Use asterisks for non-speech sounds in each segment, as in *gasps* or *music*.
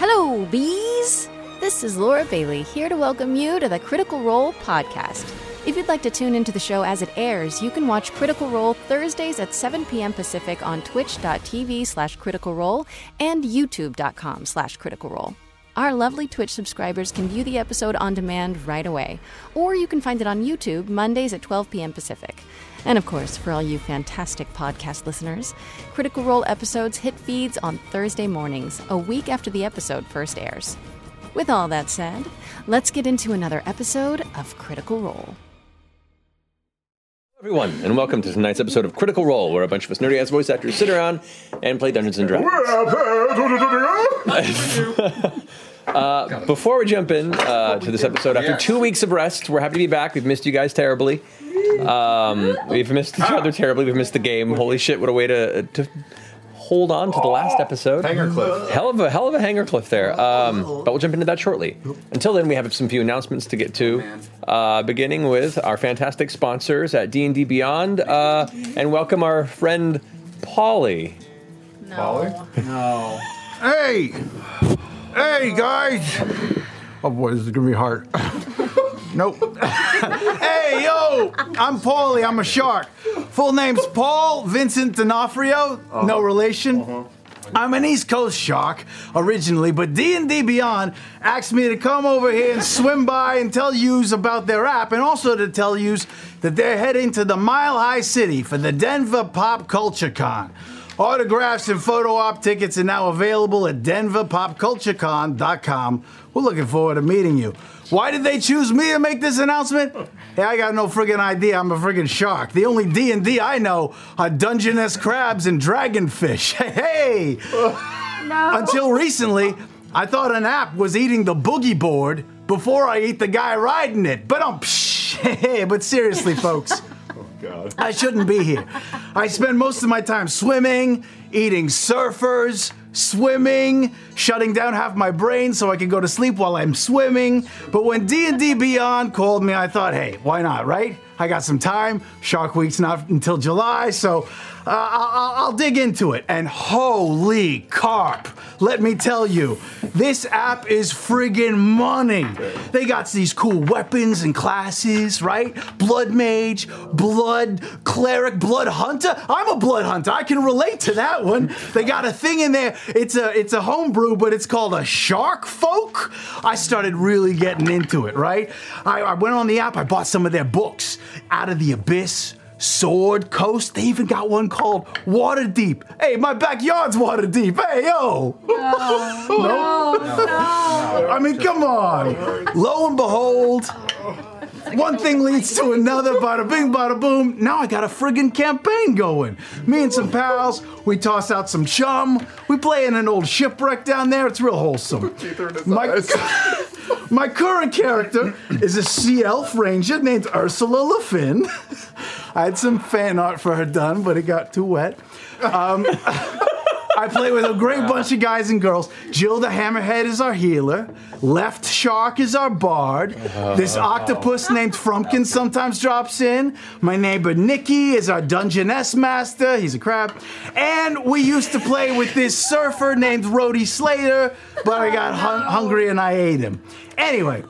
Hello, bees! This is Laura Bailey here to welcome you to the Critical Role podcast. If you'd like to tune into the show as it airs, you can watch Critical Role Thursdays at 7 p.m. Pacific on twitch.tv slash critical role and youtube.com slash critical role. Our lovely Twitch subscribers can view the episode on demand right away, or you can find it on YouTube Mondays at 12 p.m. Pacific. And of course, for all you fantastic podcast listeners, Critical Role episodes hit feeds on Thursday mornings, a week after the episode first airs. With all that said, let's get into another episode of Critical Role. everyone, and welcome to tonight's episode of Critical Role, where a bunch of us nerdy ass voice actors sit around and play Dungeons and Dragons. Uh, before we jump in uh, to this episode, after two weeks of rest, we're happy to be back. We've missed you guys terribly. Um, we've missed each other terribly. We've missed the game. Holy shit! What a way to to hold on to the last episode. Hanger cliff. Hell of a hell of a hanger cliff there. Um, but we'll jump into that shortly. Until then, we have some few announcements to get to. Uh, beginning with our fantastic sponsors at D and D Beyond, uh, and welcome our friend Polly. Polly? No. *laughs* Hey! Hey, guys! Oh boy, this is gonna be hard. *laughs* nope. *laughs* hey, yo! I'm Paulie. I'm a shark. Full name's Paul Vincent D'Onofrio. No uh-huh. relation. Uh-huh. I'm an East Coast shark originally, but D&D Beyond asked me to come over here and swim by and tell yous about their app and also to tell yous that they're heading to the Mile High City for the Denver Pop Culture Con. Autographs and photo op tickets are now available at denverpopculturecon.com. We're looking forward to meeting you. Why did they choose me to make this announcement? Hey, I got no friggin' idea. I'm a friggin' shark. The only D&D I know are Dungeness crabs and dragonfish. *laughs* Hey! Until recently, I thought an app was eating the boogie board before I eat the guy riding it. But um, *laughs* hey, but seriously, folks. God. I shouldn't be here. I spend most of my time swimming, eating surfers, swimming, shutting down half my brain so I can go to sleep while I'm swimming. But when D&D Beyond called me, I thought, hey, why not, right? I got some time. Shark Week's not until July, so Uh, I'll, I'll- I'll dig into it. And holy carp, let me tell you, this app is friggin' money. They got these cool weapons and classes, right? Blood mage, blood cleric, blood hunter. I'm a blood hunter. I can relate to that one. They got a thing in there. It's a it's a homebrew, but it's called a shark folk. I started really getting into it, right? I, I went on the app. I bought some of their books, Out of the Abyss. Sword Coast. They even got one called Waterdeep. Hey, my backyard's water deep. Hey, yo. No, no, *laughs* no! I mean, come on. Lo and behold, *laughs* one thing leads to another, bada bing, bada boom. Now I got a friggin' campaign going. Me and some pals, we toss out some chum. We play in an old shipwreck down there. It's real wholesome. *laughs* My, *laughs* my current character is a sea elf ranger named Ursula Le Finn. I had some fan art for her done, but it got too wet. Um, I play with a great bunch of guys and girls. Jill the Hammerhead is our healer. Left Shark is our bard. Uh-huh. This octopus oh. named Frumpkin sometimes drops in. My neighbor Nikki is our Dungeness master. He's a crab. And we used to play with this surfer named Rhodey Slater, but I got hun- oh, hungry and I ate him. Anyway,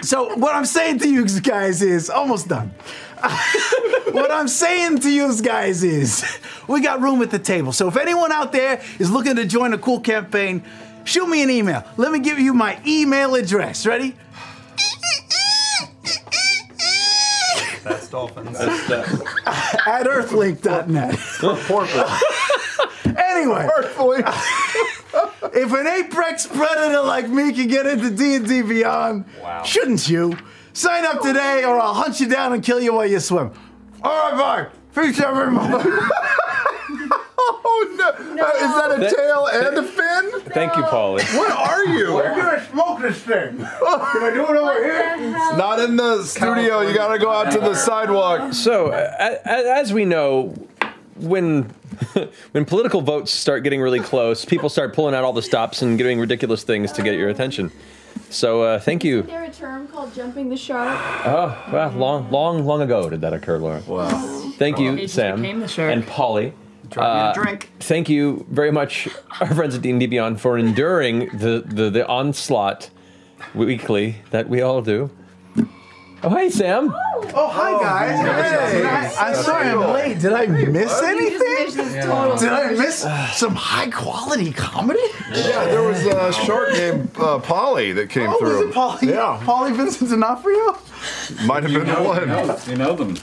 so what I'm saying to you guys is almost done. *laughs* what I'm saying to you guys is we got room at the table. So if anyone out there is looking to join a cool campaign, Shoot me an email. Let me give you my email address. Ready? That's dolphins. *laughs* At earthlink.net. anyway, *laughs* if an apex predator like me can get into D&D Beyond, shouldn't you? Sign up today or I'll hunt you down and kill you while you swim. All right, bye. Peace, everyone. *laughs* Oh no! Uh, is that a That- tail and a fin? Thank you, Polly. What are you? We're gonna smoke this thing. Can I do it over here? Not in the studio. You gotta go out to the sidewalk. So, uh, as we know, when *laughs* when political votes start getting really close, people start pulling out all the stops and doing ridiculous things to get your attention. So, uh, thank you. Is there a term called jumping the shark? Oh, well, long, long, long ago did that occur, Laura. Wow. Thank you, It just Sam became the shark. and Polly. Drop me Uh, a drink. Thank you very much, our friends at D&D Beyond, for enduring the, the, the onslaught weekly that we all do. Oh, hey, Sam. Oh, hi, guys. Did I, I'm sorry I'm late. Did I miss You anything? missed. Did I miss some high quality comedy? Yeah, there was a *laughs* shark named uh, Polly that came Oh, was through. it Polly? Yeah. Polly Vincent D'Onofrio? Might have been the one. You know them.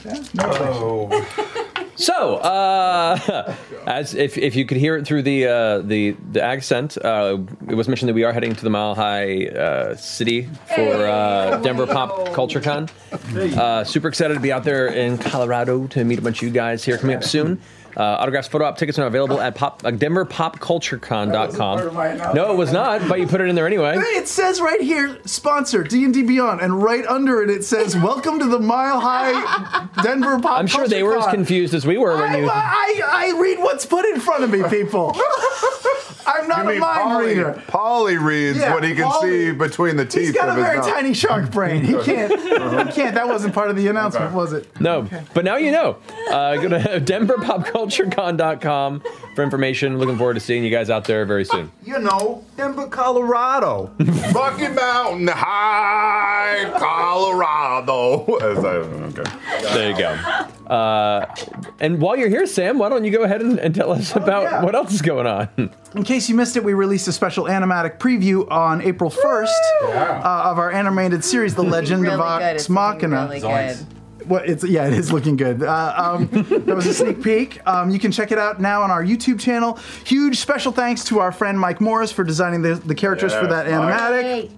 So, uh, *laughs* as if, if you could hear it through the uh, the the accent, uh, it was mentioned that we are heading to the Mile High uh, City for uh, Denver Pop Culture Con. Uh, super excited to be out there in Colorado to meet a bunch of you guys here coming up soon. Uh, autographs, photo op tickets are available at pop, uh, DenverPopCultureCon.com. No, it was not, but you put it in there anyway. It says right here, sponsor D&D Beyond, and right under it, it says, "Welcome to the Mile High Denver Pop." Culture. I'm sure they were as confused as we were when I, you. I, I read what's put in front of me, people. *laughs* I'm not You a mean mind Polly, reader. Polly reads Yeah, what he can Polly- see between the teeth He's got a of his very mouth. tiny shark *laughs* brain. He can't. He can't. That wasn't part of the announcement, was it? No, but now you know. Uh, go to *laughs* DenverPopCultureCon.com for information. Looking forward to seeing you guys out there very soon. You know, Denver, Colorado. *laughs* Rocky Mountain High, Colorado. Okay. There you go. Uh, and while you're here, Sam, why don't you go ahead and, and tell us about yeah. what else is going on? In case you missed it, we released a special animatic preview on April 1st uh, of our animated series, The Legend really of good. Vox It's looking Machina. really good. Well, it's yeah, it is looking good. Uh, um, *laughs* that was a sneak peek. Um, you can check it out now on our YouTube channel. Huge special thanks to our friend Mike Morris for designing the, the characters for that Yes, Mike. animatic. Hey,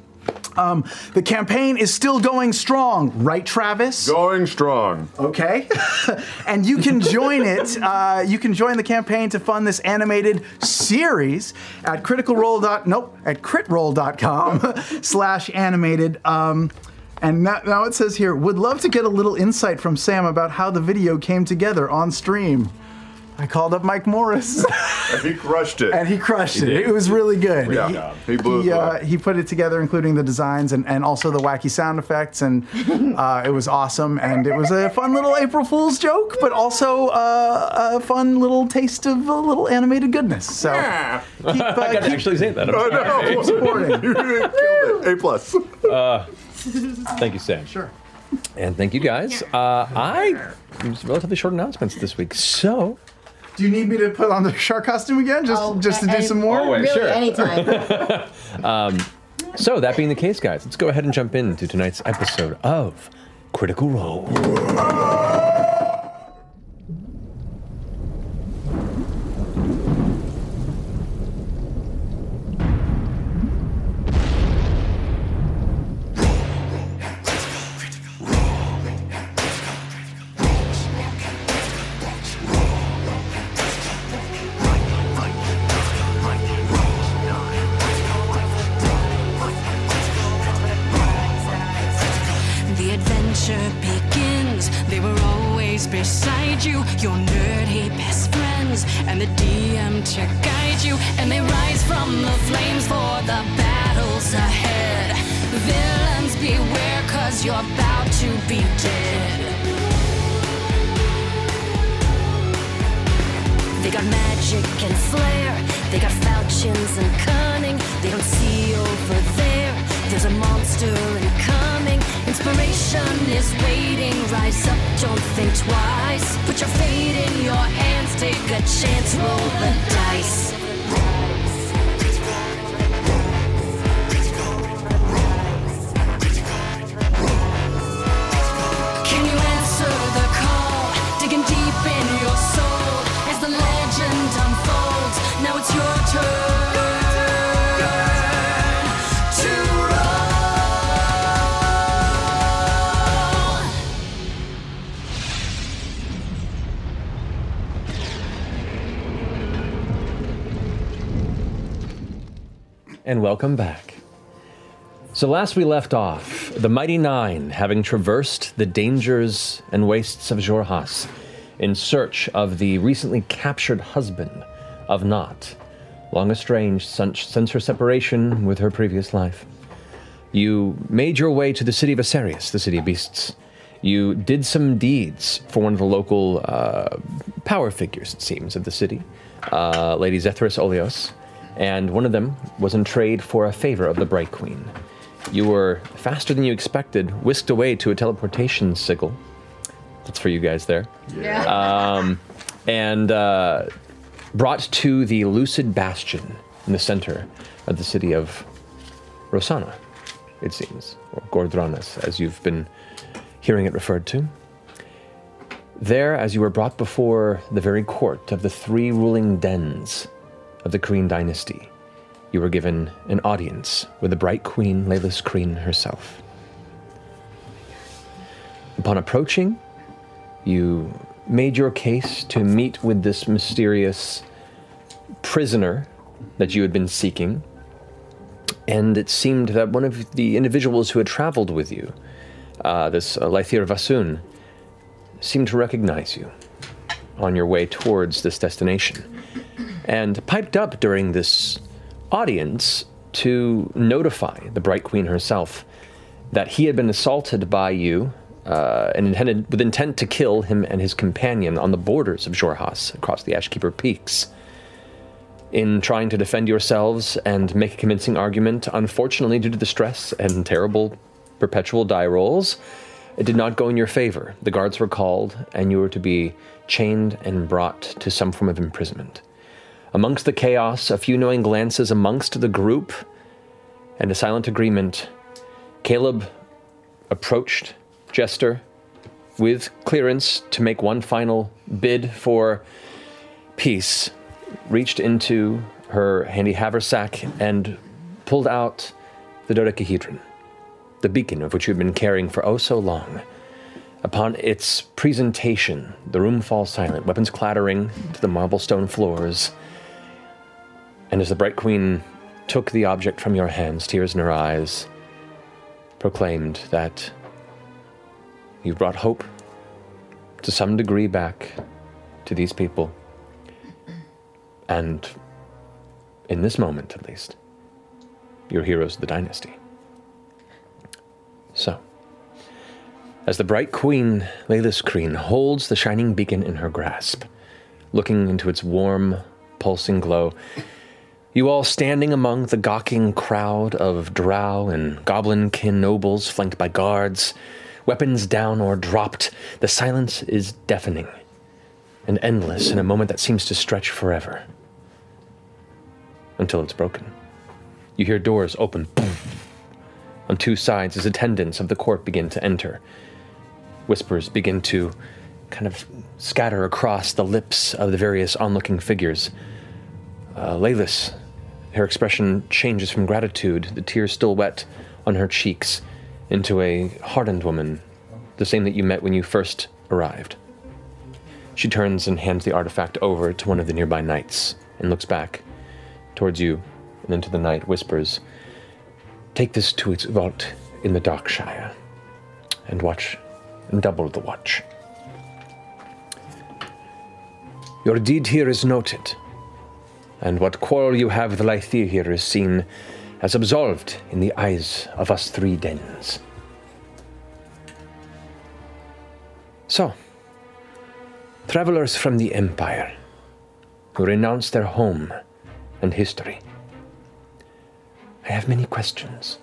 Um, the campaign is still going strong, right, Travis? Going strong. Okay. *laughs* and you can join it. Uh, you can join the campaign to fund this animated series at critical role dot nope at critroll.com *laughs* slash animated. Um, and now, now it says here, would love to get a little insight from Sam about how the video came together on stream. I called up Mike Morris, *laughs* And he crushed it. and he crushed it. It was really good. Yeah, he blew he, his uh, he put it together, including the designs and, and also the wacky sound effects, and *laughs* uh, it was awesome. And it was a fun little April Fool's joke, but also uh, a fun little taste of a little animated goodness. So keep, *laughs* I uh, got to actually say that. I'm Oh, sorry. no. supporting. you killed it. A plus. Thank you, Sam. Sure. And thank you guys. Uh, I it was relatively short announcements this week, so Do you need me to put on the *laughs* shark costume again, just Oh, just to do some more? Always. really, Sure. anytime. *laughs* Um, so that being the case, guys, let's go ahead and jump into tonight's episode of Critical Role. Welcome back. So, last we left off, the Mighty Nein, having traversed the dangers and wastes of Xhorhas in search of the recently captured husband of Nott, long estranged since since her separation with her previous life. You made your way to the city of Asarius, the city of beasts. You did some deeds for one of the local uh, power figures, it seems, of the city, uh, Lady Zethris Oleos, and one of them was in trade for a favor of the Bright Queen. You were faster than you expected, whisked away to a teleportation sigil. That's for you guys there. Yeah. *laughs* Um, and uh, brought to the Lucid Bastion in the center of the city of Rosohna, it seems, or Gordranas, as you've been hearing it referred to. There, as you were brought before the very court of the three ruling dens of the Kryn dynasty, you were given an audience with the bright queen, Leylas Kryn herself. Upon approaching, you made your case to meet with this mysterious prisoner that you had been seeking, and it seemed that one of the individuals who had traveled with you, uh, this uh, Lythir Vasun, seemed to recognize you on your way towards this destination, and piped up during this audience to notify the Bright Queen herself that he had been assaulted by you uh, and intended with intent to kill him and his companion on the borders of Xhorhas across the Ashkeeper Peaks. In trying to defend yourselves and make a convincing argument, unfortunately, due to the stress and terrible perpetual die rolls, it did not go in your favor. The guards were called, and you were to be chained and brought to some form of imprisonment. Amongst the chaos, a few knowing glances amongst the group, and a silent agreement, Caleb approached Jester with clearance to make one final bid for peace, reached into her handy haversack and pulled out the dodecahedron, the beacon of which you had been carrying for oh so long. Upon its presentation, the room falls silent, weapons clattering to the marble stone floors. And as the Bright Queen took the object from your hands, tears in her eyes, proclaimed that you've brought hope to some degree back to these people. And in this moment, at least, you're heroes of the dynasty. So, as the bright queen, Leylas Kryn, holds the shining beacon in her grasp, looking into its warm, pulsing glow, you all standing among the gawking crowd of drow and goblinkin nobles flanked by guards, weapons down or dropped, the silence is deafening and endless in a moment that seems to stretch forever. Until it's broken. You hear doors open on two sides as attendants of the court begin to enter. Whispers begin to kind of scatter across the lips of the various onlooking figures. Uh, her expression changes from gratitude, the tears still wet on her cheeks, into a hardened woman, the same that you met when you first arrived. She turns and hands the artifact over to one of the nearby knights and looks back towards you and into the night, whispers, Take this to its vault in the Darkshire and watch and double the watch. Your deed here is noted, and what quarrel you have with Lythir here is seen as absolved in the eyes of us three dens. So, travelers from the Empire who renounce their home and history. I have many questions,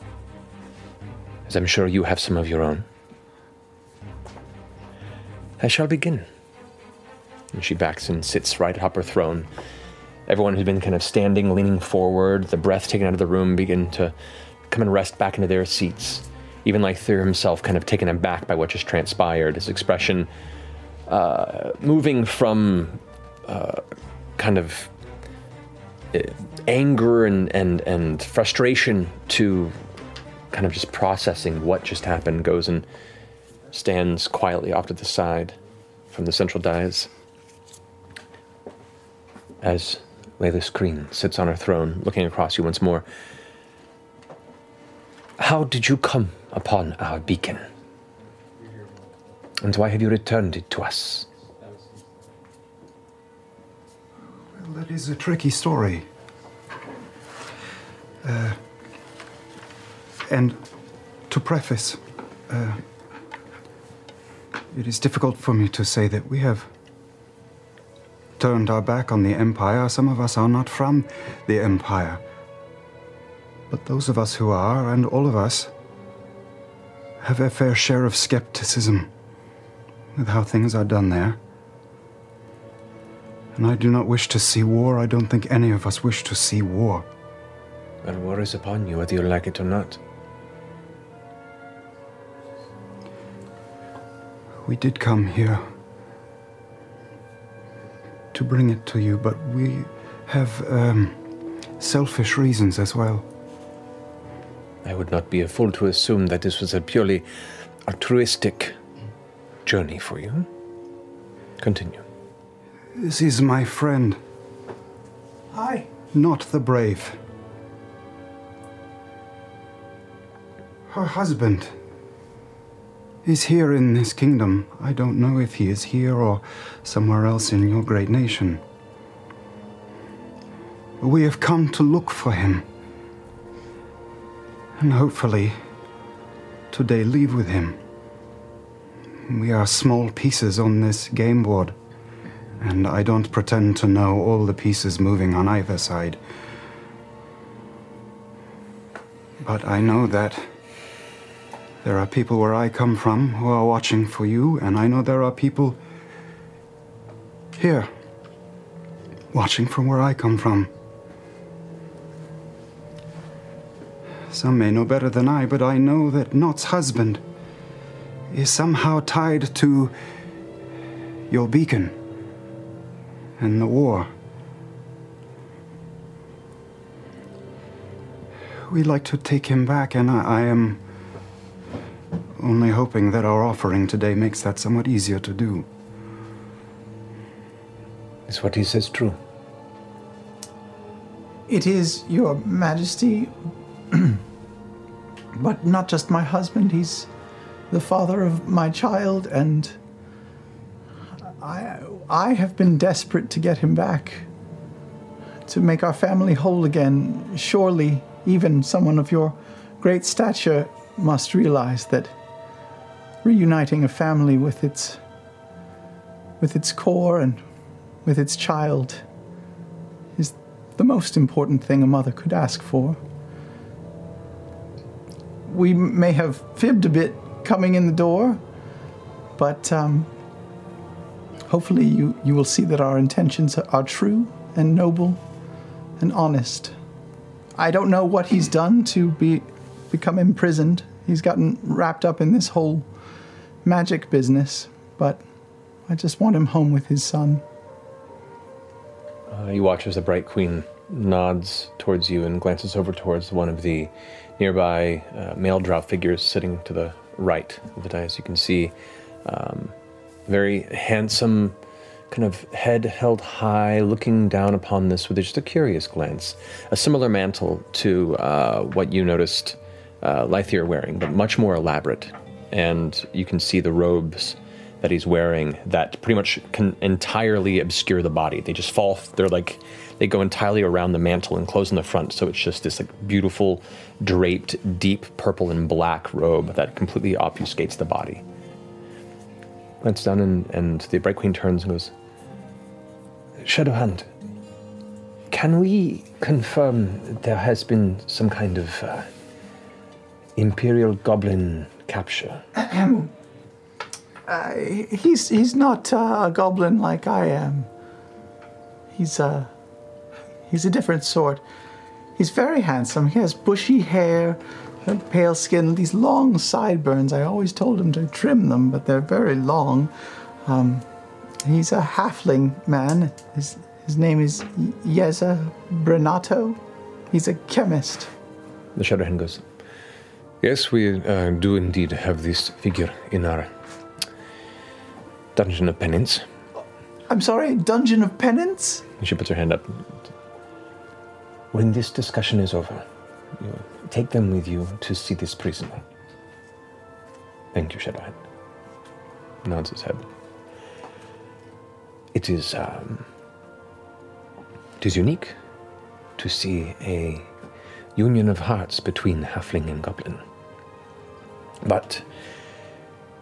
as I'm sure you have some of your own. I shall begin. And she backs and sits right atop her throne. Everyone who's been kind of standing, leaning forward, the breath taken out of the room, begin to come and rest back into their seats. Even Lythir himself, kind of taken aback by what just transpired, his expression uh, moving from uh, kind of uh, anger and, and, and frustration to kind of just processing what just happened, goes and stands quietly off to the side from the central dais. As Leylas Kryn sits on her throne, looking across you once more, How did you come upon our beacon? And why have you returned it to us? Well, that is a tricky story. Uh, and to preface, uh, it is difficult for me to say that we have turned our back on the Empire. Some of us are not from the Empire. But those of us who are, and all of us, have a fair share of skepticism with how things are done there. And I do not wish to see war. I don't think any of us wish to see war. Well, war is upon you, whether you like it or not. We did come here to bring it to you, but we have um, selfish reasons as well. I would not be a fool to assume that this was a purely altruistic journey for you. Continue. This is my friend, Hi. Nott the Brave. Her husband is here in this kingdom. I don't know if he is here or somewhere else in your great nation. We have come to look for him. And hopefully, today leave with him. We are small pieces on this game board, and I don't pretend to know all the pieces moving on either side. But I know that there are people where I come from who are watching for you, and I know there are people here watching from where I come from. Some may know better than I, but I know that Nott's husband is somehow tied to your beacon and the war. We'd like to take him back, and I, I am only hoping that our offering today makes that somewhat easier to do. Is what he says true? It is, Your Majesty, *clears throat* but not just my husband. He's the father of my child, and I, I have been desperate to get him back, to make our family whole again. Surely, even someone of your great stature must realize that reuniting a family with its with its core and with its child is the most important thing a mother could ask for. We may have fibbed a bit coming in the door, but um, hopefully you, you will see that our intentions are true and noble and honest. I don't know what he's done to be become imprisoned. He's gotten wrapped up in this whole magic business, but I just want him home with his son. Uh, you watch as the Bright Queen nods towards you and glances over towards one of the nearby uh, male drow figures sitting to the right of the dais. You can see um, very handsome, kind of head held high, looking down upon this with just a curious glance. A similar mantle to uh, what you noticed uh, Lythir wearing, but much more elaborate. And you can see the robes that he's wearing that pretty much can entirely obscure the body. They just fall, they're like, they go entirely around the mantle and close in the front. So it's just this like beautiful, draped, deep purple and black robe that completely obfuscates the body. Glance down and, and the Bright Queen turns and goes, Shadowhand, can we confirm there has been some kind of uh, Imperial Goblin capture? *clears throat* Uh, he's he's not uh, a goblin like I am. He's a he's a different sort. He's very handsome. He has bushy hair, and pale skin, these long sideburns. I always told him to trim them, but they're very long. Um, he's a halfling man. His his name is Yeza Brenatto. He's a chemist. The Shadowhand goes, Yes, we uh, do indeed have this figure in our Dungeon of Penance. I'm sorry, Dungeon of Penance? She puts her hand up. When this discussion is over, you take them with you to see this prisoner. Thank you, Shadowhand. Nods his head. It is, um, it is unique to see a union of hearts between halfling and goblin. But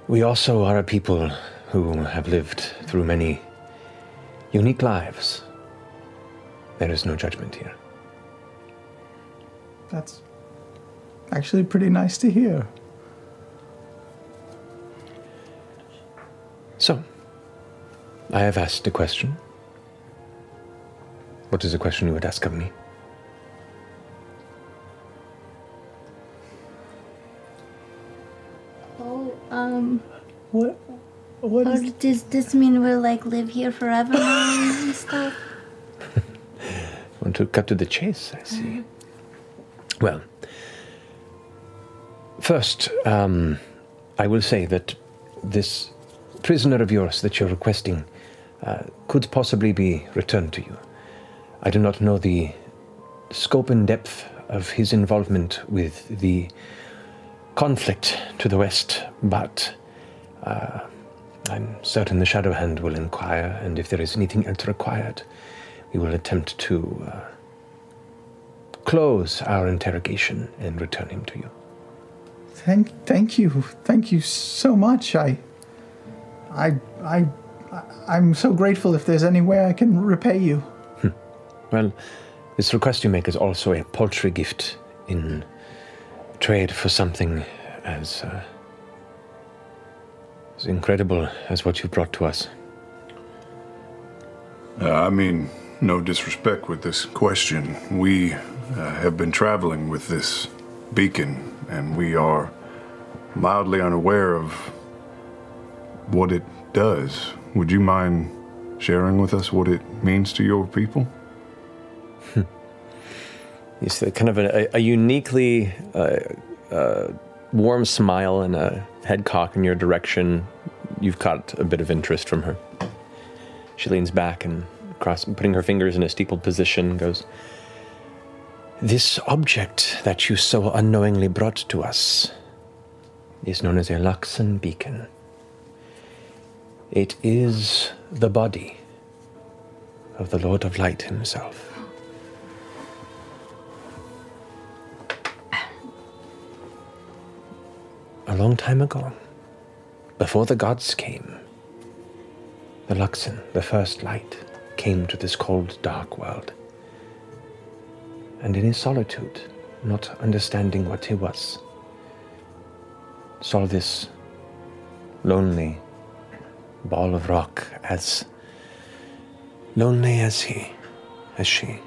we also are a people who have lived through many unique lives. There is no judgment here. That's actually pretty nice to hear. So, I have asked a question. What is the question you would ask of me? Um, What? What or is? does this mean we'll like live here forever now and stuff? *laughs* Want to cut to the chase, I see. Well, first, um, I will say that this prisoner of yours that you're requesting uh, could possibly be returned to you. I do not know the scope and depth of his involvement with the conflict to the west, but uh, I'm certain the Shadow Hand will inquire, and if there is anything else required, we will attempt to uh, close our interrogation and return him to you. Thank, thank you, thank you so much. I, I, I, I'm so grateful. If there's any way I can repay you. Well, this request you make is also a paltry gift in trade for something as, uh, as incredible as what you brought to us. Uh, I mean, no disrespect with this question. We uh, have been traveling with this beacon, and we are mildly unaware of what it does. Would you mind sharing with us what it means to your people? You see kind of a, a uniquely uh, uh, warm smile and a head cock in your direction. You've caught a bit of interest from her. She leans back and cross, putting her fingers in a steepled position, goes, This object that you so unknowingly brought to us is known as a Luxon beacon. It is the body of the Lord of Light himself. A long time ago, before the gods came, the Luxon, the first light, came to this cold, dark world. And in his solitude, not understanding what he was, saw this lonely ball of rock as lonely as he, as she,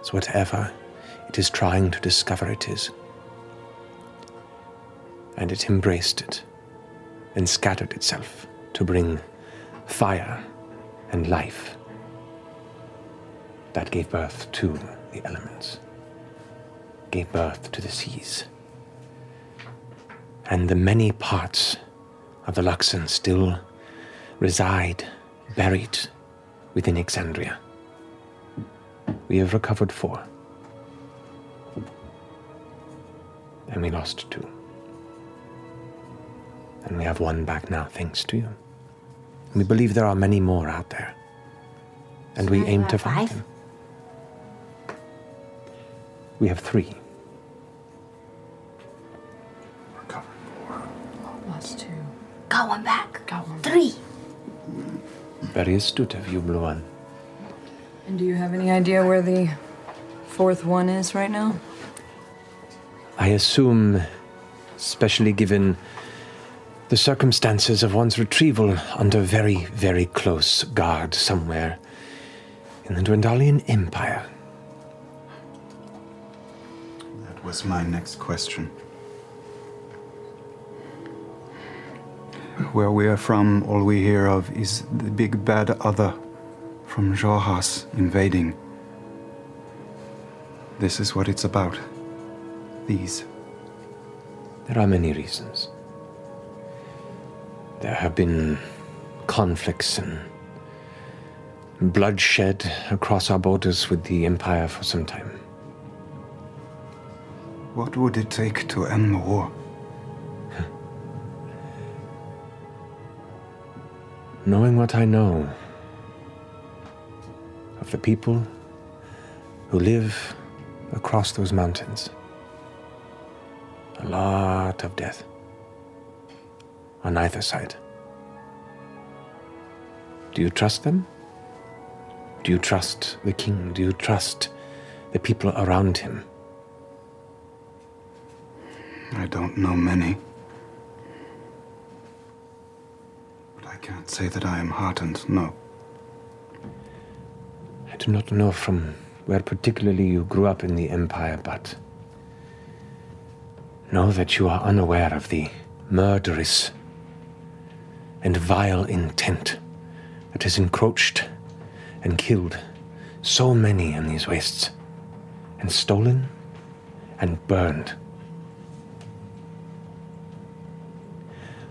as whatever it is trying to discover it is. And it embraced it and scattered itself to bring fire and life that gave birth to the elements, gave birth to the seas. And the many parts of the Luxon still reside buried within Exandria. We have recovered four. And we lost two. And we have one back now, thanks to you. We believe there are many more out there. And we aim to find five? them. We have three. We're covering four. Lost two. Got one back. Got one. Three. Very astute of you, Blue One. And do you have any idea where the fourth one is right now? I assume, especially given the circumstances of one's retrieval, under very, very close guard somewhere in the Dwendalian Empire. That was my next question. Where we are from, all we hear of is the big bad other from Xhorhas invading. This is what it's about. These. There are many reasons. There have been conflicts and bloodshed across our borders with the Empire for some time. What would it take to end the war? *laughs* Knowing what I know of the people who live across those mountains, a lot of death on either side. Do you trust them? Do you trust the king? Do you trust the people around him? I don't know many. But I can't say that I am heartened, no. I do not know from where particularly you grew up in the Empire, but know that you are unaware of the murderous and vile intent that has encroached and killed so many in these wastes, and stolen and burned.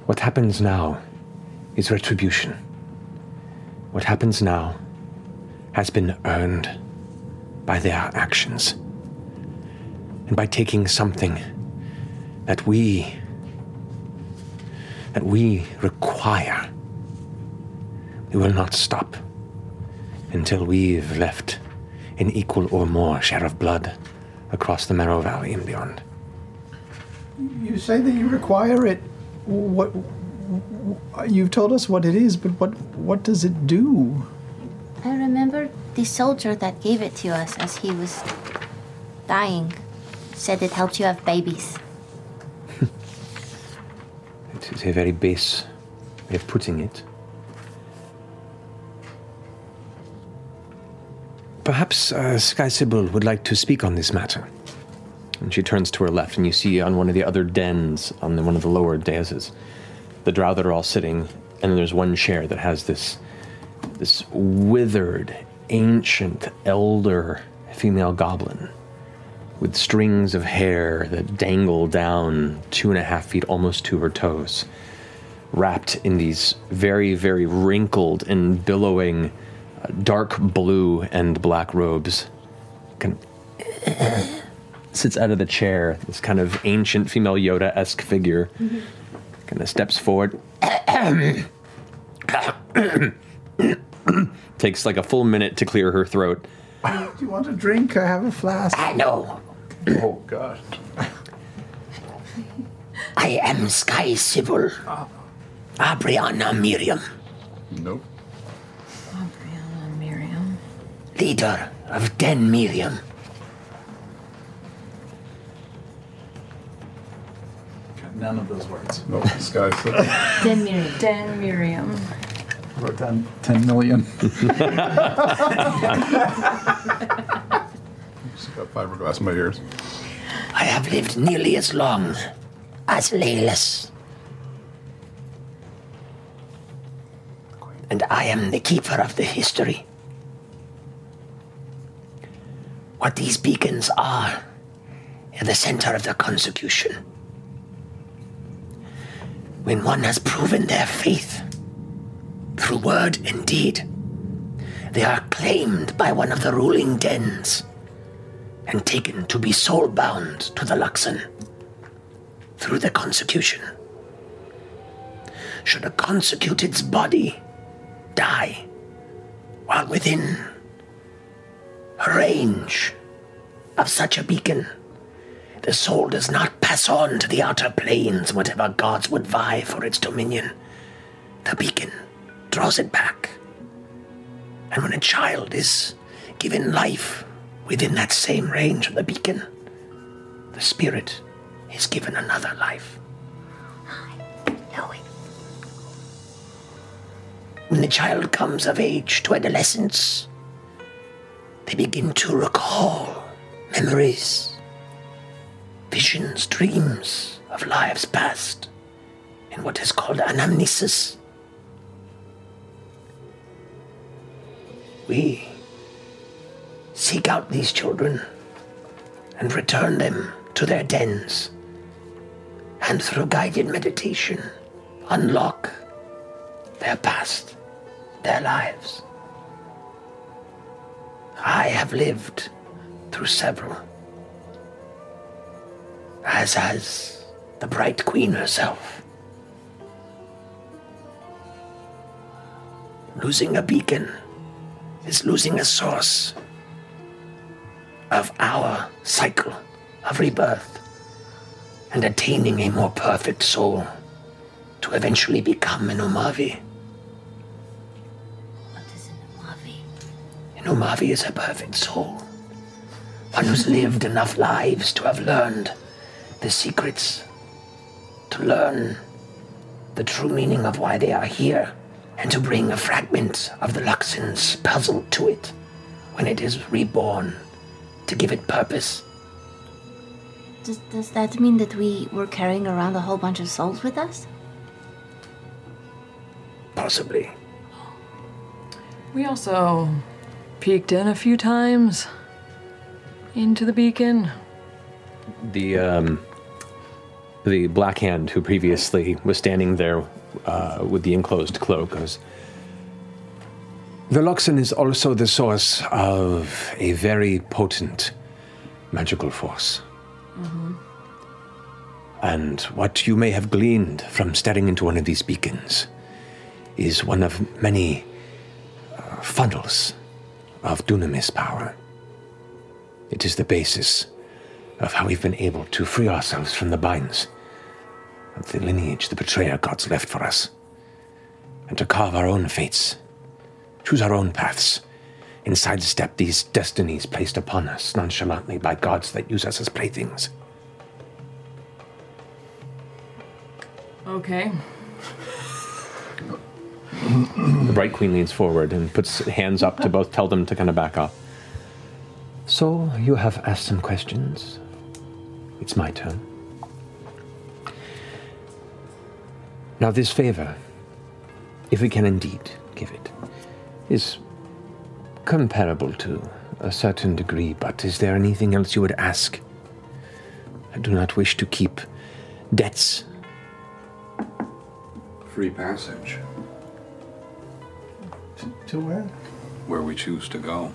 What happens now is retribution. What happens now has been earned by their actions and by taking something that we that we require we will not stop until we've left an equal or more share of blood across the Marrow Valley and beyond. You say that you require it. What? You've told us what it is, but what what does it do? I remember the soldier that gave it to us as he was dying said it helps you have babies. It is a very base way of putting it. Perhaps uh, Sky would like to speak on this matter. And she turns to her left, and you see on one of the other dens, on the, one of the lower daises, the drow that are all sitting, and there's one chair that has this, this withered, ancient, elder female goblin with strings of hair that dangle down two and a half feet almost to her toes, wrapped in these very, very wrinkled and billowing uh, dark blue and black robes. Kind of *coughs* sits out of the chair, this kind of ancient female Yoda esque figure. Kind of steps forward. *coughs* Takes like a full minute to clear her throat. Do you want a drink? I have a flask. I know. Oh gosh. *laughs* I am Sky Sybil. Abriana Miriam, Nope. Abriana Miriam. leader of Den Miriam. None of those words. Nope. Sky said. *laughs* Den Miriam. Den Miriam. Wrote down 10 million. *laughs* Just got fiberglass in my ears. I have lived nearly as long as Leylas. And I am the keeper of the history. What these beacons are, are the center of the consecution. When one has proven their faith, through word and deed, they are claimed by one of the ruling dens and taken to be soul-bound to the Luxon through the consecution. Should a consecuted's body die while within range of such a beacon, the soul does not pass on to the outer planes, whatever gods would vie for its dominion. The beacon draws it back. And when a child is given life within that same range of the beacon, the spirit is given another life. When the child comes of age to adolescence, they begin to recall memories, visions, dreams of lives past in what is called anamnesis. We seek out these children and return them to their dens, and through guided meditation, unlock their past, their lives. I have lived through several. as has the Bright Queen herself. Losing a beacon is losing a source of our cycle of rebirth and attaining a more perfect soul to eventually become an Umavi. What is an Umavi? An Umavi is a perfect soul. One who's lived enough lives to have learned the secrets, to learn the true meaning of why they are here, and to bring a fragment of the Luxon's puzzle to it when it is reborn, to give it purpose. Does, does that mean that we were carrying around a whole bunch of souls with us? Possibly. We also peeked in a few times into the beacon. The um, the black hand who previously was standing there uh, with the enclosed cloak goes. The Luxon is also the source of a very potent magical force. And what you may have gleaned from staring into one of these beacons is one of many uh, funnels of dunamis power. It is the basis of how we've been able to free ourselves from the binds of the lineage the betrayer gods left for us, and to carve our own fates, choose our own paths, and sidestep these destinies placed upon us nonchalantly by gods that use us as playthings. Okay. The Bright Queen leans forward and puts hands up to both tell them to kind of back off. So, you have asked some questions. It's my turn. Now, this favor, if we can indeed give it, is comparable to a certain degree, but is there anything else you would ask? I do not wish to keep debts. Free passage. To where? Where we choose to go.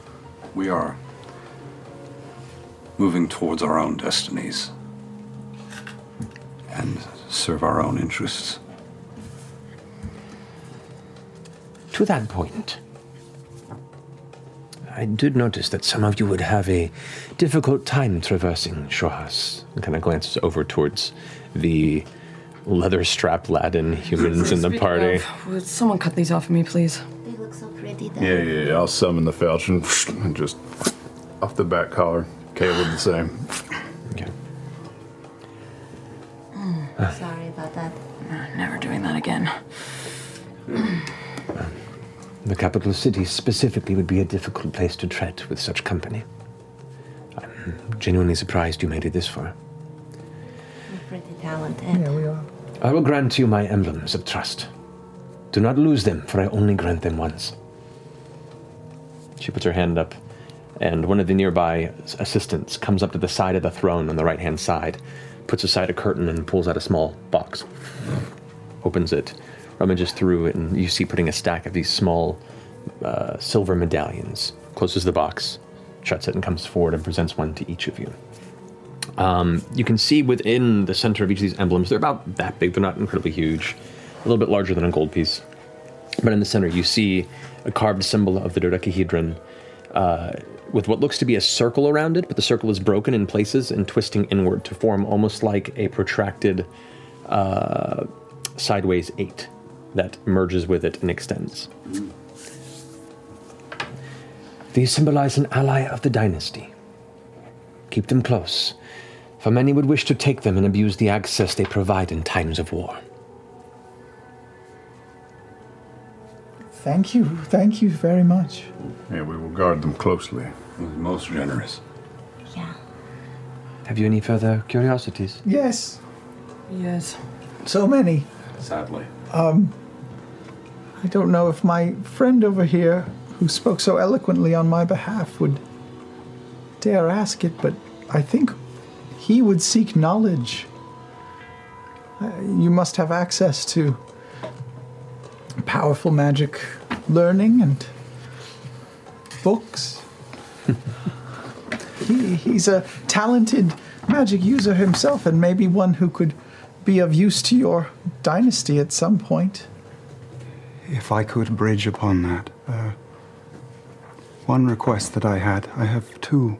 We are moving towards our own destinies and serve our own interests. To that point, I did notice that some of you would have a difficult time traversing Xhorhas. And kind of glances over towards the leather strapped Latin humans in the party. of, would someone cut these off of me, please? They look so pretty though. Yeah, yeah, yeah. I'll summon the falchion and just off the back collar. Caleb the same. Okay. Sorry about that. Never doing that again. *clears throat* The capital city specifically would be a difficult place to tread with such company. I'm genuinely surprised you made it this far. We're pretty talented. Yeah, we are. I will grant you my emblems of trust. Do not lose them, for I only grant them once. She puts her hand up, and one of the nearby assistants comes up to the side of the throne on the right hand side, puts aside a curtain, and pulls out a small box. Opens it, rummages through it, and you see putting a stack of these small uh, silver medallions. Closes the box, shuts it, and comes forward and presents one to each of you. Um, you can see within the center of each of these emblems, they're about that big, they're not incredibly huge, a little bit larger than a gold piece. But in the center, you see a carved symbol of the dodecahedron uh, with what looks to be a circle around it, but the circle is broken in places and twisting inward to form almost like a protracted uh, sideways eight that merges with it and extends. These symbolize an ally of the dynasty. Keep them close, for many would wish to take them and abuse the access they provide in times of war. Thank you. Thank you very much. Yeah, we will guard them closely. Most generous. Yeah. Have you any further curiosities? Yes, Yes. so many. Sadly. Um, I don't know if my friend over here, who spoke so eloquently on my behalf, would dare ask it, but I think he would seek knowledge. Uh, you must have access to powerful magic learning and books. *laughs* he, he's a talented magic user himself and maybe one who could be of use to your dynasty at some point. If I could bridge upon that, uh, one request that I had, I have two,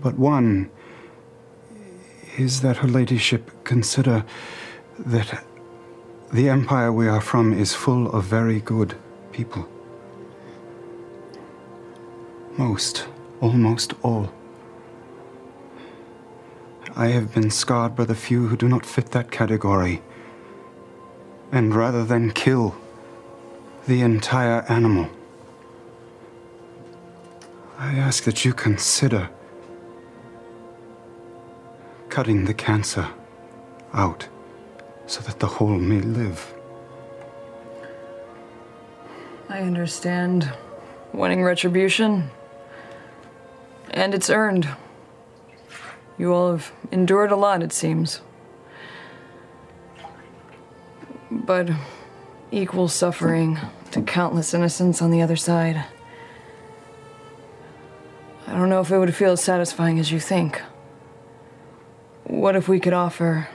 but one is that Her Ladyship consider that the empire we are from is full of very good people. Most, almost all. I have been scarred by the few who do not fit that category. And rather than kill the entire animal, I ask that you consider cutting the cancer out so that the whole may live. I understand wanting retribution, and it's earned. You all have endured a lot, it seems. But equal suffering to countless innocents on the other side. I don't know if it would feel as satisfying as you think. What if we could offer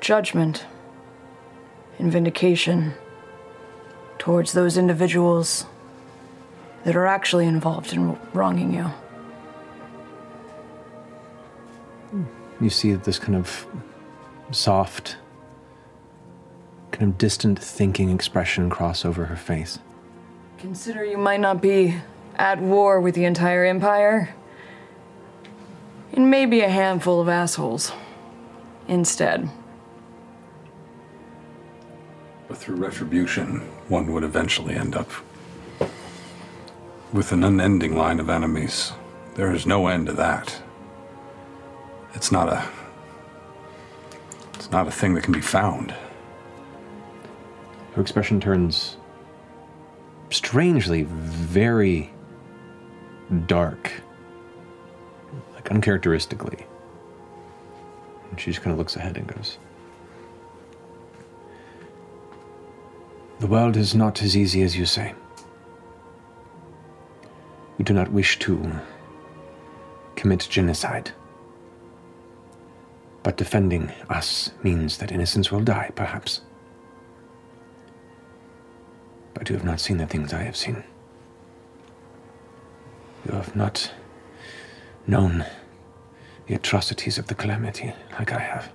judgment and vindication towards those individuals that are actually involved in wronging you? You see this kind of soft, kind of distant thinking expression cross over her face. Consider you might not be at war with the entire empire, and maybe a handful of assholes instead. But through retribution, one would eventually end up with an unending line of enemies. There is no end to that. It's not a. It's not a thing that can be found. Her expression turns strangely very dark, like uncharacteristically. And she just kind of looks ahead and goes, The world is not as easy as you say. We do not wish to commit genocide. But defending us means that innocents will die, perhaps. But you have not seen the things I have seen. You have not known the atrocities of the calamity like I have.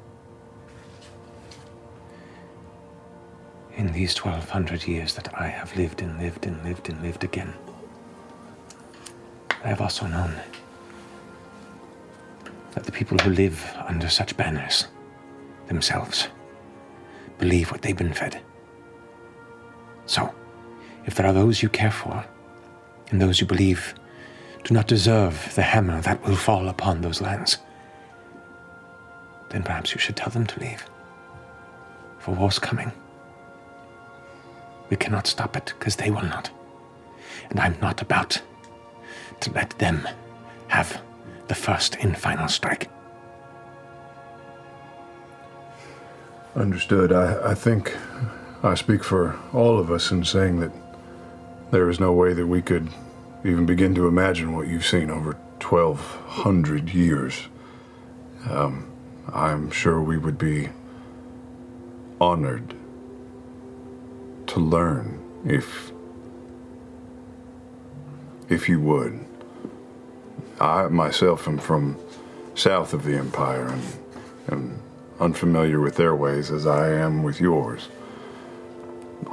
In these 1200 years that I have lived and lived and lived and lived again, I have also known that the people who live under such banners themselves believe what they've been fed. So, if there are those you care for, and those you believe do not deserve the hammer that will fall upon those lands, then perhaps you should tell them to leave. For war's coming. We cannot stop it, because they will not. And I'm not about to let them have the first and final strike. Understood. I, I think I speak for all of us in saying that there is no way that we could even begin to imagine what you've seen over 1,200 years. Um, I'm sure we would be honored to learn if if you would. I myself am from south of the Empire and am unfamiliar with their ways as I am with yours.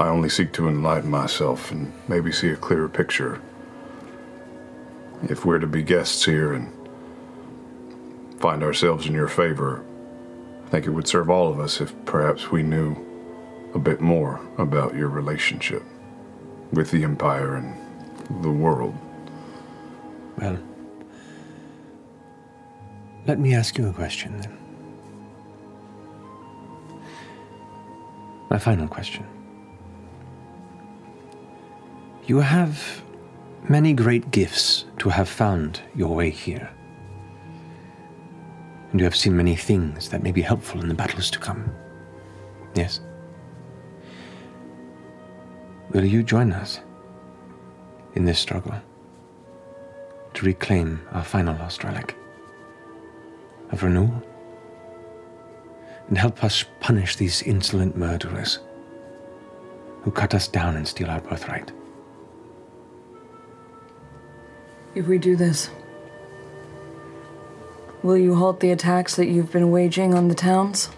I only seek to enlighten myself and maybe see a clearer picture. If we're to be guests here and find ourselves in your favor, I think it would serve all of us if perhaps we knew a bit more about your relationship with the Empire and the world. Well, let me ask you a question then. My final question. You have many great gifts to have found your way here. And you have seen many things that may be helpful in the battles to come. Yes? Will you join us in this struggle to reclaim our final lost relic? of renewal and help us punish these insolent murderers who cut us down and steal our birthright. If we do this, will you halt the attacks that you've been waging on the towns?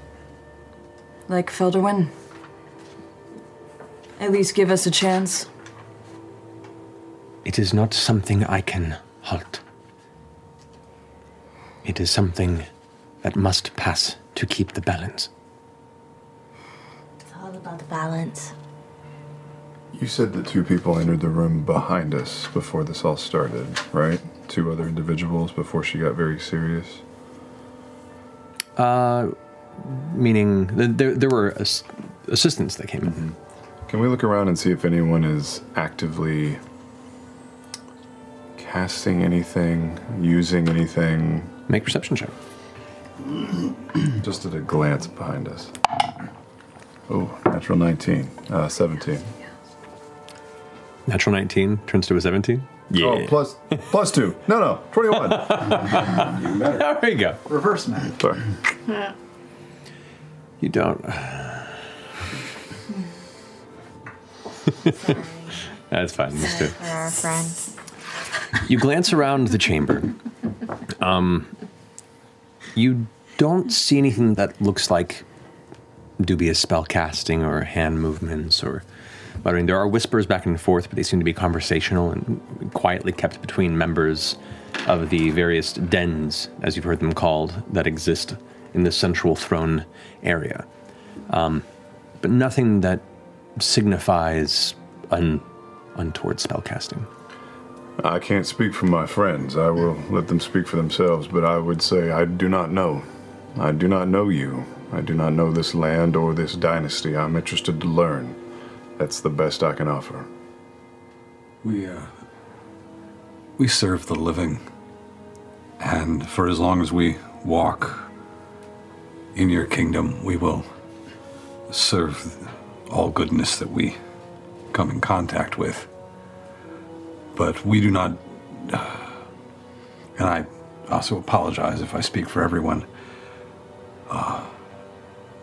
Like Felderwin? At least give us a chance. It is not something I can halt. It is something that must pass to keep the balance. It's all about the balance. You said that two people entered the room behind us before this all started, right? Two other individuals before she got very serious. Uh, meaning there there were ass- assistants that came in. Can we look around and see if anyone is actively casting anything, using anything? Make perception check. *clears throat* Just at a glance behind us. Oh, natural 19. Uh, 17. Natural 19 turns to a 17. Yeah. Oh, plus, plus two. No, no, 21. *laughs* there you go. Reverse math. Sorry. You don't. *sighs* That's fine. Used to. For our friend. You glance around the chamber. Um, you don't see anything that looks like dubious spell casting or hand movements or muttering. There are whispers back and forth, but they seem to be conversational and quietly kept between members of the various dens, as you've heard them called, that exist in the central throne area. Um, but nothing that signifies un- untoward spellcasting. I can't speak for my friends. I will let them speak for themselves, but I would say I do not know. I do not know you. I do not know this land or this dynasty. I'm interested to learn. That's the best I can offer. We, uh, we serve the living. And for as long as we walk in your kingdom, we will serve all goodness that we come in contact with. But we do not, and I also apologize if I speak for everyone. Uh,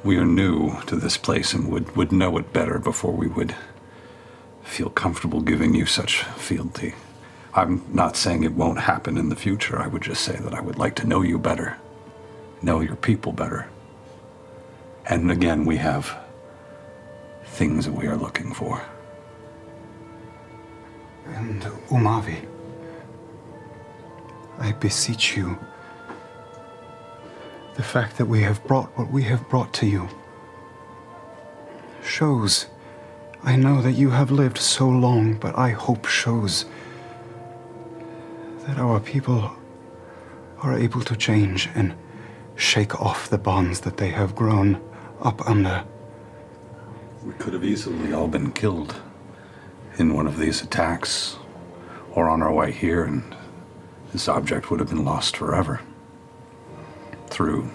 we are new to this place and would, would know it better before we would feel comfortable giving you such fealty. I'm not saying it won't happen in the future. I would just say that I would like to know you better, know your people better. And again, we have things that we are looking for. And Umavi, I beseech you, the fact that we have brought what we have brought to you shows. I know that you have lived so long, but I hope shows that our people are able to change and shake off the bonds that they have grown up under. We could have easily all been killed in one of these attacks or on our way here, and this object would have been lost forever through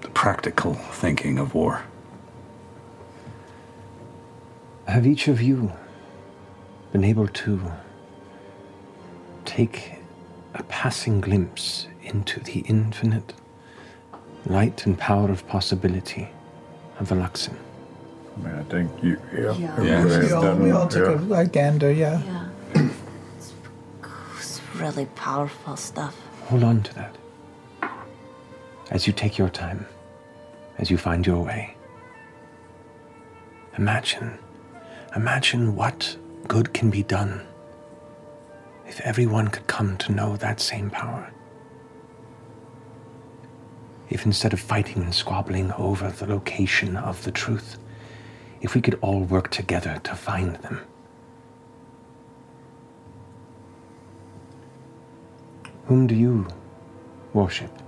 the practical thinking of war. Have each of you been able to take a passing glimpse into the infinite light and power of possibility of the Luxon? I mean, I think you, yeah. Yeah. everybody We all, done we all took yeah. a, a gander, yeah. It's really powerful stuff. Hold on to that. As you take your time, as you find your way, imagine, imagine what good can be done if everyone could come to know that same power. If instead of fighting and squabbling over the location of the truth, if we could all work together to find them. Whom do you worship?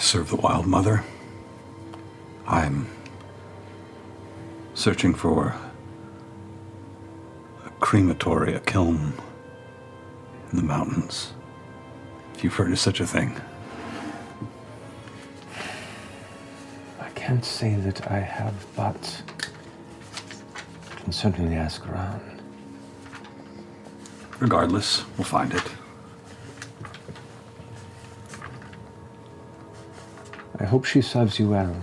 Serve the Wild Mother. I'm searching for a crematory, a kiln in the mountains. If you've heard of such a thing. I can't say that I have, but can certainly ask around. regardless, we'll find it. Hope she serves you well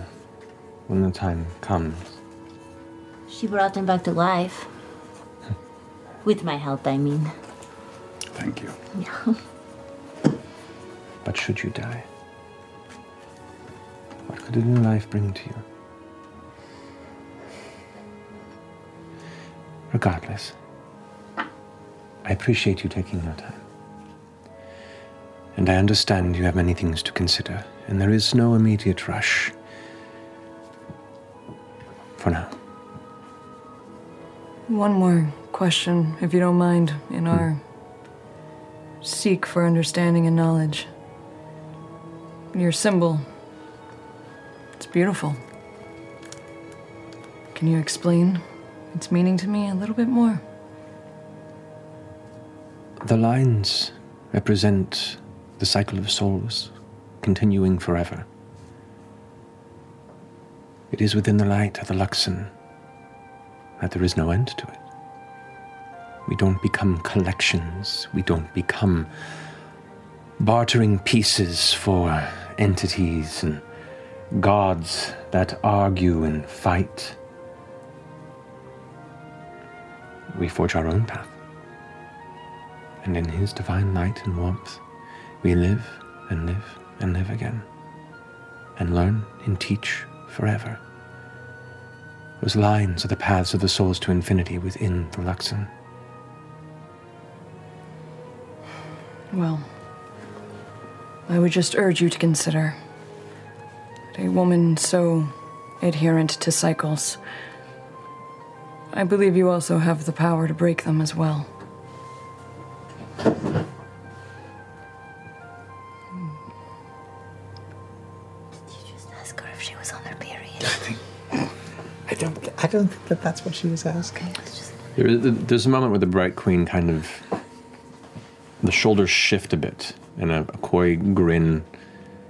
when the time comes. She brought him back to life. With my help, I mean. Thank you. Yeah. But should you die, what could a new life bring to you? Regardless, I appreciate you taking your time. And I understand you have many things to consider, and there is no immediate rush. For now. One more question, if you don't mind, in hmm. our seek for understanding and knowledge. Your symbol, it's beautiful. Can you explain its meaning to me a little bit more? The lines represent the cycle of souls continuing forever. It is within the light of the Luxon that there is no end to it. We don't become collections, we don't become bartering pieces for entities and gods that argue and fight. We forge our own path. And in His divine light and warmth, we live and live and live again, and learn and teach forever. Those lines are the paths of the souls to infinity within the Luxon. Well, I would just urge you to consider that a woman so adherent to cycles. I believe you also have the power to break them as well. That that's what she was asking. There is, there's a moment where the Bright Queen kind of. The shoulders shift a bit, and a, a coy grin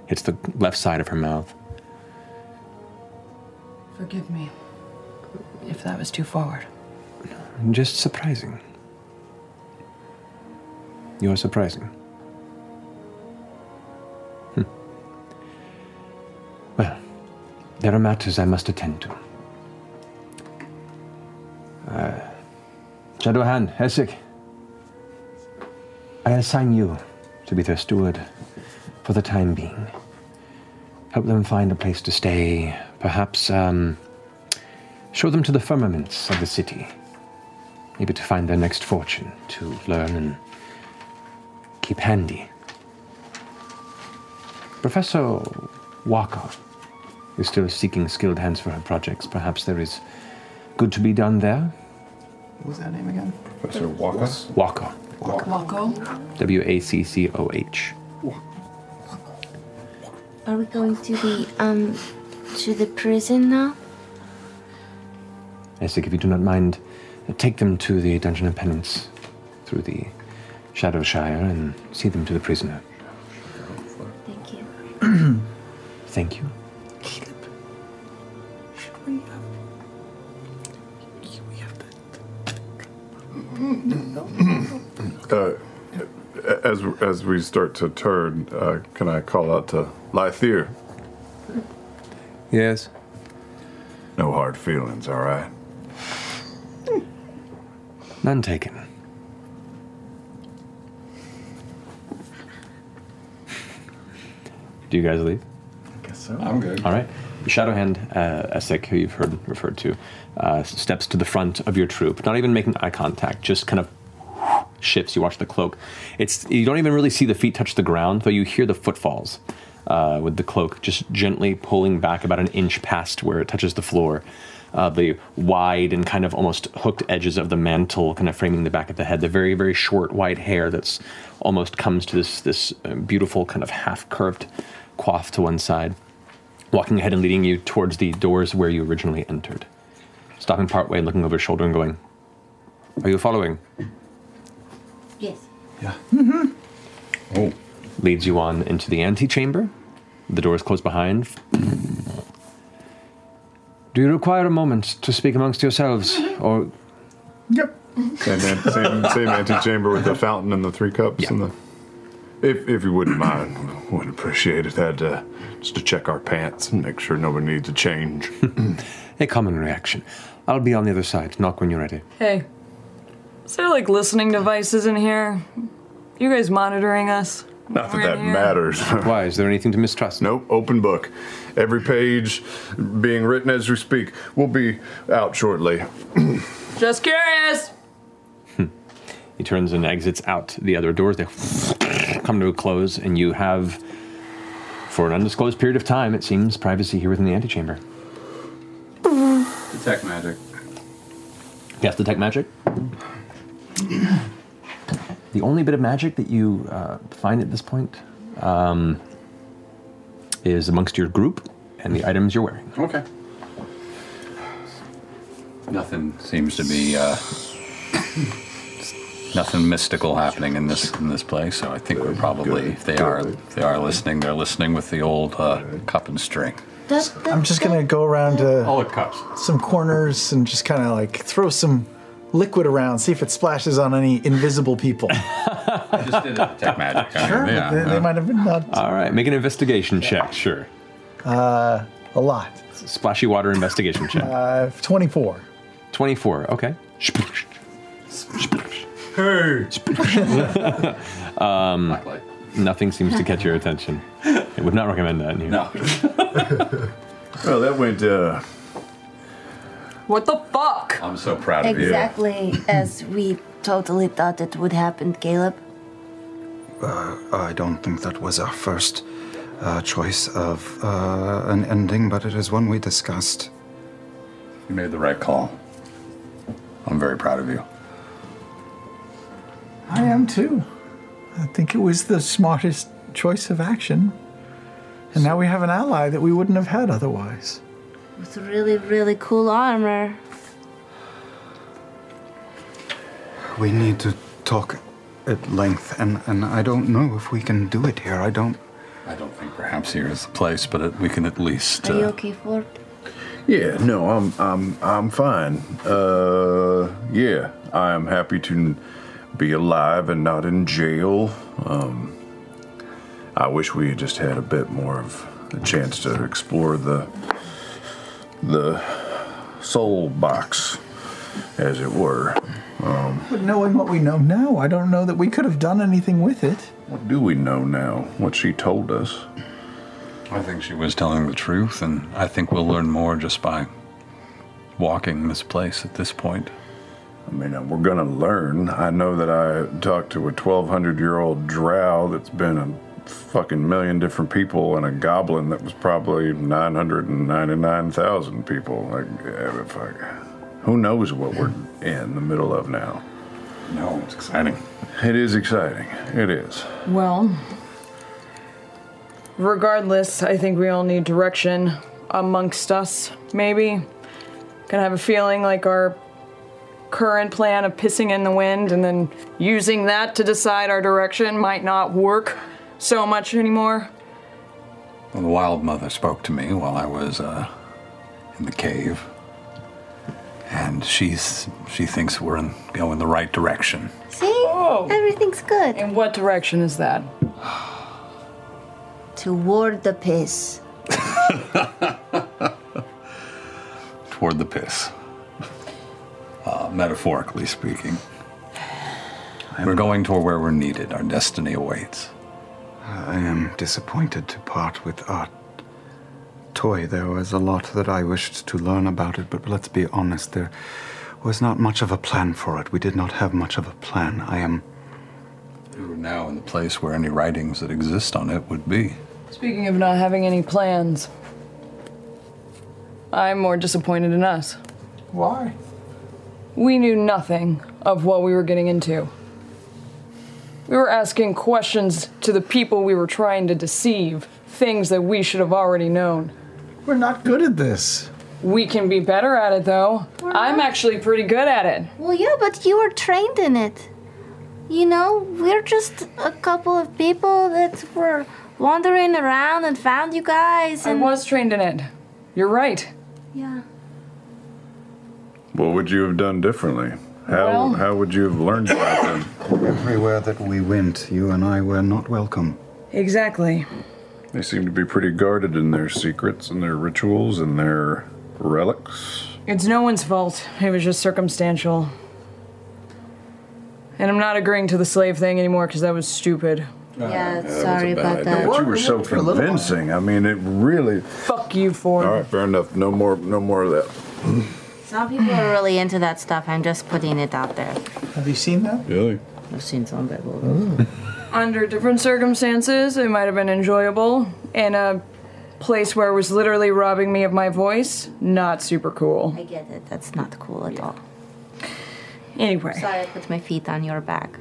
hits the left side of her mouth. Forgive me if that was too forward. Just surprising. You are surprising. Hmm. Well, there are matters I must attend to. Shadowhand, Essek, I assign you to be their steward for the time being. Help them find a place to stay, perhaps um, show them to the firmaments of the city. Maybe to find their next fortune, to learn and keep handy. Professor Waccoh is still seeking skilled hands for her projects. Perhaps there is good to be done there. What was that name again? Professor Waccoh? Walker. Wako? W A C C O H. Are we going to the um to the prison now? Essek, if you do not mind, uh, take them to the Dungeon of Penance through the Shadowshire and see them to the prisoner. Thank you. Thank you. Uh, as as we start to turn, uh, can I call out to Lythir? Yes. No hard feelings, all right? None taken. Do you guys leave? I guess so. I'm good. All right. Shadowhand uh, Essek, who you've heard referred to, uh, steps to the front of your troop, not even making eye contact, just kind of shifts. You watch the cloak. It's you don't even really see the feet touch the ground, though you hear the footfalls uh, with the cloak just gently pulling back about an inch past where it touches the floor. Uh, the wide and kind of almost hooked edges of the mantle, kind of framing the back of the head. The very, very short white hair that's almost comes to this this uh, beautiful kind of half curved coif to one side walking ahead and leading you towards the doors where you originally entered. Stopping partway, and looking over his shoulder and going, Are you following? Yes. Yeah. Mm-hmm. Oh. Leads you on into the antechamber. The door is closed behind. Do you require a moment to speak amongst yourselves? Or Yep. Same, an- same, same antechamber with the fountain and the three cups and the. If, if you wouldn't mind, would appreciate it. Had uh, just to check our pants and make sure nobody needs a change. A common reaction. I'll be on the other side. Knock when you're ready. Hey, is there like listening devices in here? You guys monitoring us? Not that We're in that here. matters. *laughs* Why? Is there anything to mistrust? Nope. Open book. Every page being written as we speak. We'll be out shortly. *clears throat* Just curious. He turns and exits out the other doors. They *sniffs* come to a close, and you have, for an undisclosed period of time, it seems, privacy here within the antechamber. Detect magic. Yes, detect magic. The only bit of magic that you uh, find at this point um, is amongst your group and the items you're wearing. Okay. Nothing seems to be uh, nothing mystical happening in this in this place. So I think we're probably if they are if they are listening, they're listening with the old uh, cup and string. I'm just gonna go around to all it cups. some corners and just kind of like throw some liquid around, see if it splashes on any invisible people. *laughs* I just did a tech magic. I mean, Sure, yeah, they, they yeah. might have been not All right, make an investigation check, sure. uh, a lot. Splashy water investigation check. Uh, 24. 24, okay. Hey. *laughs* um, nothing seems to catch your attention. I would not recommend that in here. No. *laughs* *laughs* Well, that went. Uh, What the fuck? I'm so proud of you. Exactly as we totally thought it would happen, Caleb. Uh, I don't think that was our first uh, choice of uh, an ending, but it is one we discussed. You made the right call. I'm very proud of you. I am too. I think it was the smartest choice of action. And now we have an ally that we wouldn't have had otherwise. With really, really cool armor. We need to talk at length, and, and I don't know if we can do it here. I don't. I don't think perhaps here is the place, but it, we can at least. Are you Uh, okay for it? yeah, no, I'm I'm I'm fine. Uh, yeah, I am happy to be alive and not in jail. Um, I wish we had just had a bit more of a chance to explore the the soul box, as it were. Um, But knowing what we know now, I don't know that we could have done anything with it. what do we know now? What she told us. I think she was telling the truth, and I think we'll learn more just by walking this place at this point. I mean, uh, we're gonna learn. I know that I talked to a 1,200 year old drow that's been a fucking million different people and a goblin that was probably 999,000 people. Like, if I, who knows what we're in the middle of now? No, it's exciting. It is exciting. It is. Well, regardless, I think we all need direction amongst us, maybe. Can I have a feeling like our current plan of pissing in the wind and then using that to decide our direction might not work so much anymore? Well, the wild mother spoke to me while I was uh, in the cave, and she's she thinks we're in, going the right direction. See? Everything's good. In what direction is that? Toward the piss. *laughs* Toward the piss. Uh, metaphorically speaking. We're going toward where we're needed. Our destiny awaits. I am disappointed to part with our toy. There was a lot that I wished to learn about it, but let's be honest, there was not much of a plan for it. We did not have much of a plan. I am. We're now in the place where any writings that exist on it would be. Speaking of not having any plans, I'm more disappointed in us. Why? We knew nothing of what we were getting into. We were asking questions to the people we were trying to deceive, things that we should have already known. We're not good at this. We can be better at it, though. I'm actually pretty good at it. Well, yeah, but you were trained in it. You know, we're just a couple of people that were wandering around and found you guys. I And was trained in it. You're right. Yeah. What would you have done differently? How, Well- how would you have learned about them? Everywhere that we went, you and I were not welcome. Exactly. They seem to be pretty guarded in their secrets and their rituals and their relics. It's no one's fault. It was just circumstantial. And I'm not agreeing to the slave thing anymore because that was stupid. Yeah, that sorry was a bad about idea. that. But you were so convincing. I mean, it really. Fuck you, Fjord. All right, fair enough. No more, no more of that. Some people are really into that stuff. I'm just putting it out there. Have you seen that? Really? I've seen some of it. Mm. Under different circumstances, it might have been enjoyable. In a place where it was literally robbing me of my voice, not super cool. I get it. That's not cool at all. Anyway. Sorry, I put my feet on your back.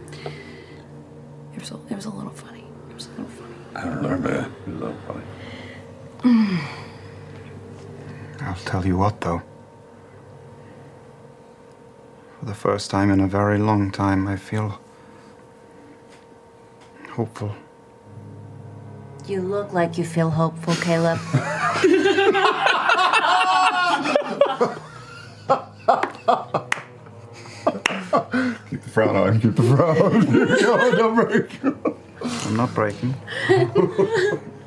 It was a, it was a little funny. It was a little funny. I don't remember that. It was a little funny. I'll tell you what, though. For the first time in a very long time, I feel hopeful. You look like you feel hopeful, Caleb. *laughs* Keep the frown on. Keep the frown *laughs* on. no, don't break. I'm not breaking. *laughs*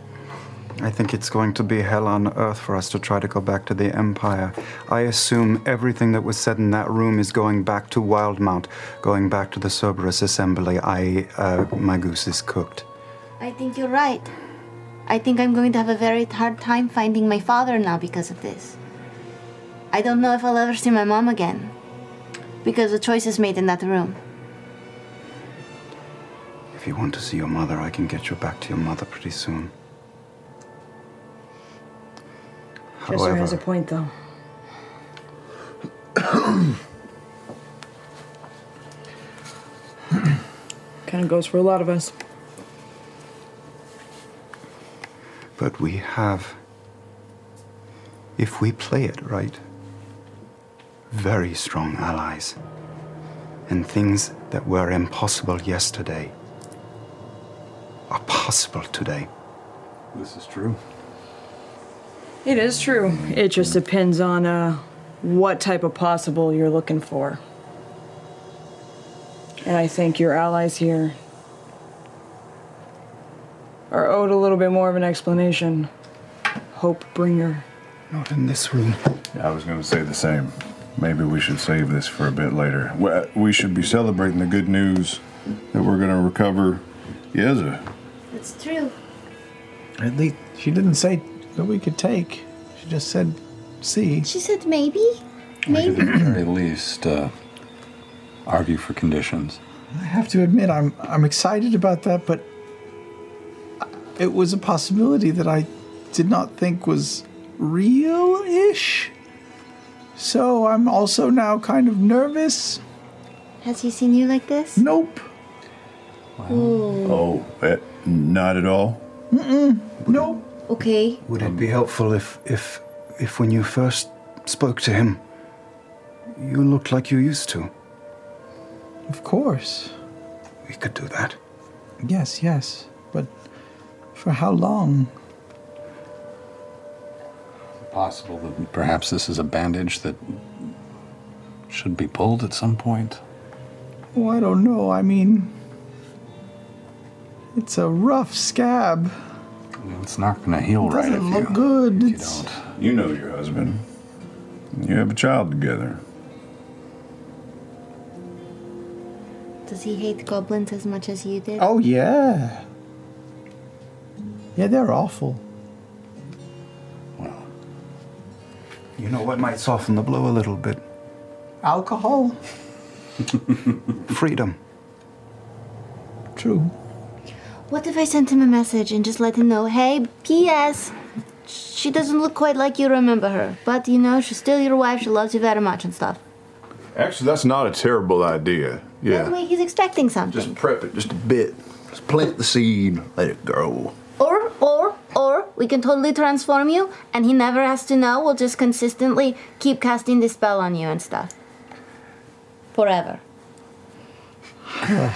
I think it's going to be hell on earth for us to try to go back to the Empire. I assume everything that was said in that room is going back to Wildemount, going back to the Cerberus Assembly. I, uh, my goose is cooked. I think you're right. I think I'm going to have a very hard time finding my father now because of this. I don't know if I'll ever see my mom again because the choices made in that room. If you want to see your mother, I can get you back to your mother pretty soon. Jester has a point, though. *coughs* kind of goes for a lot of us. But we have, if we play it right, very strong allies. And things that were impossible yesterday are possible today. This is true. It is true. It just depends on uh, what type of possible you're looking for. And I think your allies here are owed a little bit more of an explanation. Hope bringer. Not in this room. I was going to say the same. Maybe we should save this for a bit later. We- We should be celebrating the good news that we're going to recover Yeza. It's true. At least she didn't say that we could take. She just said, "See." She said maybe. We could Maybe. at the very least uh, argue for conditions. I have to admit, I'm I'm excited about that, but it was a possibility that I did not think was real-ish. So I'm also now kind of nervous. Has he seen you like this? Nope. Ooh. Oh, eh, not at all. Mm-mm. Nope. Okay. Would it be helpful if, if, if when you first spoke to him, you looked like you used to? Of course. We could do that. Yes, yes. But for how long? Possible that perhaps this is a bandage that should be pulled at some point. Oh, I don't know. I mean, it's a rough scab. It's not going to heal It right if doesn't you, look good. if you It's- don't. You know your husband. You have a child together. Does he hate goblins as much as you did? Oh yeah. Yeah, they're awful. Well, you know what might soften the blow a little bit? Alcohol. *laughs* Freedom. True. What if I sent him a message and just let him know, hey, P.S. She doesn't look quite like you remember her, but you know, she's still your wife, she loves you very much and stuff. Actually, that's not a terrible idea. By the Yeah. way, he's expecting something. Just prep it just a bit. Just plant the seed, let it grow. Or, or, or, we can totally transform you, and he never has to know. We'll just consistently keep casting this spell on you and stuff. Forever. *sighs*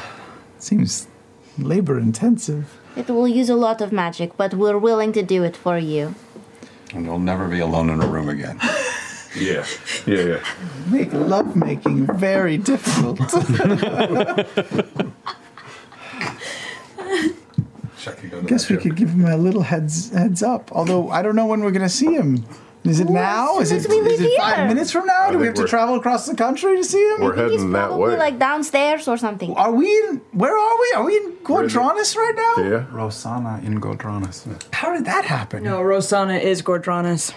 Seems labor intensive. It will use a lot of magic, but we're willing to do it for you. And you'll never be alone in a room again. *laughs* Yeah, yeah, yeah. Make love making very difficult. *laughs* I Guess we could give him a little heads heads up. Although I don't know when we're gonna see him. Is it now? as Is soon it, as we is leave it five minutes from now? I Do we have to travel across the country to see him? We're heading that way. like downstairs or something. Are we in? Where are we? Are we in Ghor Dranas right now? Yeah. Rosohna in Ghor Dranas. How did that happen? No, Rosohna is Ghor Dranas.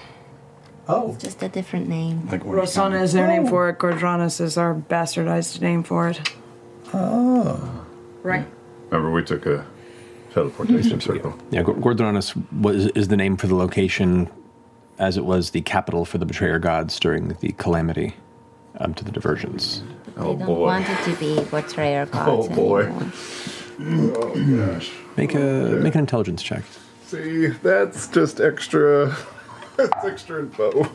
Oh. Just a different name. Like Rosohna is their name oh. for it. Ghor Dranas is our bastardized name for it. Oh. Right. Remember, we took a teleportation *laughs* circle. Yeah, Gor- Ghor Dranas was is the name for the location, as it was the capital for the betrayer gods during the calamity um, to the diversions. Oh boy. they don't want it to be betrayer *laughs* gods Oh boy. anymore. Oh gosh. Make a make an intelligence check. See, that's just extra. *laughs* That's extra info.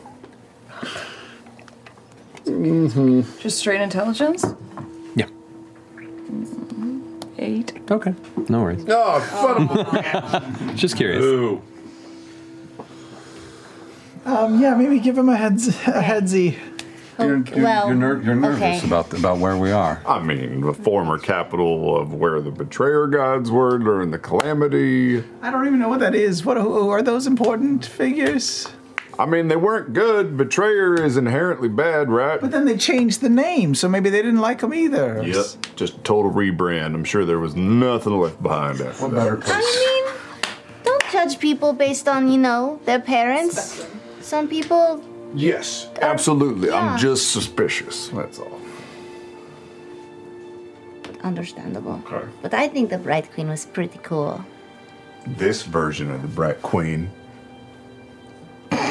Mm-hmm. Just straight intelligence? Yeah. Eight. Okay, no worries. Oh, son of *laughs* Just curious. Ooh. Um, yeah, maybe give him a heads a headsy. You're, you're, well, you're, ner- you're nervous okay. about about where we are. I mean, the former capital of where the betrayer gods were during the calamity. I don't even know what that is. What who, are those important figures? I mean, they weren't good. Betrayer is inherently bad, right? But then they changed the name, so maybe they didn't like them either. Yep. Just total rebrand. I'm sure there was nothing left behind after that. I mean, don't judge people based on, you know, their parents. Some people, Yes, absolutely. yeah. I'm just suspicious. That's all. understandable. Okay. But I think the Bright Queen was pretty cool. This version of the Bright Queen.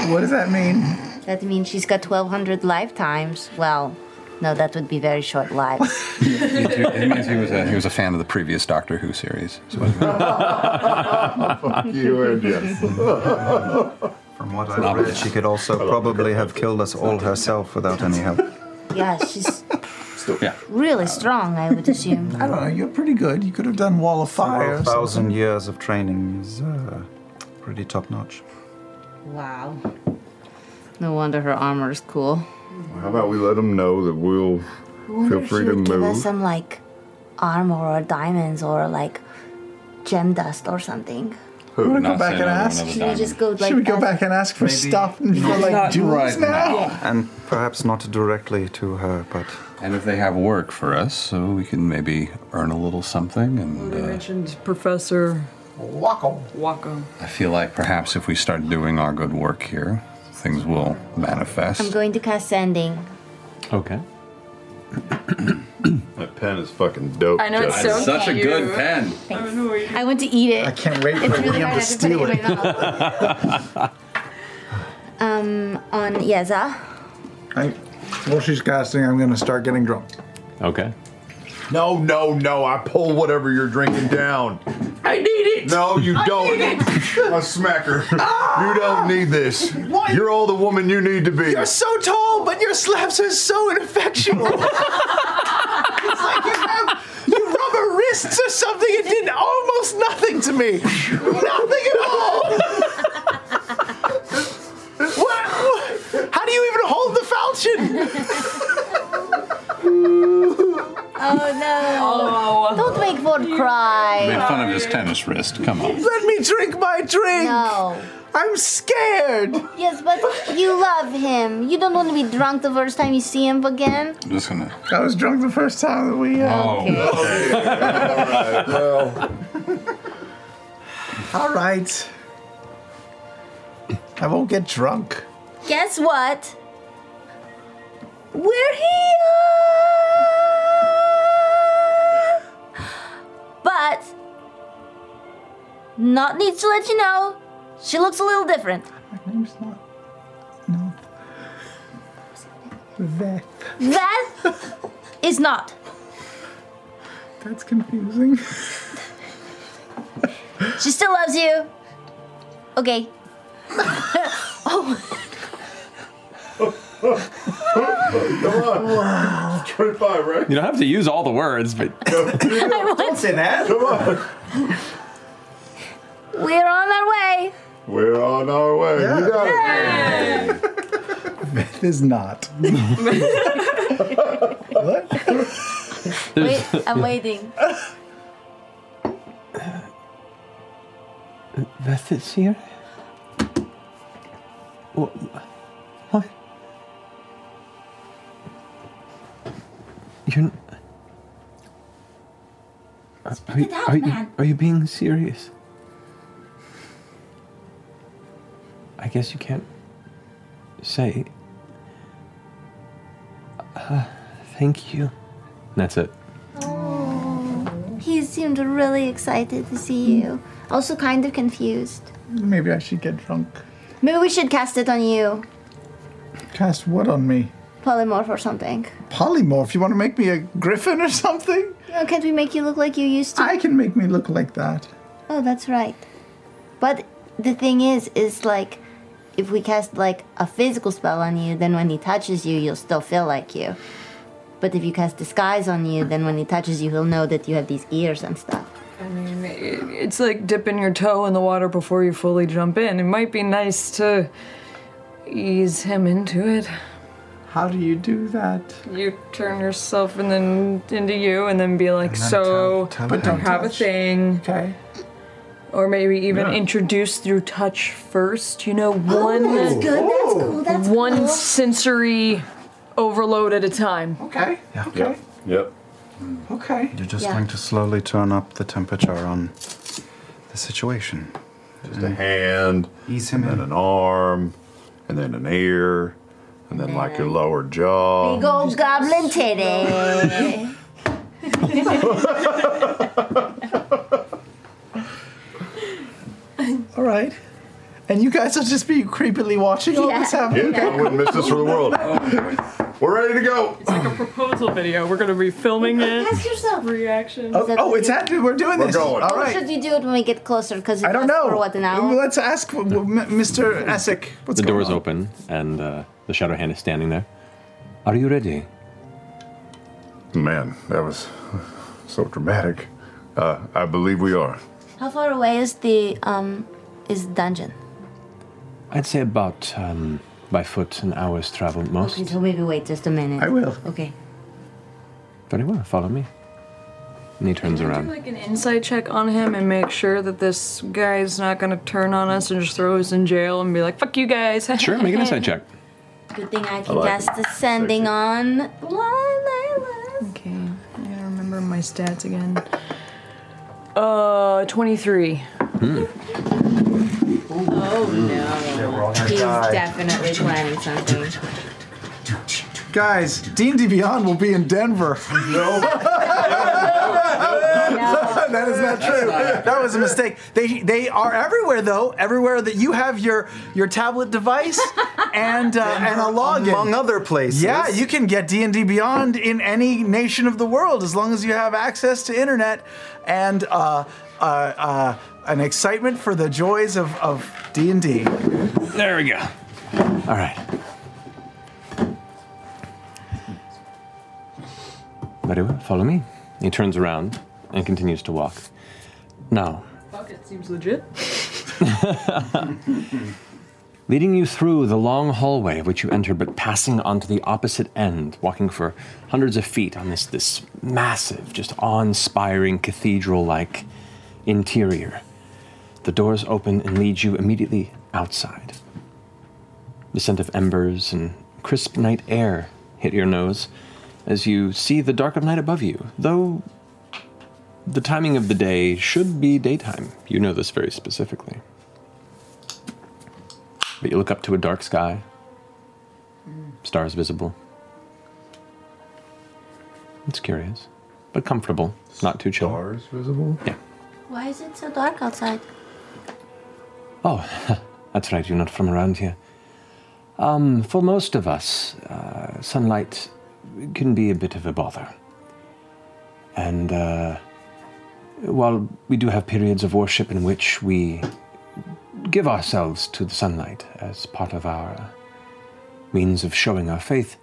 What does that mean? That means she's got 1,200 lifetimes. Well, no, that would be very short lives. *laughs* it means he was a he was a fan of the previous Doctor Who series. is what it means. Fuck you and yes. *laughs* From what I read, she could also probably have killed us all herself without any help. yeah, she's yeah. really strong, I would assume. I don't know. You're pretty good. You could have done Wall of Fire. A thousand years of training is uh, pretty top notch. Wow. No wonder her armor is cool. How about we let them know that we'll I wonder feel if free she to would give us some like armor or diamonds or like gem dust or something. You want to go back and ask? Should we just go like Should we go back and ask for Maybe- stuff and for like Not jewels right now? now. And perhaps not directly to her, but And if they have work for us, so we can maybe earn a little something. And You uh, mentioned Professor Waccoh. Waccoh. I feel like perhaps if we start doing our good work here, things will manifest. I'm going to cast sending. Okay. That pen is fucking dope. I know, it's Justin. so Such a cute. good pen. Thanks. I went to eat it. I can't wait It's for really Liam hard to to put it steal in it. my mouth. *laughs* um, on Yeza. I, while she's casting, I'm going to start getting drunk. Okay. No, no, no. I pull whatever you're drinking down. I need it. No, you don't. A smacker. You don't ah! need this. You're all the woman you need to be. You're so tall, but your slaps are so ineffectual. *laughs* it's like you have you wrists or something. It did almost nothing to me. nothing at all. what, what? How do you even hold the falchion? Oh no! Don't make Fjord cry. Made fun of his tennis wrist. Come on. Let me drink my drink. No. I'm scared. Yes, but you love him. You don't want to be drunk the first time you see him again. I'm just gonna. I was drunk the first time that we. Uh, Oh. *laughs* well, all right. I won't get drunk. Guess what? We're here. But Nott needs to let you know. She looks a little different. My name's not. No. Veth. That is not. That's confusing. She still loves you. Okay. *laughs* oh. oh. Come on. Wow. 25, right? You don't have to use all the words, but Don't say that. Come on. We're on our way. We're on our way. You got it. death is not. *laughs* Wait, I'm waiting. Veth is here? What? What? You're. n- Are, are, you, out, are, you, are you being serious? I guess you can't say. Uh, thank you. That's it. He seemed really excited to see you. Also, kind of confused. Maybe I should get drunk. Maybe we should cast it on you. Cast what on me? Polymorph or something. Polymorph. You want to make me a griffin or something? Oh, can't we make you look like you used to? I can make me look like that. Oh, that's right. But the thing is, is like, if we cast like a physical spell on you, then when he touches you, you'll still feel like you. But if you cast disguise on you, then when he touches you, he'll know that you have these ears and stuff. I mean, it- it's like dipping your toe in the water before you fully jump in. It might be nice to ease him into it. How do you do that? You turn yourself and then into you, and then be like, then so, tell- tell him. have a thing. Okay. Or maybe even Yeah. introduce through touch first. You know, one Oh, that's good, that's oh. cool, that's one cool. sensory overload at a time. Okay. Okay. Yep. Okay. You're just Yeah. going to slowly turn up the temperature on the situation. Just a hand, Ease him and then in. an arm, and then an ear, and then like your lower jaw. Big old goblin titty. All right. And you guys will just be creepily watching all this happen. Yeah, I wouldn't miss this for the world. We're ready to go. It's like a proposal video. We're gonna be filming it. Cast yourself. Reaction. Oh, oh, it's happening. We're doing We're this. going. All Or right. should you do it when we get closer? Because I don't know. For what an hour? Let's ask w- w- M- Mr. Essek. What's the going door's on? open, and uh, the shadow hand is standing there. Are you ready? Man, that was so dramatic. Uh, I believe we are. How far away is the um is the dungeon? I'd say about um, by foot an hour's travel at most. Okay, so maybe wait just a minute. I will. Okay. Very well, follow me. And he turns around. Do around. like an insight check on him and make sure that this guy's not gonna turn on us and just throw us in jail and be like, "Fuck you guys." Sure, make an insight *laughs* check. Good thing I can like cast Ascending on Leylas. Okay, I gotta remember my stats again. Uh, twenty-three. Oh no. He's definitely planning something. Guys, D&D Beyond will be in Denver. *laughs* No. that is not true. That was a mistake. They they are everywhere though. Everywhere that you have your your tablet device and uh, and a login. Among other places. Yeah, you can get D&D Beyond in any nation of the world as long as you have access to internet and uh, uh, uh, an excitement for the joys of, of D&D. There we go. All right. Very well, follow me. He turns around and continues to walk. Now, Fuck, it seems legit. *laughs* leading you through the long hallway of which you entered, but passing onto the opposite end, walking for hundreds of feet on this this massive, just awe-inspiring cathedral-like interior. The doors open and lead you immediately outside. The scent of embers and crisp night air hit your nose as you see the dark of night above you, though the timing of the day should be daytime. You know this very specifically. But you look up to a dark sky, stars visible. It's curious, but comfortable, not too chill. Stars visible? Yeah. Why is it so dark outside? Oh, *laughs* that's right, you're not from around here. Um, for most of us, uh, sunlight can be a bit of a bother. And uh, while we do have periods of worship in which we give ourselves to the sunlight as part of our means of showing our faith,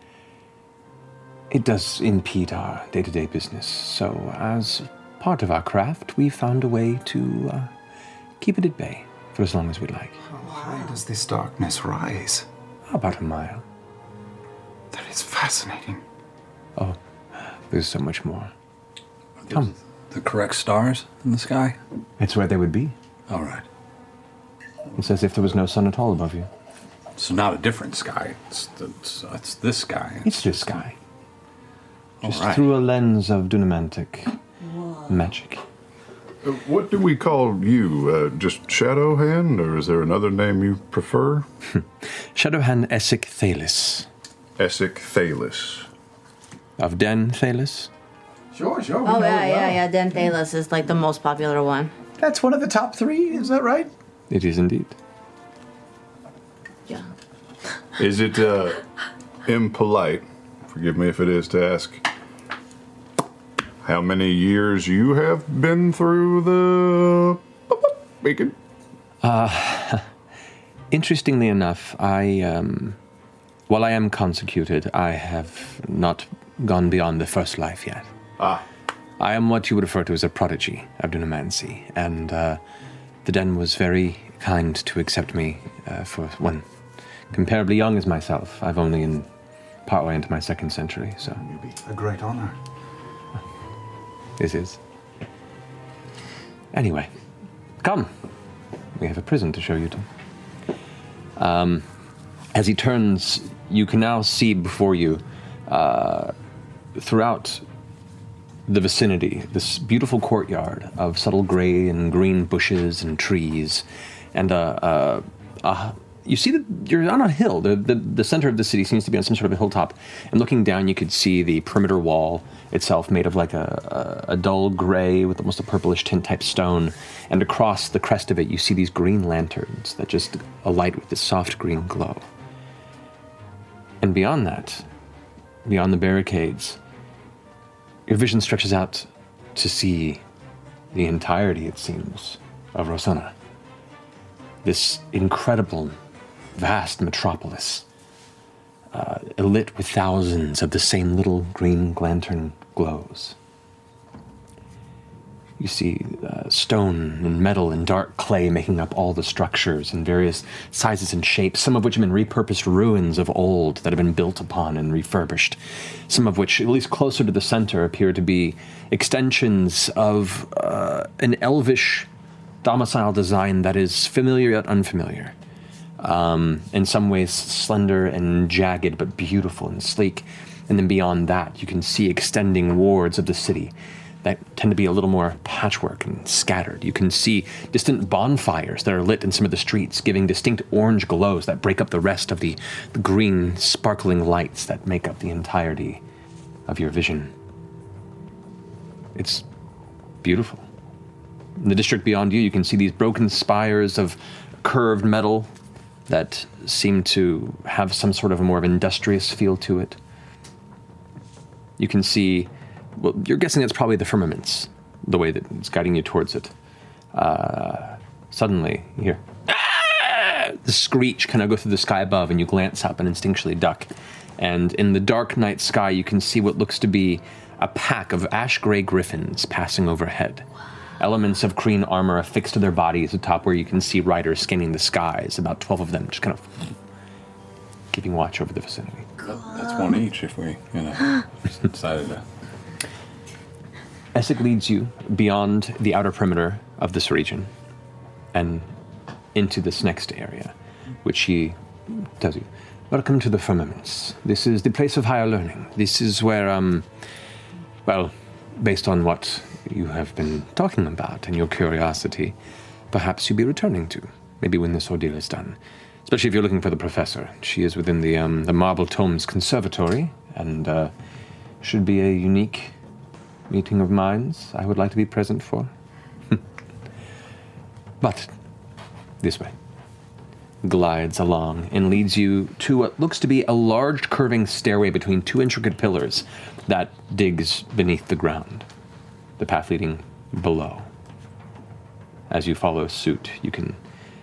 it does impede our day to day business. So, as part of our craft, we found a way to uh, keep it at bay for as long as we'd like. How high does this darkness rise? About a mile. That is fascinating. Oh, there's so much more. Come. The correct stars in the sky? It's where they would be. All right. It's as if there was no sun at all above you. So not a different sky. It's, it's, it's this sky. It's this sky. All Just right. through a lens of Dunamantic magic. Uh, What do we call you? Uh, just Shadowhand, or is there another name you prefer? *laughs* Shadowhand Essek Thelyss. Essek Thelyss. Of Den Thelyss? Sure, sure. we Oh yeah, it yeah, well. yeah. Den Thelyss is like the most popular one. That's one of the top three, is that right? It is indeed. Yeah. *laughs* Is it uh, impolite, forgive me if it is, to ask how many years you have been through the beacon? Uh, *laughs* interestingly enough, I, um, while I am consecuted, I have not gone beyond the first life yet. Ah. I am what you would refer to as a prodigy of Dunamancy, and uh, the Den was very kind to accept me uh, for one comparably young as myself. I've only in partway into my second century, so A great honor. this is. Anyway, come. We have a prison to show you to. Um, as he turns, you can now see before you, uh, throughout the vicinity, this beautiful courtyard of subtle gray and green bushes and trees, and uh, uh, uh, you see that you're on a hill. The, the the center of the city seems to be on some sort of a hilltop, and looking down, you could see the perimeter wall itself, made of like a, a, a dull gray with almost a purplish tint type stone, and across the crest of it, you see these green lanterns that just alight with this soft green glow. And beyond that, beyond the barricades, your vision stretches out to see the entirety, it seems, of Rosohna. This incredible, vast metropolis, uh, lit with thousands of the same little green lantern glows. You see uh, stone and metal and dark clay making up all the structures in various sizes and shapes, some of which have been repurposed ruins of old that have been built upon and refurbished. Some of which, at least closer to the center, appear to be extensions of uh, an elvish domicile design that is familiar yet unfamiliar. Um, in some ways, slender and jagged, but beautiful and sleek. And then beyond that, you can see extending wards of the city that tend to be a little more patchwork and scattered. You can see distant bonfires that are lit in some of the streets, giving distinct orange glows that break up the rest of the, the green, sparkling lights that make up the entirety of your vision. It's beautiful. In the district beyond you, you can see these broken spires of curved metal that seem to have some sort of a more of industrious feel to it. You can see, well, you're guessing it's probably the firmaments, the way that it's guiding you towards it. Uh, suddenly, you hear "Ah!" the screech kind of go through the sky above, and you glance up and instinctually duck. And in the dark night sky, you can see what looks to be a pack of ash gray griffins passing overhead. Elements of green armor affixed to their bodies atop where you can see riders scanning the skies, about 12 of them, just kind of keeping watch over the vicinity. That's one each if we, you know, *gasps* decided to. Essek leads you beyond the outer perimeter of this region and into this next area, which he tells you. Welcome to the firmaments. This is the place of higher learning. This is where, um, well, based on what you have been talking about and your curiosity, perhaps you'll be returning to, maybe when this ordeal is done. Especially if you're looking for the professor. She is within the, um, the Marble Tomes Conservatory and uh, should be a unique meeting of minds I would like to be present for. *laughs* but this way glides along and leads you to what looks to be a large curving stairway between two intricate pillars that digs beneath the ground, the path leading below. As you follow suit, you can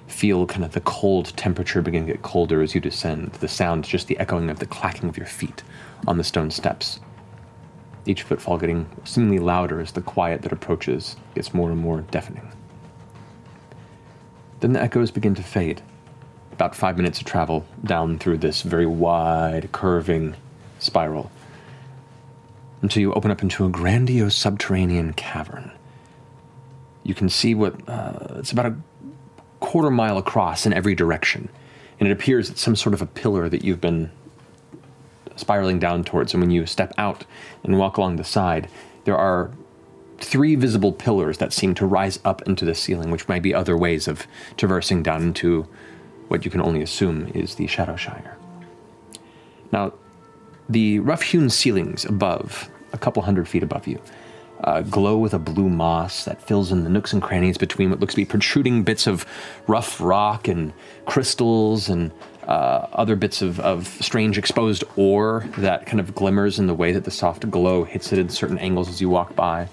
feel kind of the cold temperature begin to get colder as you descend. The sound, just the echoing of the clacking of your feet on the stone steps. Each footfall getting seemingly louder as the quiet that approaches gets more and more deafening. Then the echoes begin to fade. About five minutes of travel down through this very wide, curving spiral until you open up into a grandiose subterranean cavern. You can see what uh, it's about a quarter mile across in every direction, and it appears it's some sort of a pillar that you've been spiraling down towards. And when you step out and walk along the side, there are three visible pillars that seem to rise up into the ceiling, which might be other ways of traversing down into what you can only assume is the Shadowshire. Now, the rough hewn ceilings above, a couple hundred feet above you, uh, glow with a blue moss that fills in the nooks and crannies between what looks to be protruding bits of rough rock and crystals and uh, other bits of, of strange exposed ore that kind of glimmers in the way that the soft glow hits it in certain angles as you walk by.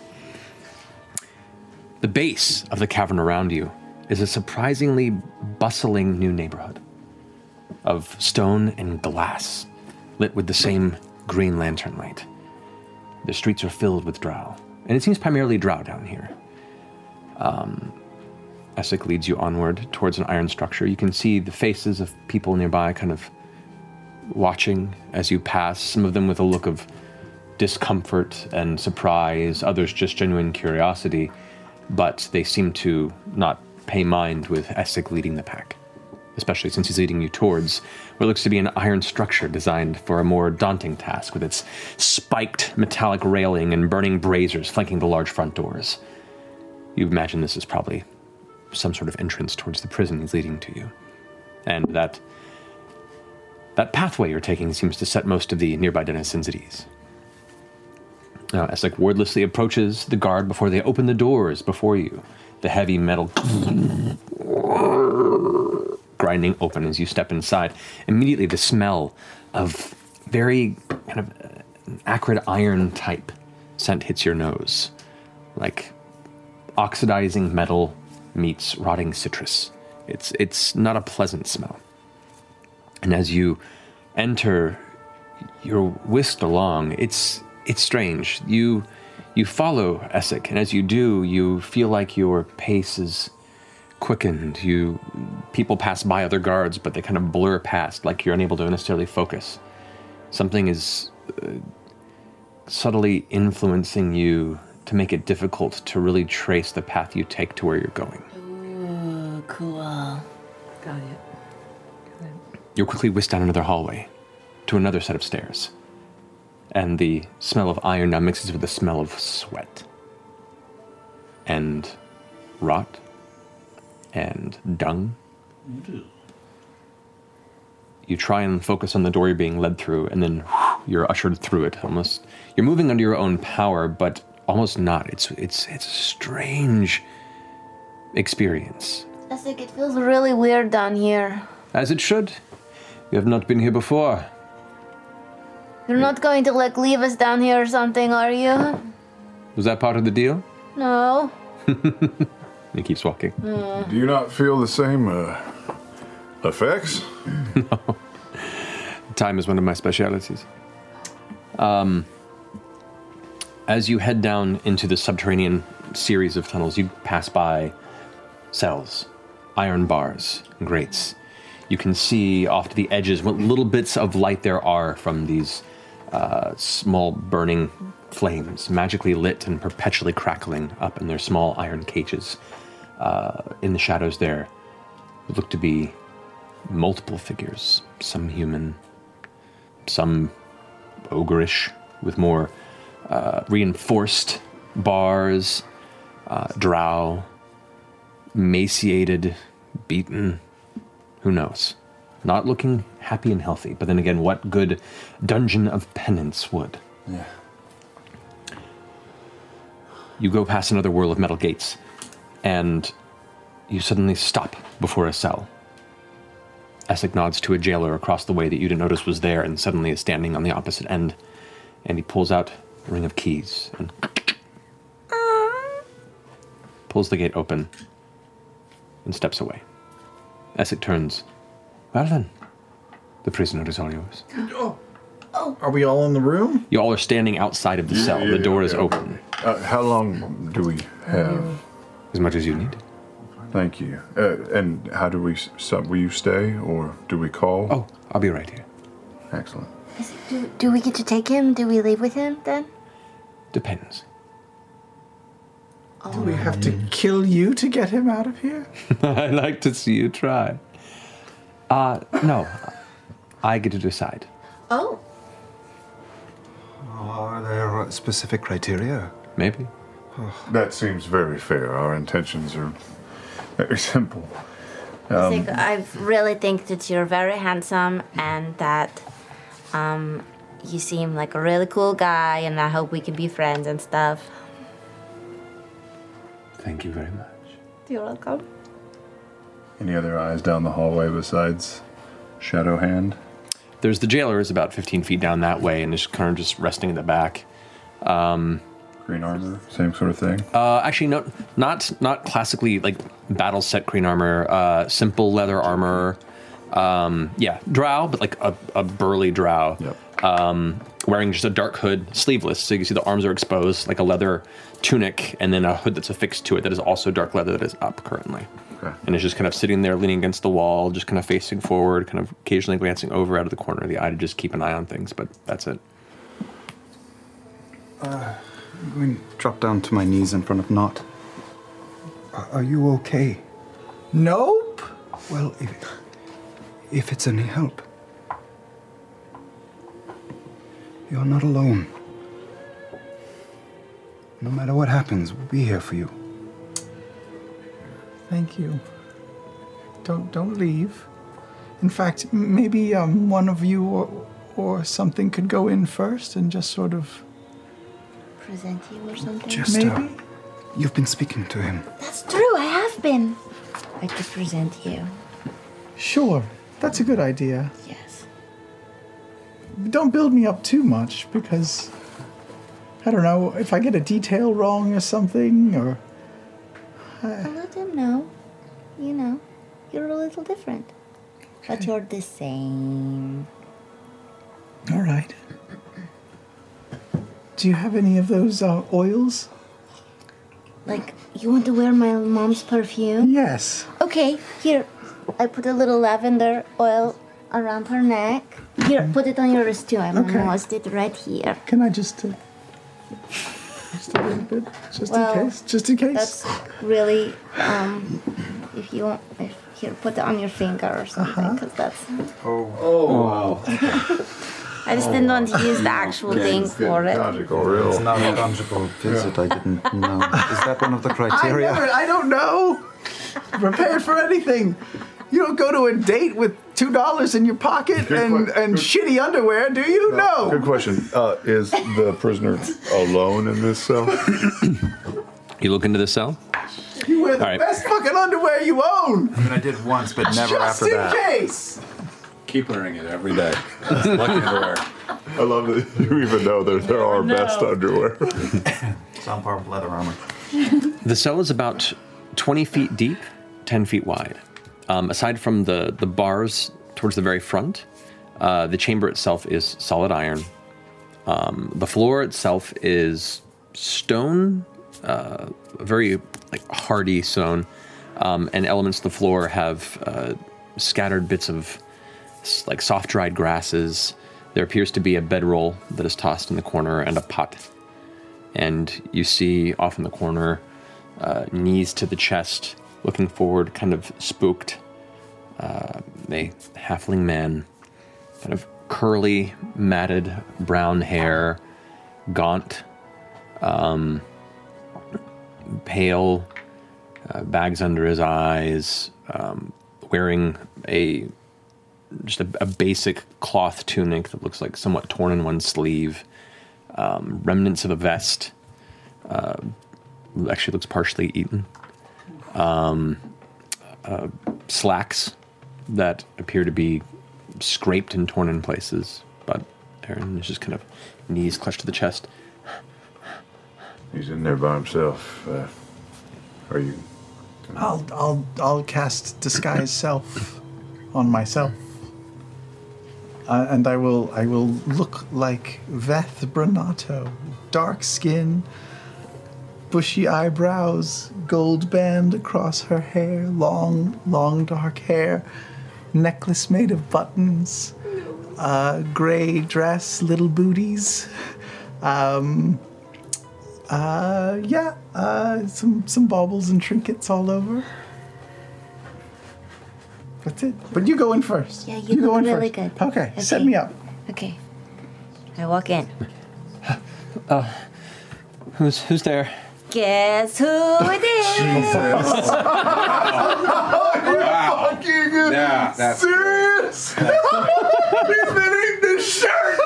The base of the cavern around you is a surprisingly bustling new neighborhood of stone and glass, lit with the same green lantern light. The streets are filled with drow, and it seems primarily drow down here. Um, Essek leads you onward towards an iron structure. You can see the faces of people nearby kind of watching as you pass, some of them with a look of discomfort and surprise, others just genuine curiosity, but they seem to not pay mind with Essek leading the pack, especially since he's leading you towards what looks to be an iron structure designed for a more daunting task with its spiked metallic railing and burning braziers flanking the large front doors. You imagine this is probably some sort of entrance towards the prison he's leading to you. And that that pathway you're taking seems to set most of the nearby denizens at ease. Now, Essek wordlessly approaches the guard before they open the doors before you. The heavy metal grinding open as you step inside. Immediately, the smell of very kind of uh, acrid iron type scent hits your nose, like oxidizing metal meets rotting citrus. It's it's not a pleasant smell. And as you enter, you're whisked along. It's it's strange. You you follow Essek, and as you do, you feel like your pace is quickened. You people pass by other guards, but they kind of blur past, like you're unable to necessarily focus. Something is uh, subtly influencing you to make it difficult to really trace the path you take to where you're going. Ooh, cool. Got it. You're quickly whisked down another hallway to another set of stairs. And the smell of iron now mixes with the smell of sweat and rot and dung. You try and focus on the door you're being led through, and then you're ushered through it. Almost, you're moving under your own power, but almost not. It's it's it's a strange experience, I think it feels really weird down here. as it should. You have not been here before. You're not going to like leave us down here or something, are you? Was that part of the deal? No. *laughs* He keeps walking. Mm. Do you not feel the same uh, effects? *laughs* No. Time is one of my specialities. Um, as you head down into the subterranean series of tunnels, you pass by cells, iron bars, grates. You can see off to the edges what little bits of light there are from these uh, small burning flames, magically lit and perpetually crackling up in their small iron cages. Uh, in the shadows there look to be multiple figures, some human, some ogreish with more uh, reinforced bars, uh, drow, emaciated, beaten, who knows? Not looking happy and healthy, but then again, what good dungeon of penance would? Yeah. You go past another whirl of metal gates, and you suddenly stop before a cell. Essek nods to a jailer across the way that you didn't notice was there and suddenly is standing on the opposite end. And he pulls out ring of keys and pulls the gate open and steps away. Essek turns. Well then, the prisoner is all yours. Oh are we all in the room? You all are standing outside of the cell. Yeah, the door yeah, is yeah. open. Uh, how long do we have? As much as you need. Thank you. Uh, and how do we? s- So, will you stay, or do we call? Oh, I'll be right here. Excellent. Do, do we get to take him? Do we leave with him then? Depends. Do we have to kill you to get him out of here? *laughs* I like to see you try. Uh, no. I get to decide. Oh. Are there uh, specific criteria? Maybe. That seems very fair. Our intentions are very simple. I Um, think I really think that you're very handsome and that um, you seem like a really cool guy, and I hope we can be friends and stuff. Thank you very much. You're welcome. any other eyes down the hallway besides Shadow Hand? There's the jailer is about 15 feet down that way and is kind of just resting in the back. Um, Green armor, same sort of thing. Uh, actually, no, not not classically like battle set green armor. Uh, simple leather armor. Um, yeah, drow, but like a, a burly drow. Um, wearing just a dark hood, sleeveless, so you can see the arms are exposed, like a leather tunic, and then a hood that's affixed to it that is also dark leather that is up currently. Okay. And is just kind of sitting there, leaning against the wall, just kind of facing forward, kind of occasionally glancing over out of the corner of the eye to just keep an eye on things. But that's it. Uh, I'm going to drop down to my knees in front of Nott. Are are you okay? Nope. Well, if, if it's any help, you're not alone. No matter what happens, we'll be here for you. Thank you. Don't don't leave. In fact, m- maybe um, one of you or, or something could go in first and just sort of Present you or something? Just maybe. you've been speaking to him. That's true, I have been. I could present you. Sure, that's a good idea. Yes. Don't build me up too much because I don't know if I get a detail wrong or something or. I'll let him know. You know, you're a little different. But you're the same. All right. Do you have any of those uh, oils? Like, you want to wear my mom's perfume? Yes. Okay, here. I put a little lavender oil around her neck. Here, put it on your wrist too. I'm Okay. almost it right here. Can I just. Uh, just a little bit? Just Well, in case? Just in case? That's really, um, if you want, if, here, put it on your finger or something, because that's. Oh. Oh, wow. *laughs* I just didn't want to use the actual thing for it. It's not a conjugal visit, I didn't know. Is that one of the *laughs* I criteria? never, I don't know. Prepared for anything. You don't go to a date with two dollars in your pocket and, and shitty underwear, do you? No. Good question. Uh, is the prisoner alone in this cell? *coughs* You look into the cell. You wear the All right. best fucking underwear you own. I mean, I did once, but never Just after in that. case. Keep wearing it every day. Lucky underwear. I love that you even know that there are best underwear. *laughs* Some part of leather armor. The cell is about 20 feet deep, 10 feet wide. Um, aside from the, the bars towards the very front, uh, the chamber itself is solid iron. Um, the floor itself is stone, uh, very like hardy stone, um, and elements of the floor have uh, scattered bits of like soft dried grasses. There appears to be a bedroll that is tossed in the corner and a pot and you see off in the corner, uh, knees to the chest, looking forward, kind of spooked, uh, a halfling man, kind of curly, matted brown hair, gaunt, um, pale, uh, bags under his eyes, um, wearing a just a, a basic cloth tunic that looks like somewhat torn in one sleeve um, remnants of a vest. Uh, actually, looks partially eaten. Um, uh, slacks that appear to be scraped and torn in places, but Aaron is just kind of knees clutched to the chest. He's in there by himself. Uh, are you? I'll I'll I'll cast disguise *coughs* self on myself. Uh, and I will I will look like Veth Brenatto. Dark skin, bushy eyebrows, gold band across her hair, long, long dark hair, necklace made of buttons, uh, gray dress, little booties. Um, uh, yeah, uh, some some baubles and trinkets all over. That's it. But you go in first. Yeah, you, go look in really first. good. Okay, set me up. Okay. I walk in. Uh, who's who's there? Guess who it is? *laughs* Jesus! Fucking Yeah, that's serious? He's been eating this shirt.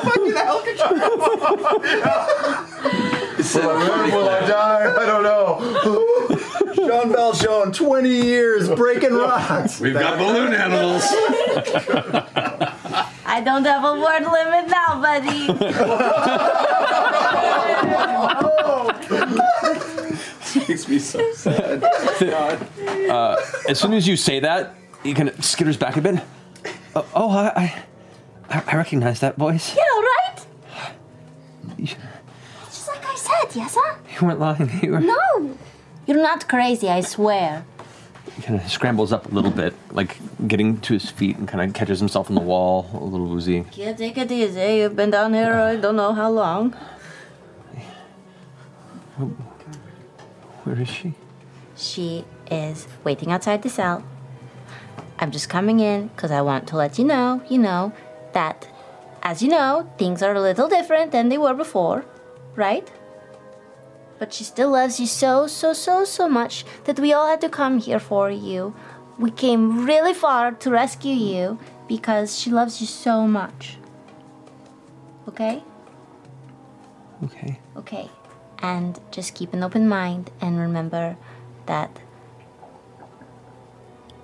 fucking When will I die? I don't know. Sean Bell 20 years breaking rocks. We've got balloon animals. *laughs* I don't have a word limit now, buddy. *laughs* Makes me so sad. Uh, as soon as you say that, he kind of skitters back a bit. Uh, oh, I, I, I recognize that voice. yeah, right? Just like I said, yes, sir? You weren't lying. You were. No. You're not crazy, I swear. He kind of scrambles up a little bit, like getting to his feet, and kind of catches himself on the wall, a little woozy. Yeah, take it easy. You've been down here I don't know how long. Where is she? She is waiting outside the cell. I'm just coming in because I want to let you know, you know, that, as you know, things are a little different than they were before, right? But she still loves you so, so, so, so much that we all had to come here for you. We came really far to rescue you because she loves you so much. Okay? Okay. Okay. And just keep an open mind and remember that,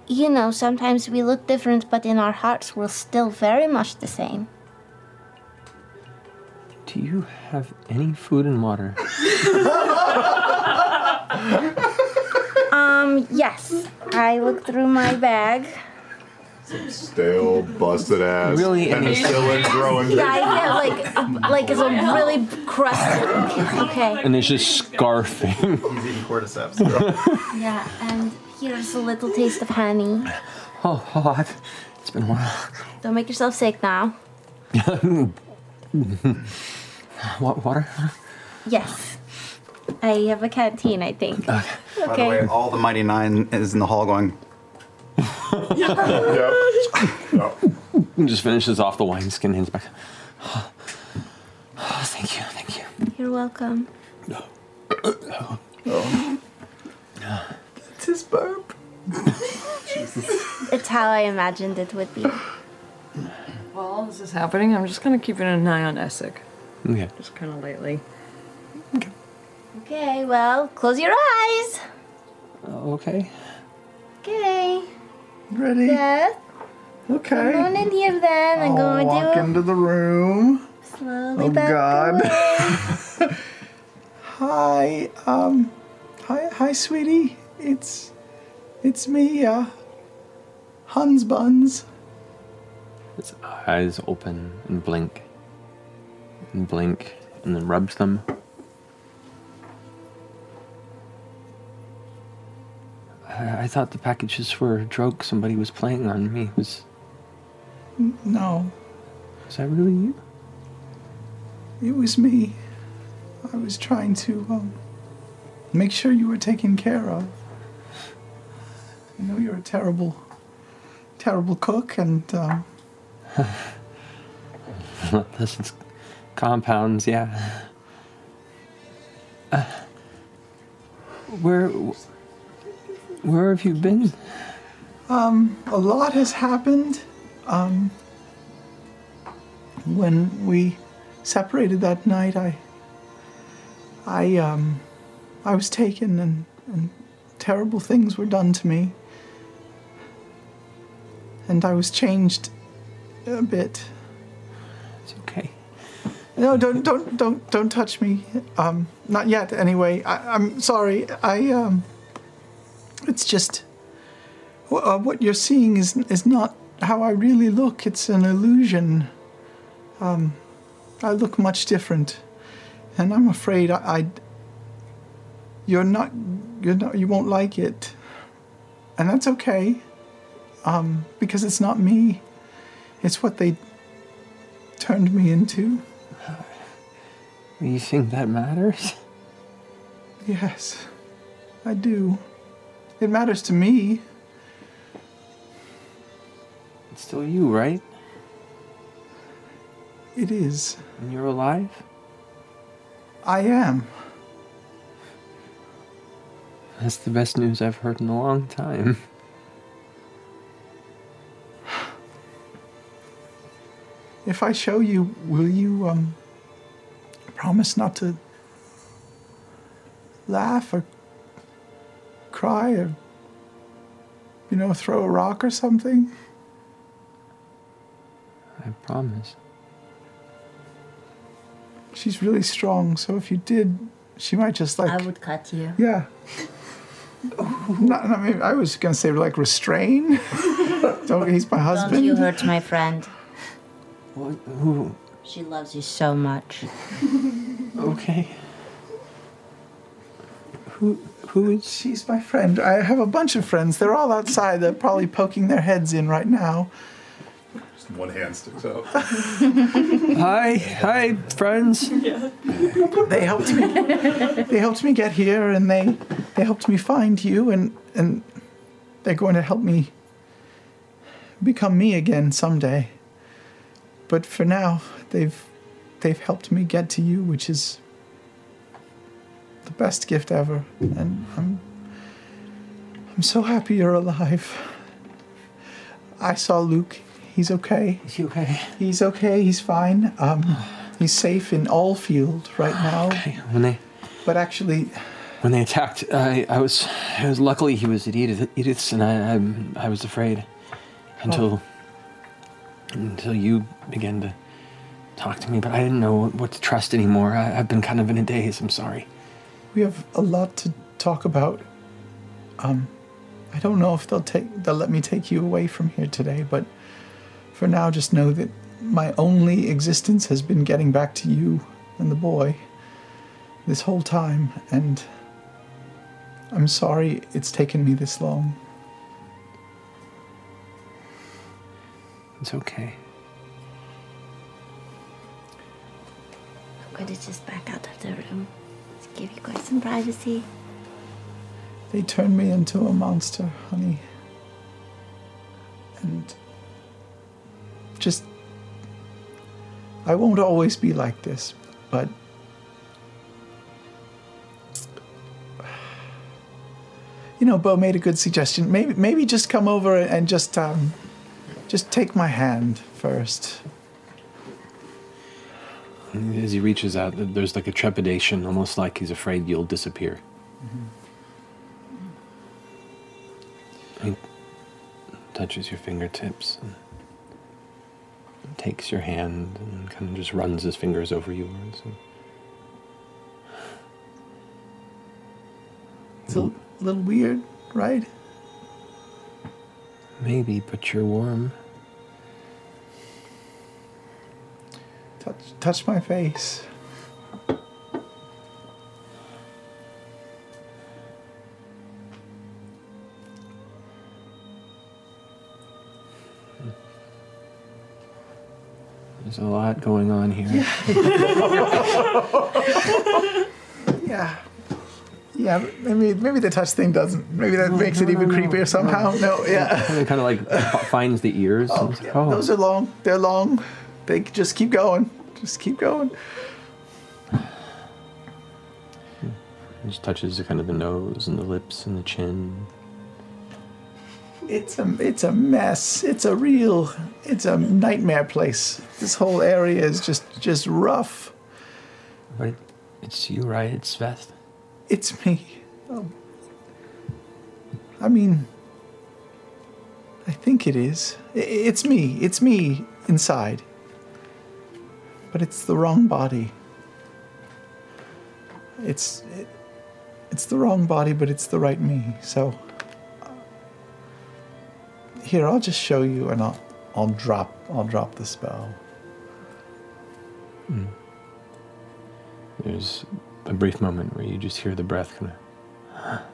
you know, sometimes we look different, but in our hearts, we're still very much the same. Do you have any food and water? *laughs* Um, yes. I looked through my bag. Some stale, busted ass. Really? Penicillin growing. Yeah, I get like, like it's a really crusty. Okay. And it's just scarfing. He's eating cordyceps. *laughs* Yeah, and here's a little taste of honey. oh, oh I've, it's been a while. Don't make yourself sick now. *laughs* *laughs* What water? Yes. I have a canteen, I think. Okay. By the way, all the Mighty Nein is in the hall going, And *laughs* just finishes off the wineskin, hands back. Oh, *sighs* thank you, thank you. You're welcome. no that's his burp. It's how I imagined it would be. While all this is happening, I'm just gonna keep an eye on Essek. Okay. Just kind of lightly. Okay, Okay, well, close your eyes. Okay. Okay. Ready? Yes. Okay. Come on in here then. I'm I'll going walk to into the room. slowly Oh back God. away. *laughs* Hi, um, hi, hi, sweetie. It's, it's me, uh, Hans Buns. His eyes open and blink. And blink, and then rubs them. I, I thought the packages were a joke. Somebody was playing on me. It Was No, was that really you? it was me. I was trying to, um, make sure you were taken care of. I know you're a terrible, terrible cook, and, um, *laughs* Lessons, compounds, yeah. Uh, where, where have you been? Um, a lot has happened. Um, when we separated that night, I, I, um, I was taken and, and terrible things were done to me. And I was changed a bit. No, don't, don't, don't, don't touch me. Um, not yet, anyway. I, I'm sorry. I, um, it's just, uh, what you're seeing is is not how I really look. It's an illusion. Um, I look much different, and I'm afraid I, I you're not, you're not, you won't like it, and that's okay. um, because it's not me. It's what they turned me into. You think that matters? Yes, I do. It matters to me. It's still you, right? It is. And you're alive? I am. That's the best news I've heard in a long time. *laughs* If I show you, will you um promise not to laugh or cry or you know, throw a rock or something? I promise. She's really strong, so if you did, she might just like I would cut you. Yeah. Not, I mean, I was gonna say like restrain. *laughs* Don't. He's my husband. Don't you hurt my friend. What? Who? She loves you so much. *laughs* Okay. Who? Who is? She's my friend. I have a bunch of friends. They're all outside. They're probably poking their heads in right now. Just one hand sticks out. *laughs* Hi, hi, friends. Yeah. They helped me. They helped me get here, and they they helped me find you, and and they're going to help me become me again someday. But for now, they've they've helped me get to you, which is the best gift ever, and I'm I'm so happy you're alive. I saw Luke. He's okay. Is he okay? He's okay. He's fine. Um, he's safe in Alfield right *sighs* now. Okay. When they But actually, when they attacked, I I was I was luckily he was at Edith, Edith's, and I I, I was afraid until until you began to talk to me. But I didn't know what to trust anymore. I, I've been kind of in a daze. I'm sorry. we have a lot to talk about. Um, I don't know if they'll take they'll let me take you away from here today, but for now, just know that my only existence has been getting back to you and the boy this whole time, and I'm sorry it's taken me this long. It's okay. To just back out of the room. to give you guys some privacy. They turned me into a monster, honey. And just. I won't always be like this, but. You know, Beau made a good suggestion. Maybe, maybe just come over and just, um, just take my hand first. As he reaches out, there's like a trepidation, almost like he's afraid you'll disappear. Mm-hmm. He touches your fingertips and takes your hand and kind of just runs his fingers over yours. And It's a little weird, right? maybe, but you're warm. Touch, touch my face. There's a lot going on here. Yeah. *laughs* Yeah, but maybe maybe the touch thing doesn't. Maybe that makes it even creepier somehow. No, yeah. It kind of like finds the ears. Oh, it's like, oh. Those are long. They're long. They just keep going. Just keep going. Just touches the kind of the nose and the lips and the chin. It's a it's a mess. It's a real it's a nightmare place. This whole area is just just rough. But it's you, right? It's Sveth. It's me. Um, I mean, I think it is. It's me. It's me inside. But it's the wrong body. It's it, it's the wrong body, but it's the right me. So here, I'll just show you, and I'll I'll drop I'll drop the spell. Hmm. There's a brief moment where you just hear the breath kind of. *gasps*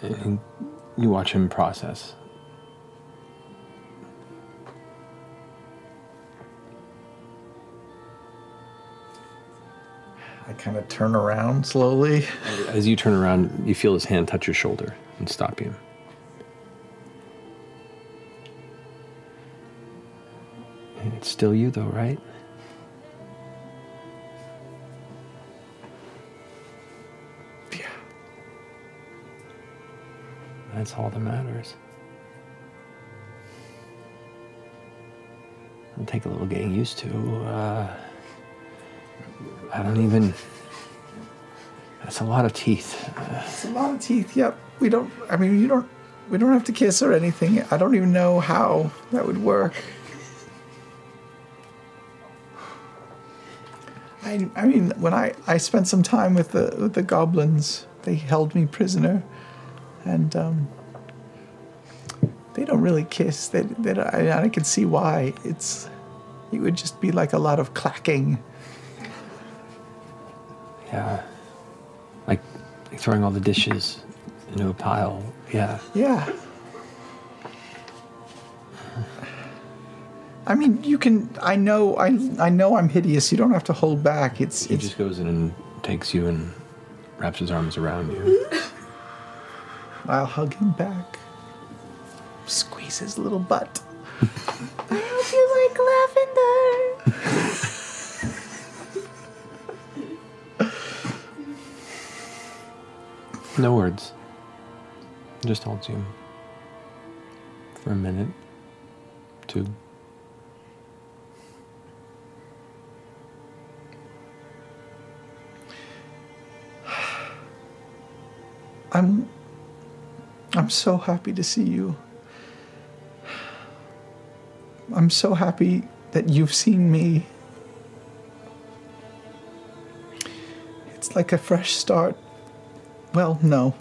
And you watch him process. I kind of turn around slowly. As you turn around, you feel his hand touch your shoulder and stop you. It's still you, though, right? Yeah. That's all that matters. It'll take a little getting used to. Uh, I don't even. That's a lot of teeth. It's a lot of teeth. Yep. We don't. I mean, you don't. We don't have to kiss or anything. I don't even know how that would work. I, I mean, when I, I spent some time with the with the goblins, they held me prisoner, and um, they don't really kiss. They, they I, I can see why. It's it would just be like a lot of clacking. Yeah. Like, like throwing all the dishes into a pile. Yeah. Yeah. I mean, you can. I know. I I know I'm hideous. You don't have to hold back. It's He it's. just goes in and takes you and wraps his arms around you. *laughs* I'll hug him back. Squeeze his little butt. I hope you like No words. Just holds you for a minute, two. *sighs* I'm. I'm so happy to see you. I'm so happy that you've seen me. It's like a fresh start. Well, no.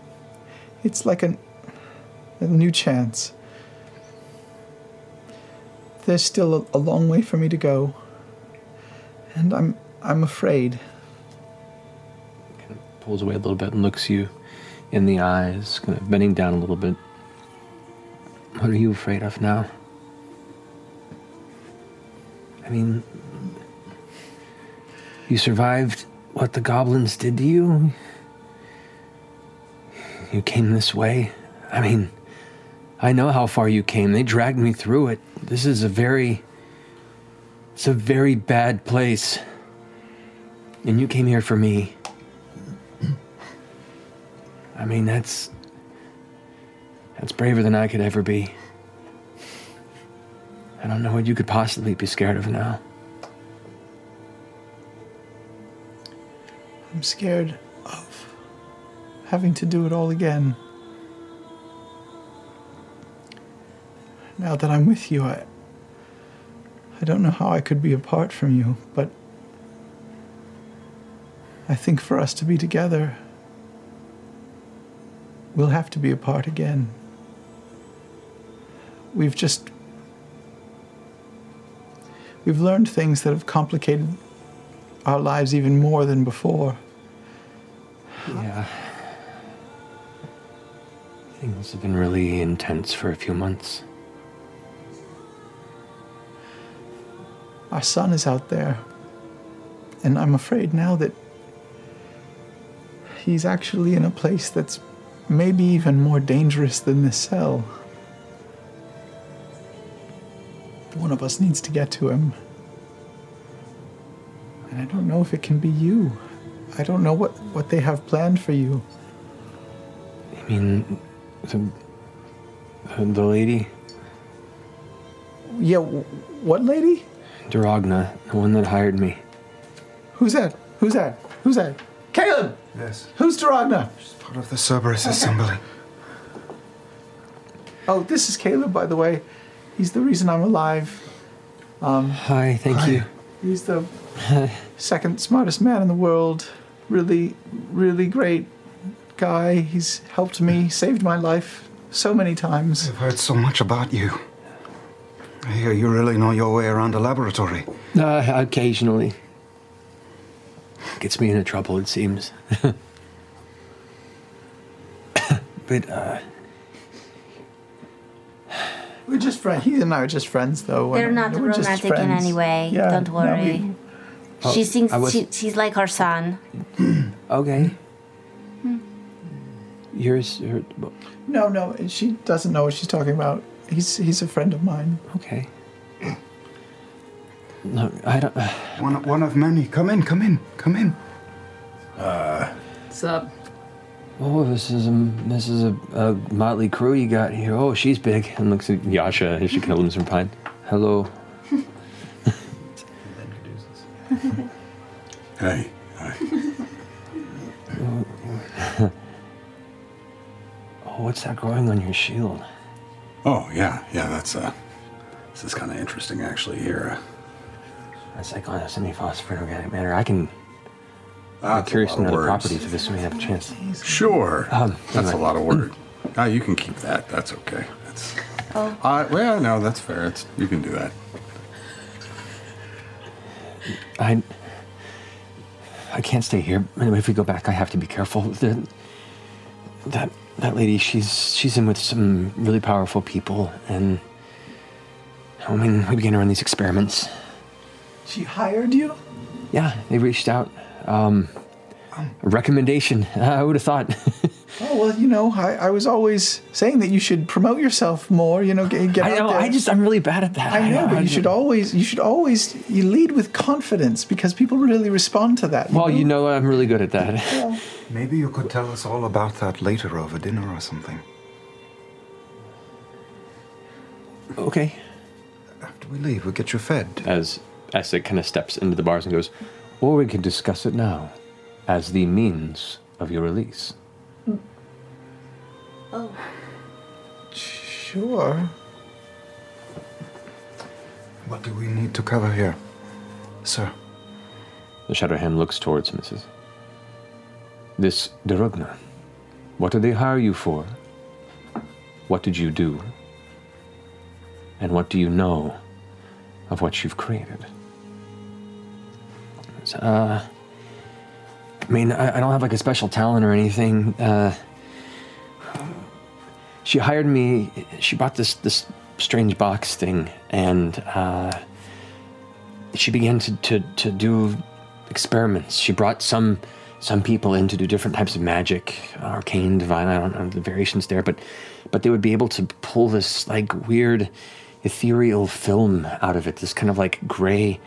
It's like a new chance. There's still a, a long way for me to go. And I'm I'm afraid. Pulls away a little bit and looks you in the eyes, kind of bending down a little bit. What are you afraid of now? I mean, you survived what the goblins did to you. You came this way. I mean, I know how far you came. They dragged me through it. This is a very. It's a very bad place. And you came here for me. I mean, that's. That's braver than I could ever be. I don't know what you could possibly be scared of now. I'm scared having to do it all again. Now that I'm with you, I I don't know how I could be apart from you, but I think for us to be together, we'll have to be apart again. We've just we've learned things that have complicated our lives even more than before. Yeah. Things have been really intense for a few months. Our son is out there. And I'm afraid now that he's actually in a place that's maybe even more dangerous than this cell. One of us needs to get to him. And I don't know if it can be you. I don't know what, what they have planned for you. I mean, the, the lady, Yeah, w- what lady? Duragna, the one that hired me. Who's that? Who's that? Who's that? Caleb! Yes. Who's Duragna? Part of the Cerberus Assembly. Oh, this is Caleb, by the way. He's the reason I'm alive. Um, Hi, thank you. He's the second smartest man in the world. Really, really great guy. He's helped me, saved my life so many times. I've heard so much about you. I hear you really know your way around a laboratory. Uh, occasionally. Gets me into trouble, it seems. *laughs* but uh, We're just friends. He and I are just friends, though. They're not we're just romantic in friends. any way. Yeah, Don't no, worry. we- Oh, she thinks was- she, she's like her son. *clears throat* okay. Yours, her, No, no, she doesn't know what she's talking about. He's he's a friend of mine. Okay. No, I don't. one, one of many. Come in, come in, come in. Uh, What's up? oh, this is a this is a, a motley crew you got here. Oh, she's big. And looks at Yasha as she kind of looms from behind. Hello. Hey. Oh, *laughs* what's that growing on your shield? Oh yeah, yeah. That's uh, this is kind of interesting actually here. That's like on a semi-phosphorus organic matter. I can. I'm curious lot to know the properties of this when we have a chance. Sure. Um, that's a lot of work. *clears throat* Ah, you can keep that. That's okay. That's. Oh. Uh, well, no, that's fair. It's you can do that. I. I can't stay here. Anyway, if we go back, I have to be careful. The, *laughs* that that lady, she's she's in with some really powerful people, and I mean, we began to run these experiments. She hired you? Yeah, they reached out. Um, recommendation. *laughs* I would have thought. *laughs* Oh well, you know, I, I was always saying that you should promote yourself more. You know, get, get I out know. there. I just I'm really bad at that. I know, but I- you should always you should always you lead with confidence because people really respond to that. Well, you know, I'm really good at that. *laughs* Maybe you could tell us all about that later over dinner or something. Okay. After we leave, we'll get you fed. As Essek kind of steps into the bars and goes, Or we can discuss it now, as the means of your release. Oh. Sure. What do we need to cover here, sir? The Shadow Hand looks towards Mrs. This Derugna, what did they hire you for? What did you do? And what do you know of what you've created? So, Uh, I mean, I, I don't have like a special talent or anything. Uh, she hired me. She bought this this strange box thing, and uh, she began to, to to do experiments. She brought some some people in to do different types of magic, arcane, divine. I don't know the variations there, but but they would be able to pull this like weird ethereal film out of it. This kind of like gray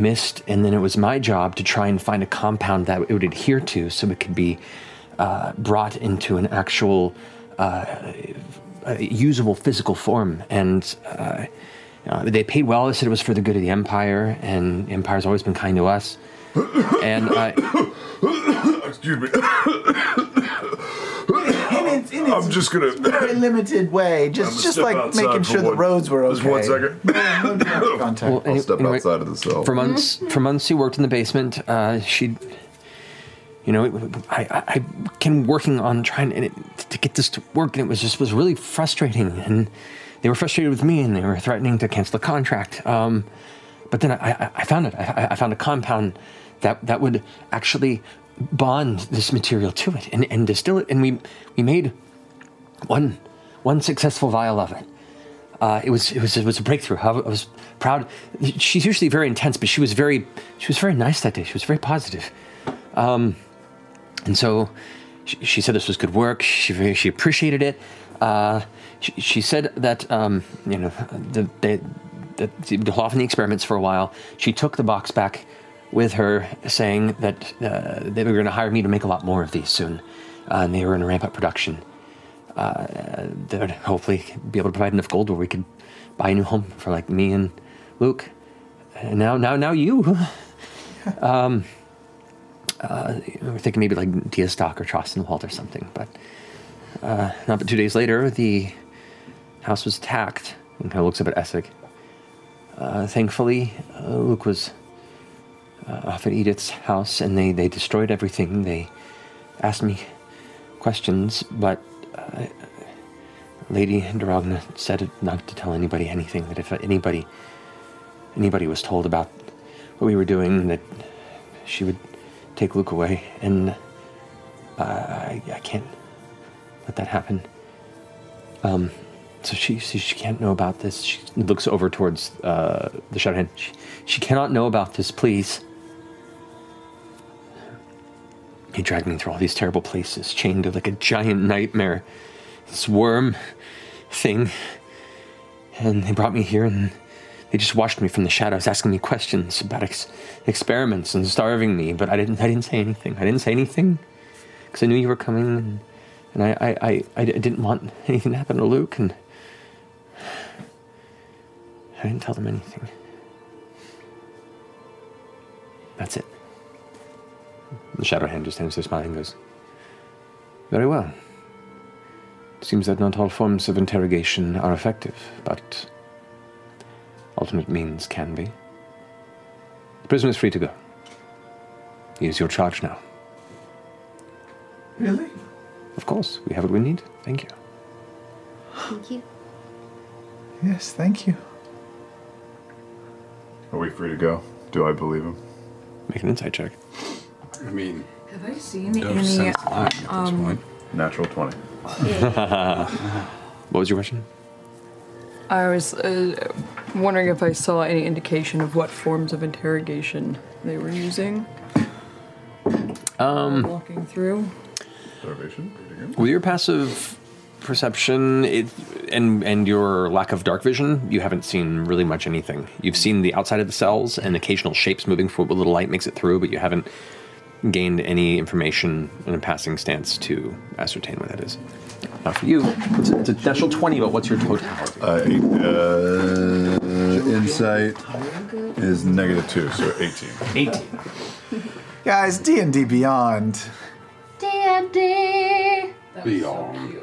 mist, and then it was my job to try and find a compound that it would adhere to, so it could be uh, brought into an actual uh, usable physical form. And uh, uh, they paid well. They said it was for the good of the empire, and empire's always been kind to us. And I, *coughs* Excuse me. *coughs* *coughs* In its, in its I'm just gonna. very limited way, just just like making for sure the roads were okay. Just one second. *laughs* No, no *laughs* direct contact. Well, any- step anyway, outside of the cell. For months, for months, she worked in the basement. Uh, she, you know, I, I, I began working on trying and it, to get this to work, and it was just was really frustrating. And they were frustrated with me, and they were threatening to cancel the contract. Um, but then I, I, I found it. I, I found a compound that that would actually bond this material to it and, and distill it, and we we made one one successful vial of it. Uh, it was it was it was a breakthrough. I was- proud. She's usually very intense, but she was very she was very nice that day. She was very positive, um, and so she, she said this was good work. She she appreciated it. Uh, she, she said that um, you know the, they that they'd off on the experiments for a while. She took the box back with her, saying that uh, they were going to hire me to make a lot more of these soon, uh, and they were going to ramp up production uh, that would hopefully be able to provide enough gold where we could buy a new home for like me and Luke. And now, now, now you. *laughs* um, uh, we're thinking maybe like Deastok or Trostenwald or something, but uh, not but two days later, the house was attacked. And kind of looks up at Essek. Uh, thankfully, Luke was uh, off at Edith's house, and they they destroyed everything. They asked me questions, but uh, Lady Duragna said not to tell anybody anything. That if anybody anybody was told about what we were doing, that she would take Luke away. And uh, I, I can't let that happen. Um, so she, she she can't know about this. She looks over towards uh, the shadow hand. She, she cannot know about this, please. He dragged me through all these terrible places, chained to like a giant nightmare. This worm thing. And they brought me here and they just watched me from the shadows, asking me questions about ex- experiments and starving me. But I didn't. I didn't say anything. I didn't say anything because I knew you were coming, and, and I, I, I, I didn't want anything to happen to Luke, and I didn't tell them anything. That's it. The shadow hand just stands there smiling and goes, Very well. It Seems that not all forms of interrogation are effective, but alternate means can be. The prisoner is free to go. He is your charge now. Really? Of course, we have what we need. Thank you. Thank you. Yes, thank you. Are we free to go? Do I believe him? Make an insight check. I mean, Have I seen Don't any? sense lying at this um. Natural 20. *laughs* what was your question? I was uh, wondering if I saw any indication of what forms of interrogation they were using. Um, walking through. Starvation? With your passive perception it, and and your lack of dark vision, you haven't seen really much anything. You've seen the outside of the cells and occasional shapes moving forward. A little light makes it through, but you haven't gained any information in a passing stance to ascertain what that is. Now for you, it's a, it's a natural 20, but what's your totality? Uh, uh, insight is negative two, so 18. 18. Guys, D and D Beyond. D&D. Beyond.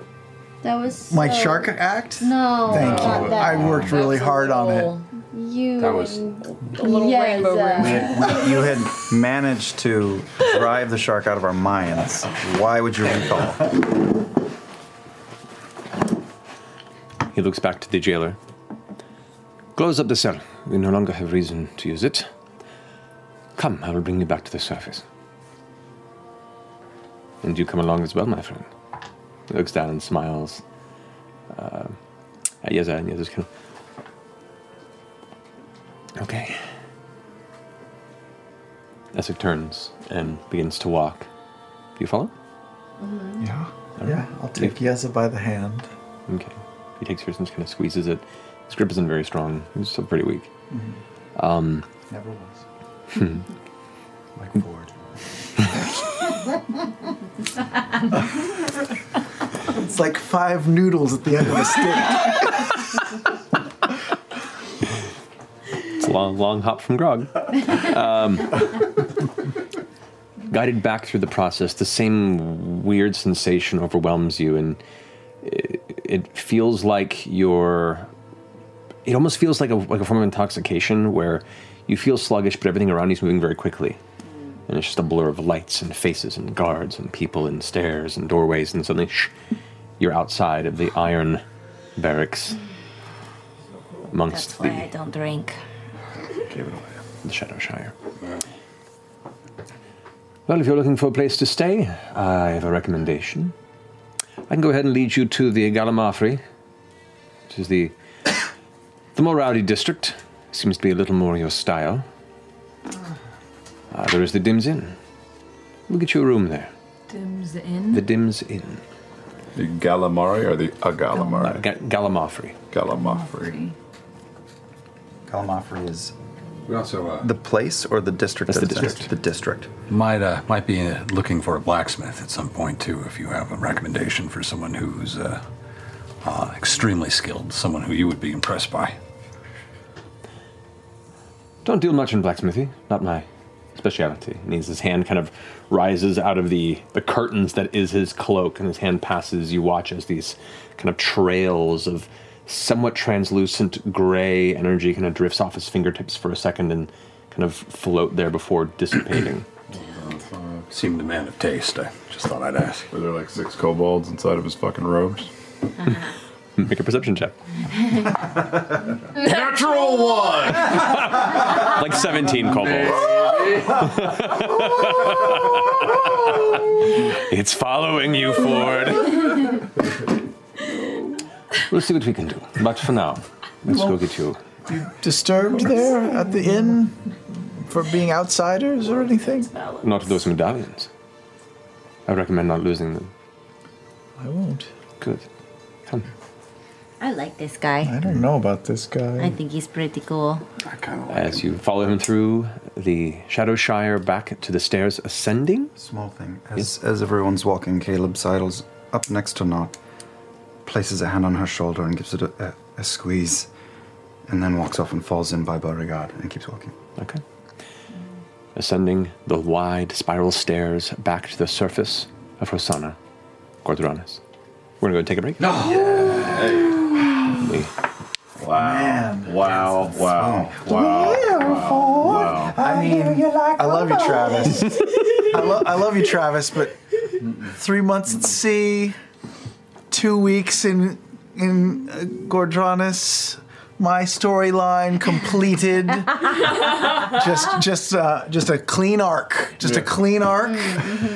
That was My shark act. No, Thank you. I worked really hard on it. You. That was- A little yes, rainbow uh, you had managed to drive the shark out of our minds. Why would you recall? He looks back to the jailer. Close up the cell. We no longer have reason to use it. Come, I will bring you back to the surface. And you come along as well, my friend. He looks down and smiles uh, at Yeza, and Yeza's kind of. Okay. Essek turns and begins to walk. Do you follow? Yeah. All Yeah, right. I'll take Yeza by the hand. Okay. He takes yours and just kind of squeezes it. His grip isn't very strong. He's still pretty weak. Mhm. Um, Never was. *laughs* hmm. Like Fjord. *laughs* It's like five noodles at the end of a stick. *laughs* It's a long, long hop from Grog. Um, guided back through the process, the same weird sensation overwhelms you, and it, it feels like you're. It almost feels like a, like a form of intoxication where you feel sluggish, but everything around you is moving very quickly. And it's just a blur of lights and faces and guards and people and stairs and doorways, and suddenly shh, you're outside of the iron barracks amongst That's why I don't drink. The Shadowshire. Well, if you're looking for a place to stay, I have a recommendation. I can go ahead and lead you to the Galamafri, which is the the more rowdy district. Seems to be a little more your style. Uh, there is the Dims Inn. We'll get you a room there. Dims in. The Dims Inn. The Galamari or the Agalamari? Ga- Galamafri. Galamafri. Kalamafri is We also uh, the place or the district? That's the that it's in? district. The district. might uh, might be uh, looking for a blacksmith at some point too. If you have a recommendation for someone who's uh, uh, extremely skilled, someone who you would be impressed by. Don't deal much in blacksmithy. Not my speciality. And his hand kind of rises out of the, the curtains that is his cloak, and his hand passes. You watch as these kind of trails of somewhat translucent gray energy kind of drifts off his fingertips for a second and kind of float there before dissipating. Seemed a man of taste. I just thought I'd ask. Were there like six kobolds inside of his fucking robes? *laughs* Make a perception check. *laughs* Natural one! *laughs* like 17 kobolds. it's following you, Fjord. We'll see what we can do. But for now, let's Well- go get you. You disturbed there at the inn for being outsiders or anything? Not those medallions. I recommend not losing them. I won't. Good. Come. I like this guy. I don't know about this guy. I think he's pretty cool. I kind of like As you follow him through the Shadowshire back to the stairs ascending. Small thing. As, as everyone's walking, Caleb sidles up next to Nott, places a hand on her shoulder and gives it a, a, a squeeze, and then walks off and falls in by Beauregard and keeps walking. Okay. Ascending the wide spiral stairs back to the surface of Rosohna, Gordranas. We're gonna go take a break. No. Wow. Wow. Wow. Wow. Wow. I mean, I love you, Travis. I, lo- I love you, Travis, but three months at sea, two weeks in in uh, Ghor Dranas, my storyline completed. *laughs* just just uh, just a clean arc, just a clean arc.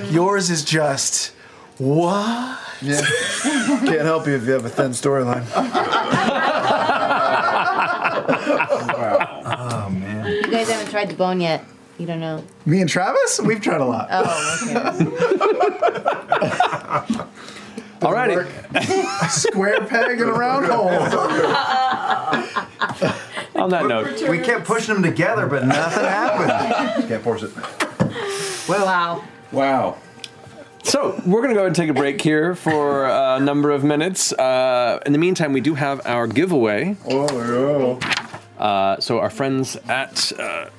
Yours is just what? Yeah. Can't help you if you have a thin storyline. *laughs* wow. Oh man. You guys haven't tried the bone yet. You don't know. Me and Travis, we've tried a lot. Oh, okay. *laughs* Alrighty. *laughs* Square peg in a round hole. On that note, We kept pushing them together, but nothing happened. *laughs* Can't force it. Well, wow. Wow. So we're going to go and take a break here for a number of minutes. Uh, in the meantime, we do have our giveaway. Oh, Uh, so our friends at uh,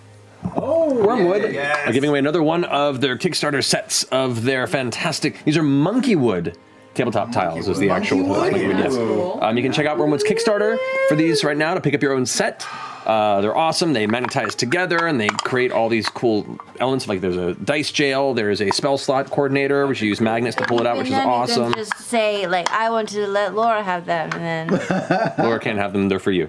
Wyrmwood are giving away another one of their Kickstarter sets of their fantastic. These are monkey wood tabletop tiles. Is the actual Monkey wood? yes. Cool. Um, you can check out Wyrmwood's Kickstarter for these right now to pick up your own set. Uh, they're awesome. They magnetize together and they create all these cool elements. Like there's a dice jail, there's a spell slot coordinator, which you use magnets to pull it out, which is then awesome. you can just say like, I want to let Laura have them, and then *laughs* Laura can't have them. They're for you.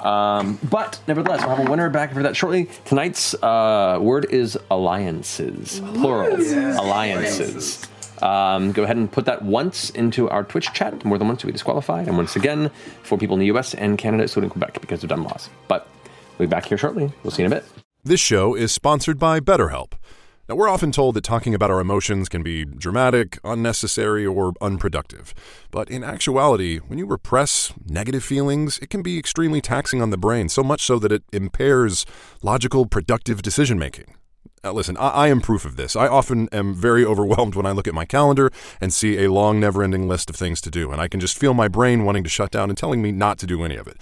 Um, but nevertheless, we'll have a winner back for that shortly. Tonight's uh, word is alliances, plural alliances. Um, go ahead and put that once into our Twitch chat. More than once, you'll be disqualified. And once again, for people in the U.S. and Canada, excluding Quebec, because of dumb laws. But we'll be back here shortly. We'll see you in a bit. This show is sponsored by BetterHelp. Now, we're often told that talking about our emotions can be dramatic, unnecessary, or unproductive. But in actuality, when you repress negative feelings, it can be extremely taxing on the brain, so much so that it impairs logical, productive decision making. Now, listen, I, I am proof of this. I often am very *laughs* overwhelmed when I look at my calendar and see a long, never ending list of things to do, and I can just feel my brain wanting to shut down and telling me not to do any of it.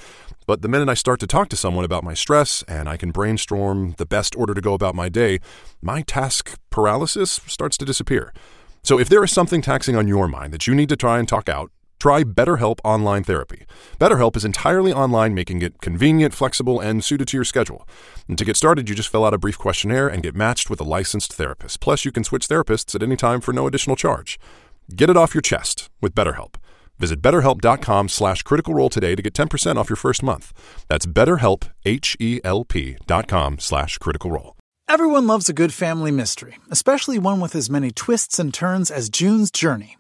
But the minute I start to talk to someone about my stress and I can brainstorm the best order to go about my day, my task paralysis starts to disappear. So if there is something taxing on your mind that you need to try and talk out, try BetterHelp Online Therapy. BetterHelp is entirely online, making it convenient, flexible, and suited to your schedule. And to get started, you just fill out a brief questionnaire and get matched with a licensed therapist. Plus, you can switch therapists at any time for no additional charge. Get it off your chest with BetterHelp. Visit betterhelp.com slash critical role today to get 10% off your first month. That's betterhelp, H-E-L-P dot com slash critical role. Everyone loves a good family mystery, especially one with as many twists and turns as June's Journey.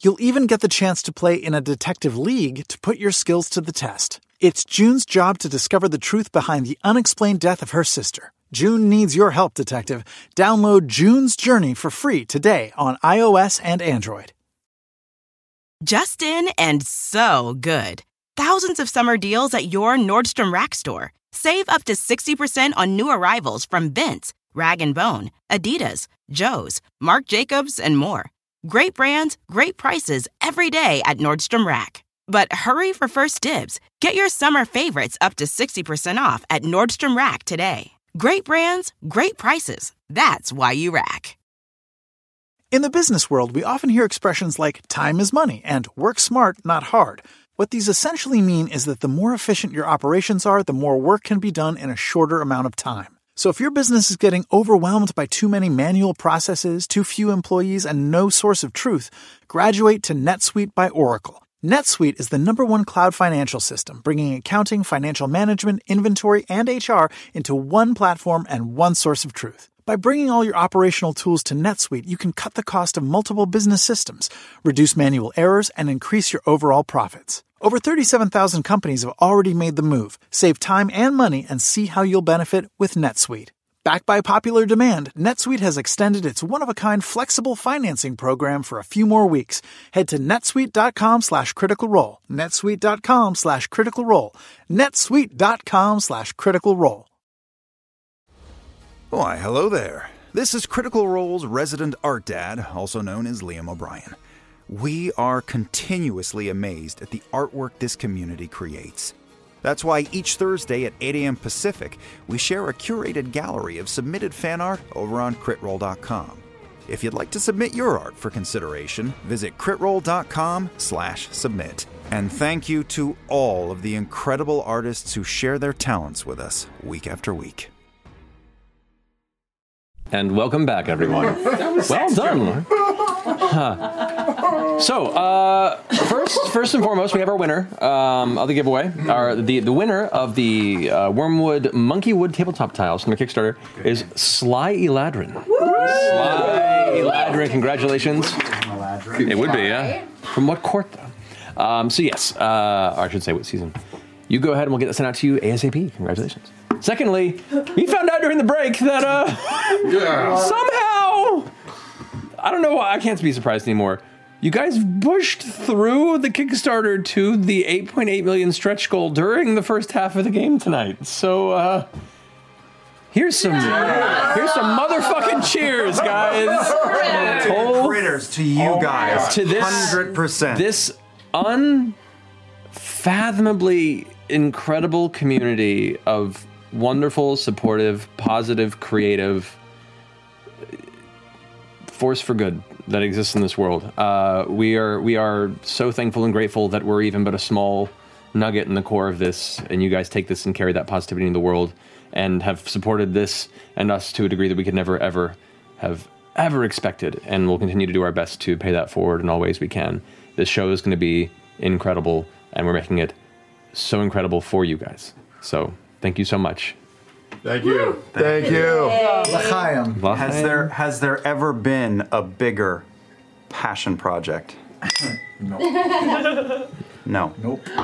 You'll even get the chance to play in a detective league to put your skills to the test. It's June's job to discover the truth behind the unexplained death of her sister. June needs your help, detective. Download June's Journey for free today on iOS and Android. Justin and so good. Thousands of summer deals at your Nordstrom Rack store. Save up to 60% on new arrivals from Vince, Rag & Bone, Adidas, Joe's, Marc Jacobs, and more. Great brands, great prices every day at Nordstrom Rack. But hurry for first dibs. Get your summer favorites up to 60% off at Nordstrom Rack today. Great brands, great prices. That's why you rack. In the business world, we often hear expressions like time is money and work smart, not hard. What these essentially mean is that the more efficient your operations are, the more work can be done in a shorter amount of time. So if your business is getting overwhelmed by too many manual processes, too few employees, and no source of truth, graduate to NetSuite by Oracle. NetSuite is the number one cloud financial system, bringing accounting, financial management, inventory, and HR into one platform and one source of truth. By bringing all your operational tools to NetSuite, you can cut the cost of multiple business systems, reduce manual errors, and increase your overall profits. Over 37,000 companies have already made the move. Save time and money and see how you'll benefit with NetSuite. Backed by popular demand, NetSuite has extended its one-of-a-kind flexible financing program for a few more weeks. Head to netsuite.com slash critical role. netsuite.com slash critical role. netsuite.com slash critical role. Why, hello there. This is Critical Role's resident art dad, also known as Liam O'Brien. We are continuously amazed at the artwork this community creates. That's why each Thursday at 8 a.m. Pacific, we share a curated gallery of submitted fan art over on critroll.com. If you'd like to submit your art for consideration, visit critroll.com slash submit. And thank you to all of the incredible artists who share their talents with us week after week. And welcome back, everyone. *laughs* well done. *laughs* Huh. So, uh, first, first and foremost, we have our winner um, of the giveaway. Our the the winner of the uh, Wyrmwood Monkeywood tabletop tiles from the Kickstarter is Sly Eladrin. Sly Eladrin, congratulations! It would be, yeah. From what court, though? Um, so yes, uh, or I should say, what season? You go ahead, and we'll get that sent out to you asap. Congratulations. Secondly, we found out during the break that uh, somehow I don't know why I can't be surprised anymore. You guys pushed through the Kickstarter to the 8.8 million stretch goal during the first half of the game tonight. So uh here's some here's some motherfucking cheers, guys. Whole- Critters to you guys. to this 100%. This unfathomably incredible community of wonderful, supportive, positive, creative force for good that exists in this world. Uh, we are we are so thankful and grateful that we're even but a small nugget in the core of this, and you guys take this and carry that positivity in the world, and have supported this and us to a degree that we could never ever have ever expected, and we'll continue to do our best to pay that forward in all ways we can. This show is going to be incredible, and we're making it so incredible for you guys. So thank you so much. Thank you. Thank you. L'chaim. Has there has there ever been a bigger passion project? No. *laughs* No. Nope. *coughs*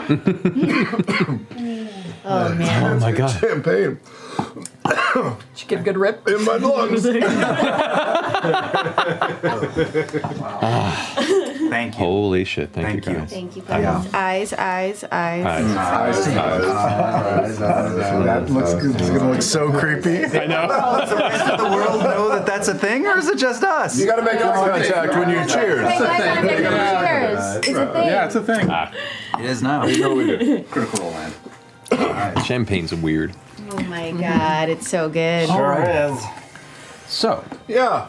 Oh man. Oh my god. Champagne Did you get a good rip? in my lungs. *laughs* *laughs* Ah. Thank you. Holy shit! Thank, Thank you you. guys. Thank you I know. guys. Eyes, eyes, eyes. Eyes. That looks good. it's gonna look so creepy. I know. *laughs* Does the rest of the world know that that's a thing, or is it just us? You gotta make eye contact when you cheers. Cheers. It's a thing. Yeah, it's a thing. Ah. It is now. Critical Role land. *coughs* Champagne's weird. Oh my god, it's so good. Sure is. So, Yeah.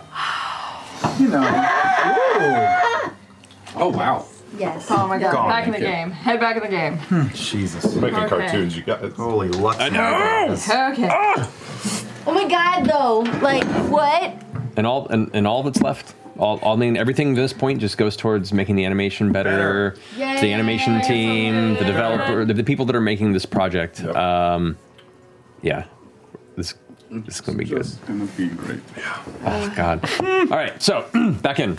You know. *laughs* Oh wow. Yes. Oh my god, God, back in the game. Head back in the game. Jesus. Making Okay. cartoons, you got it. Holy luck. I know. Okay. Oh my god, though. Like, what? and all and, and all that's left. All, all I mean, everything to this point just goes towards making the animation better. Better. The animation Yay, team, the yeah. developer, the, the people that are making this project. Um, yeah, this this is gonna be good. It's gonna be great. Oh God! *laughs* All right, so *clears throat* back in.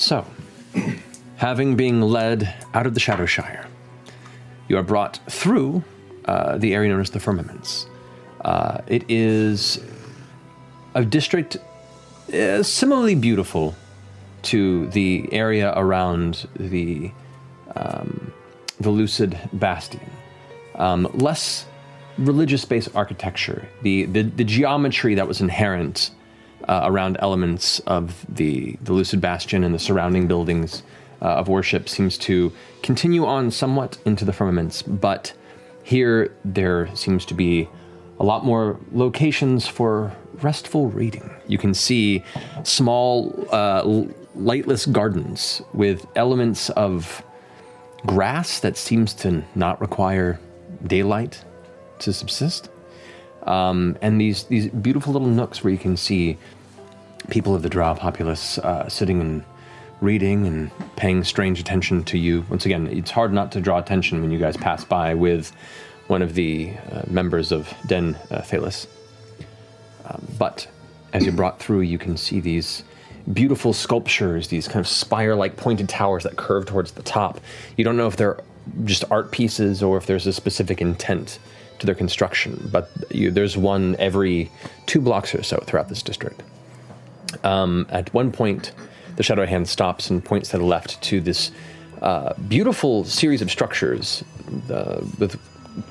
So, having been led out of the Shadowshire, you are brought through uh, the area known as the Firmaments. Uh, it is a district uh, similarly beautiful to the area around the um, the Lucid Bastion. Um, less religious-based architecture. The, the the geometry that was inherent uh, around elements of the the Lucid Bastion and the surrounding buildings uh, of worship seems to continue on somewhat into the firmaments, but here there seems to be a lot more locations for restful reading. You can see small, uh, lightless gardens with elements of grass that seems to not require daylight to subsist. Um, and these, these beautiful little nooks where you can see people of the drow populace uh, sitting and reading and paying strange attention to you. Once again, it's hard not to draw attention when you guys pass by with one of the uh, members of Den uh. Um, but as you're brought through, you can see these beautiful sculptures, these kind of spire like pointed towers that curve towards the top. You don't know if they're just art pieces or if there's a specific intent to their construction, but you, there's one every two blocks or so throughout this district. Um, at one point, the Shadow Hand stops and points to the left to this uh, beautiful series of structures uh, with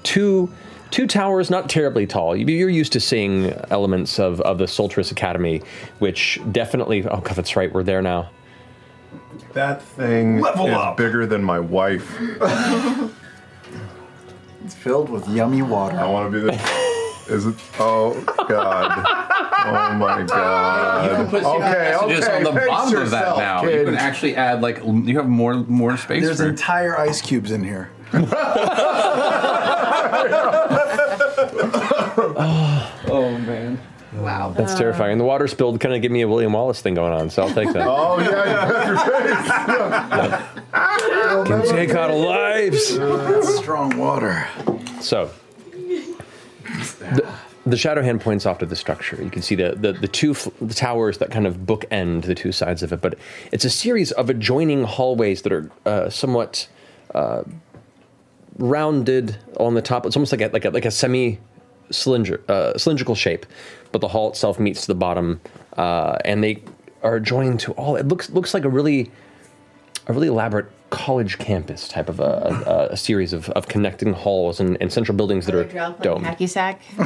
two two towers, not terribly tall. You- You're used to seeing elements of, of the Soltryce Academy, which definitely. Oh, God, that's right. We're there now. That thing Level is up. bigger than my wife. *laughs* It's filled with yummy water. I want to be the. *laughs* Is it? Oh God! Oh my God! *laughs* You can put secret okay, messages okay, on the pace bottom of that yourself, now. kid. You can actually add like l- you have more more space. There's for entire ice cubes in here. *laughs* *laughs* oh man. Wow. That's terrifying. And the water spilled kind of give me a William Wallace thing going on, so I'll take that. Oh yeah, you Can take out lives. That's strong water. So, the, the shadow hand points off to the structure. You can see the the, the two f- the towers that kind of bookend the two sides of it, but it's a series of adjoining hallways that are uh, somewhat uh, rounded on the top. It's almost like a like a, like a semi uh, cylindrical shape, but the hall itself meets the bottom, uh, and they are joined to all. It looks looks like a really a really elaborate college campus type of a, a, a series of, of connecting halls and, and central buildings that are domed. Hacky sack. *laughs*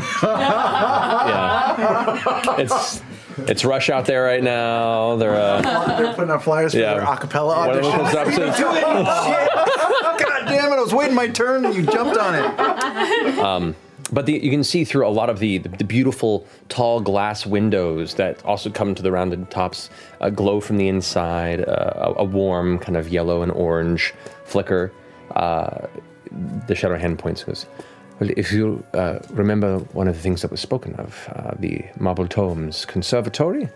Yeah. it's it's rush out there right now. They're uh, They're putting up flyers for their acapella One of them auditions. comes up *laughs* to- God damn it! I was waiting my turn and you jumped on it. Um, but the, you can see through a lot of the, the beautiful tall glass windows that also come to the rounded tops, uh, glow from the inside, uh, a, warm kind of yellow and orange flicker. Uh, the shadow hand points goes, Well, if you uh, remember one of the things that was spoken of, uh, the Marble Tomes Conservatory,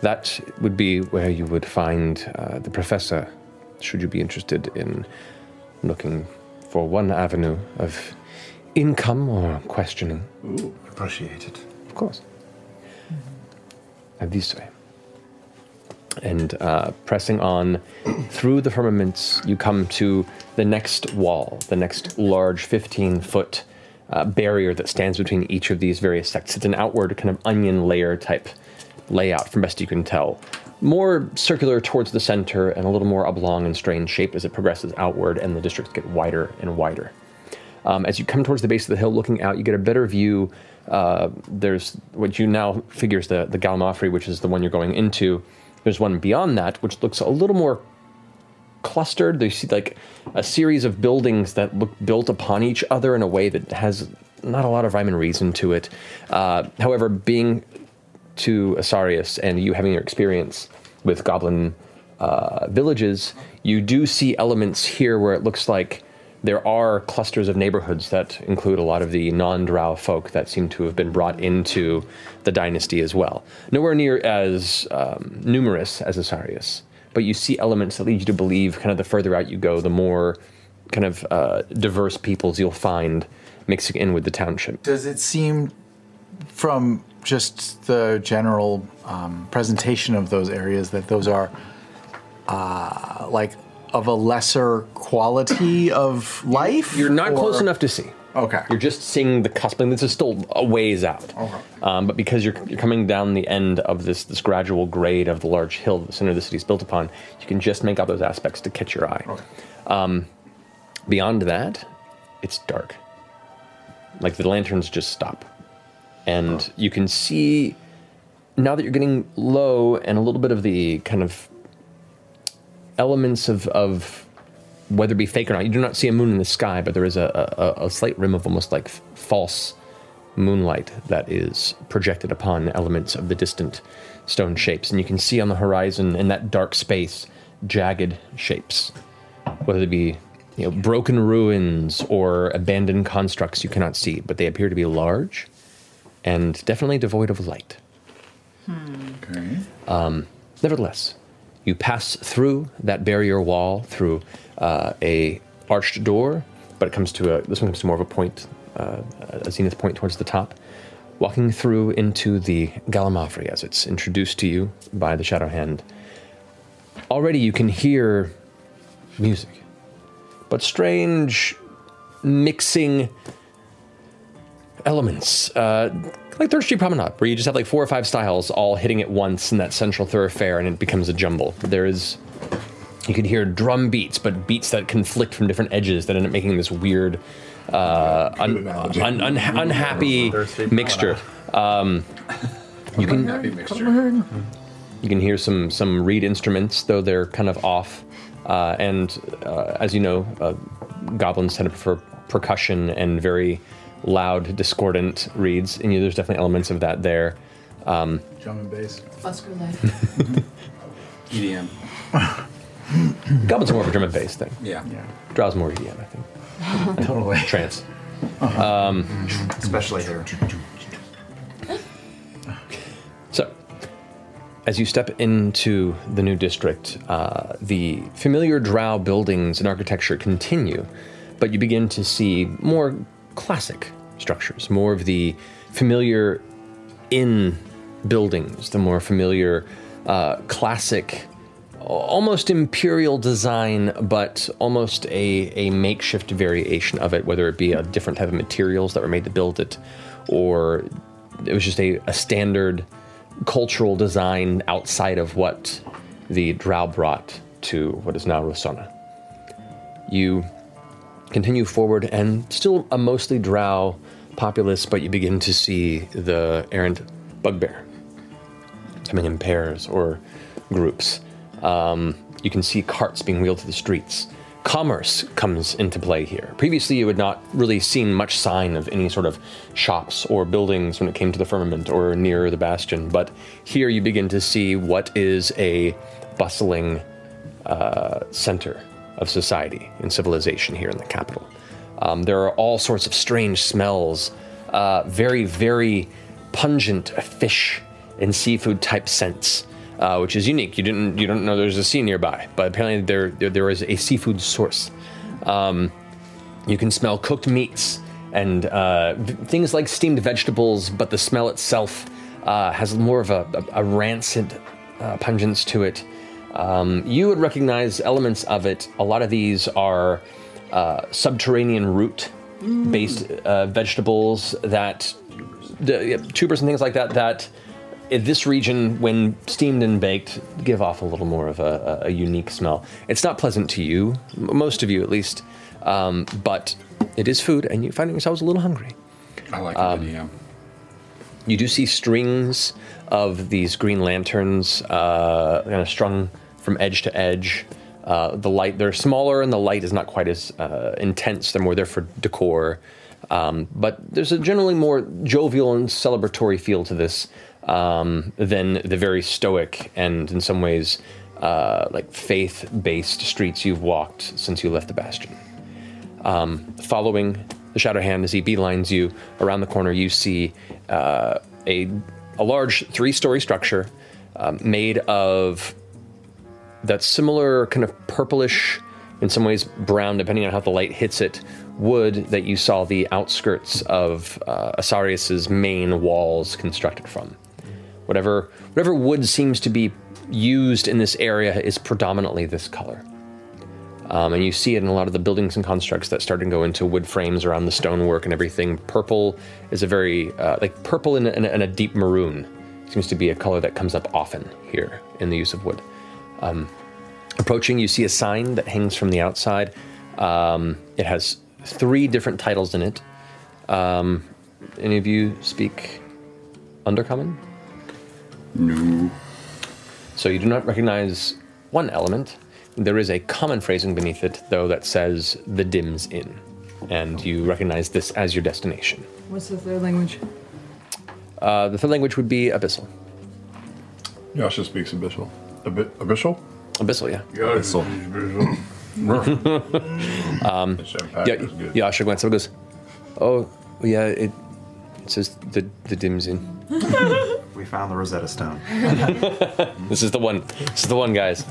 that would be where you would find uh, the professor, should you be interested in looking for one avenue of income or questioning. Ooh, appreciate it. Of course. And this way. And uh, pressing on through the firmaments, you come to the next wall, the next large 15 foot uh, barrier that stands between each of these various sects. It's an outward kind of onion layer type layout, from best you can tell. More circular towards the center and a little more oblong and strange shape as it progresses outward, and the districts get wider and wider. Um, as you come towards the base of the hill, looking out, you get a better view. Uh, there's what you now figures the the Galmafri, which is the one you're going into. There's one beyond that, which looks a little more clustered. You see like a series of buildings that look built upon each other in a way that has not a lot of rhyme and reason to it. Uh, however, being to Asarius and you having your experience with goblin uh, villages, you do see elements here where it looks like there are clusters of neighborhoods that include a lot of the non-drow folk that seem to have been brought into the dynasty as well. Nowhere near as um, numerous as Asarius, but you see elements that lead you to believe kind of the further out you go, the more kind of uh, diverse peoples you'll find mixing in with the township. Does it seem from just the general um, presentation of those areas that those are uh, like of a lesser quality of life? You're not or- close enough to see. Okay. You're just seeing the cusp, and this is still a ways out. Okay. Um, but because you're, you're coming down the end of this this gradual grade of the large hill that the center of the city is built upon, you can just make out those aspects to catch your eye. Um, beyond that, it's dark. Like the lanterns just stop, and you can see now that you're getting low and a little bit of the kind of elements of, of whether it be fake or not. You do not see a moon in the sky, but there is a, a, a slight rim of almost like false moonlight that is projected upon elements of the distant stone shapes. And you can see on the horizon in that dark space jagged shapes, whether it be you know, broken ruins or abandoned constructs you cannot see, but they appear to be large and definitely devoid of light. Okay. Um, nevertheless, you pass through that barrier wall through uh, a arched door, but it comes to a this one comes to more of a point, uh, a zenith point towards the top. Walking through into the Galamafri as it's introduced to you by the Shadow Hand. Already you can hear music, but strange mixing elements, uh, like Third Street Promenade, where you just have like four or five styles all hitting at once in that central thoroughfare, and it becomes a jumble. There is, you can hear drum beats, but beats that conflict from different edges that end up making this weird, uh, un, un, un, unhappy mixture. Um, you can you can hear some some reed instruments, though they're kind of off. Uh, and uh, as you know, uh, goblins tend to prefer percussion and very loud, discordant reads, And you there's definitely elements of that there. Um, Drum and bass. Busker life. *laughs* EDM. Goblins are more of a drum and bass thing. Yeah. Yeah. Draws more EDM, I think. *laughs* Totally. Trance. Um, Especially here. So, as you step into the new district, uh, the familiar drow buildings and architecture continue, but you begin to see more classic structures, more of the familiar inn buildings, the more familiar uh, classic, almost imperial design, but almost a, a makeshift variation of it, whether it be a different type of materials that were made to build it, or it was just a, a standard cultural design outside of what the Drow brought to what is now Rosohna. You continue forward, and still a mostly Drow populace, but you begin to see the errant bugbear coming in pairs or groups. Um, you can see carts being wheeled to the streets. Commerce comes into play here. Previously, you had not really seen much sign of any sort of shops or buildings when it came to the firmament or near the bastion, but here you begin to see what is a bustling uh, center of society and civilization here in the capital. Um, there are all sorts of strange smells, uh, very, very pungent fish and seafood type scents, uh, which is unique. You didn't you don't know there's a sea nearby, but apparently there there, there is a seafood source. Um, you can smell cooked meats and uh, things like steamed vegetables, but the smell itself uh, has more of a, a, a rancid uh, pungence to it. Um, you would recognize elements of it. A lot of these are uh, subterranean root based uh, vegetables that the, yeah, tubers and things like that that in this region when steamed and baked give off a little more of a, a, unique smell it's not pleasant to you m- most of you at least um, but it is food and you're finding yourselves a little hungry I like Um, EDM. you do see strings of these green lanterns uh, kind of strung from edge to edge. Uh, the light, they're smaller and the light is not quite as uh, intense. They're more there for decor. Um, but there's a generally more jovial and celebratory feel to this um, than the very stoic and, in some ways, uh, like faith based streets you've walked since you left the Bastion. Um, following the Shadow Hand as he beelines you around the corner, you see uh, a, a large three story structure um, made of that similar kind of purplish, in some ways brown, depending on how the light hits it, wood that you saw the outskirts of uh, Asarius's main walls constructed from. Whatever, whatever wood seems to be used in this area is predominantly this color. Um, and you see it in a lot of the buildings and constructs that start to go into wood frames around the stonework and everything. Purple is a very, uh, like purple and a, and a deep maroon seems to be a color that comes up often here in the use of wood. Um, approaching, you see a sign that hangs from the outside. Um, it has three different titles in it. Um, any of you speak Undercommon? No. So you do not recognize one element. There is a common phrasing beneath it, though, that says the Dims Inn. And you recognize this as your destination. What's the third language? Uh, the third language would be Abyssal. Yasha speaks Abyssal. Abi- Abyssal? Abyssal, yeah. Abyssal. *laughs* um, yeah, Yasha glance up and goes, "Oh, yeah, it, it says the the Dimzin." We found the Rosetta Stone. *laughs* this is the one. This is the one, guys.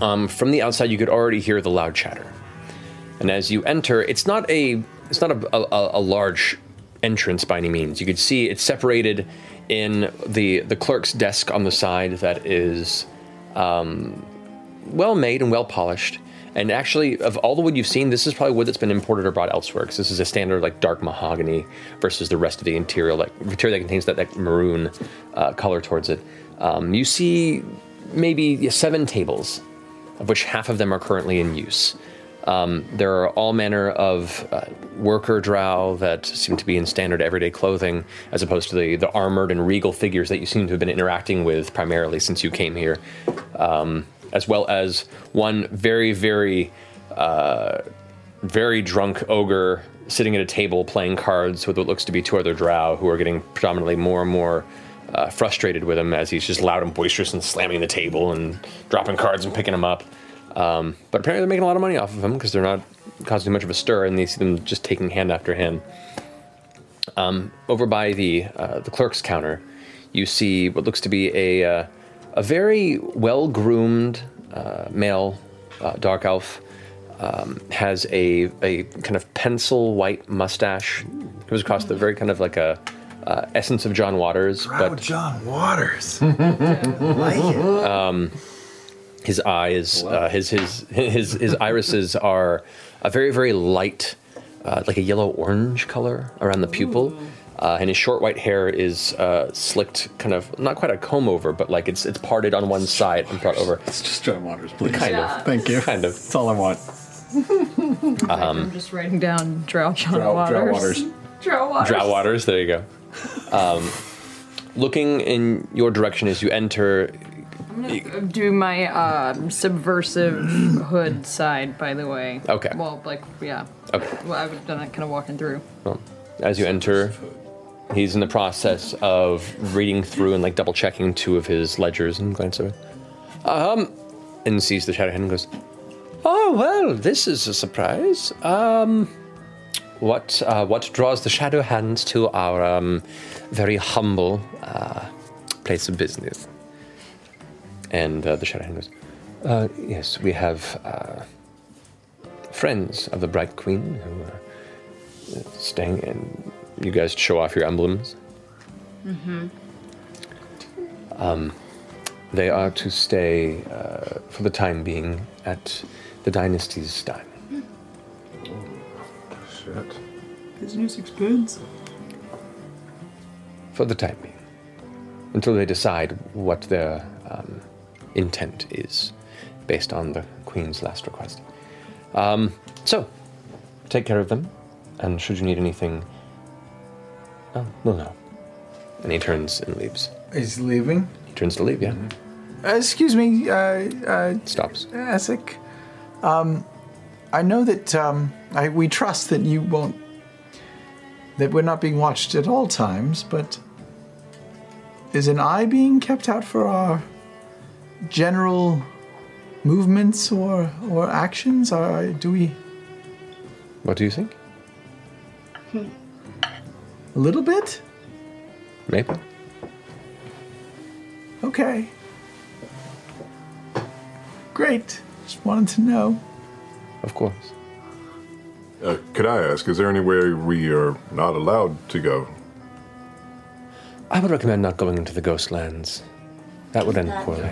Um, from the outside, you could already hear the loud chatter, and as you enter, it's not a it's not a, a, a large entrance by any means. You could see it's separated in the the clerk's desk on the side that is um, well made and well polished. And actually, of all the wood you've seen, this is probably wood that's been imported or brought elsewhere. Because this is a standard like dark mahogany versus the rest of the interior, like material that contains that, that maroon uh, color towards it. Um, you see maybe seven tables, of which half of them are currently in use. Um, there are all manner of uh, worker drow that seem to be in standard everyday clothing, as opposed to the, the armored and regal figures that you seem to have been interacting with primarily since you came here, um, as well as one very, very, uh, very drunk ogre sitting at a table playing cards with what looks to be two other drow who are getting predominantly more and more uh, frustrated with him as he's just loud and boisterous and slamming the table and dropping cards and picking them up. Um, but apparently they're making a lot of money off of him because they're not causing too much of a stir, and they see them just taking hand after hand. Um, over by the uh, the clerk's counter, you see what looks to be a uh, a very well groomed uh, male uh, dark elf. Um, has a a kind of pencil white mustache. Comes across the very kind of like a uh, essence of John Waters, Proud but John Waters. *laughs* like it. um, his eyes, uh, his his his his irises are a very very light, uh, like a yellow orange color around the pupil, uh, and his short white hair is uh, slicked, kind of not quite a comb over, but like it's it's parted on one side and brought over. It's just John Waters, please. Kind Yeah. of. Thank you. Kind of. That's all I want. *laughs* I'm Um, just writing down Drow John Drow- Waters. Drow Waters. *laughs* Drow Waters. Drow Waters. There you go. Um, looking in your direction as you enter, I'm gonna do my um, subversive hood side, by the way. Okay. Well, like, yeah. Okay. Well, I would have done that kind of walking through. Well, as you enter, he's in the process of reading through and like double checking two of his ledgers and glances over. Um, and sees the shadow hand and goes, "Oh well, this is a surprise. Um, what uh, what draws the shadow hands to our um, very humble uh, place of business?" And uh, the shadow hand goes, uh, "Yes, we have uh, friends of the Bright Queen who are staying and you guys show off your emblems. Mm-hmm. Um, they are to stay uh, for the time being at the dynasty's stein. Shit. Business expense. For the time being. Until they decide what their um, intent is based on the Queen's last request. Um, so, take care of them, and should you need anything, oh, we'll know. And he turns and leaves. He's leaving. He turns to leave, yeah. Uh, excuse me, uh, uh, Stops. Essek. Um, I know that um, I, we trust that you won't, that we're not being watched at all times, but is an eye being kept out for our general movements or or actions? Or do we What do you think? a little bit? Maybe. Okay. Great. Just wanted to know. Of course. Uh, could I ask, is there anywhere we are not allowed to go? I would recommend not going into the ghost lands. That would end poorly.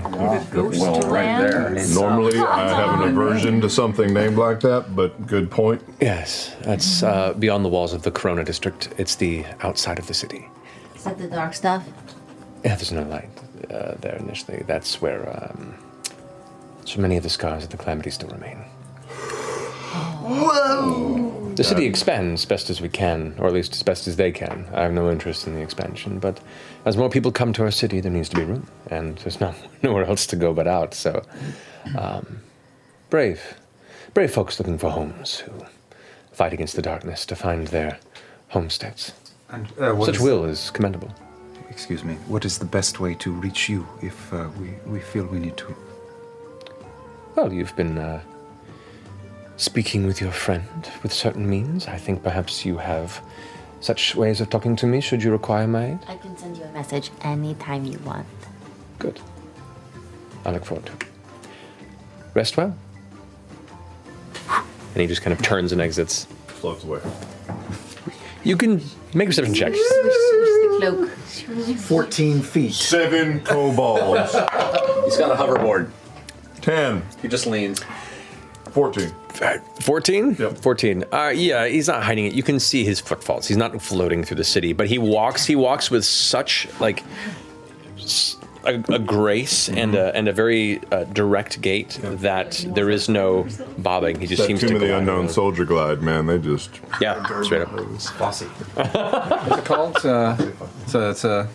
well, right there. Normally, I have an aversion to something named like that, but good point. Yes, that's uh, beyond the walls of the Corona district. It's the outside of the city. Is that the dark stuff? Yeah, there's no light uh, there initially. That's where um, so many of the scars of the calamity still remain. Whoa! The city expands best as we can, or at least as best as they can. I have no interest in the expansion, but as more people come to our city, there needs to be room, and there's *laughs* not nowhere else to go but out. So, um, brave, brave folks looking for homes who fight against the darkness to find their homesteads. And uh, what Such is- will is commendable. Excuse me. What is the best way to reach you if uh, we, we feel we need to? Well, you've been uh, speaking with your friend with certain means. I think perhaps you have such ways of talking to me should you require my aid. I can send you a message anytime you want. Good. I look forward to it. Rest well. And he just kind of turns and exits. Floats away. You can make a perception check. Cloak. 14 feet. Seven kobolds. He's got a hoverboard. Ten. He just leans. 14. 14? Yep. 14. Uh, yeah, he's not hiding it. You can see his footfalls. He's not floating through the city, but he walks. He walks with such like s- a, a grace and a and a very uh, direct gait that there is no bobbing. He just that seems Tomb to of the glide Unknown along. Soldier glide, man. They just. Yeah, straight up. Bossy. What's it called? It's a, it's a,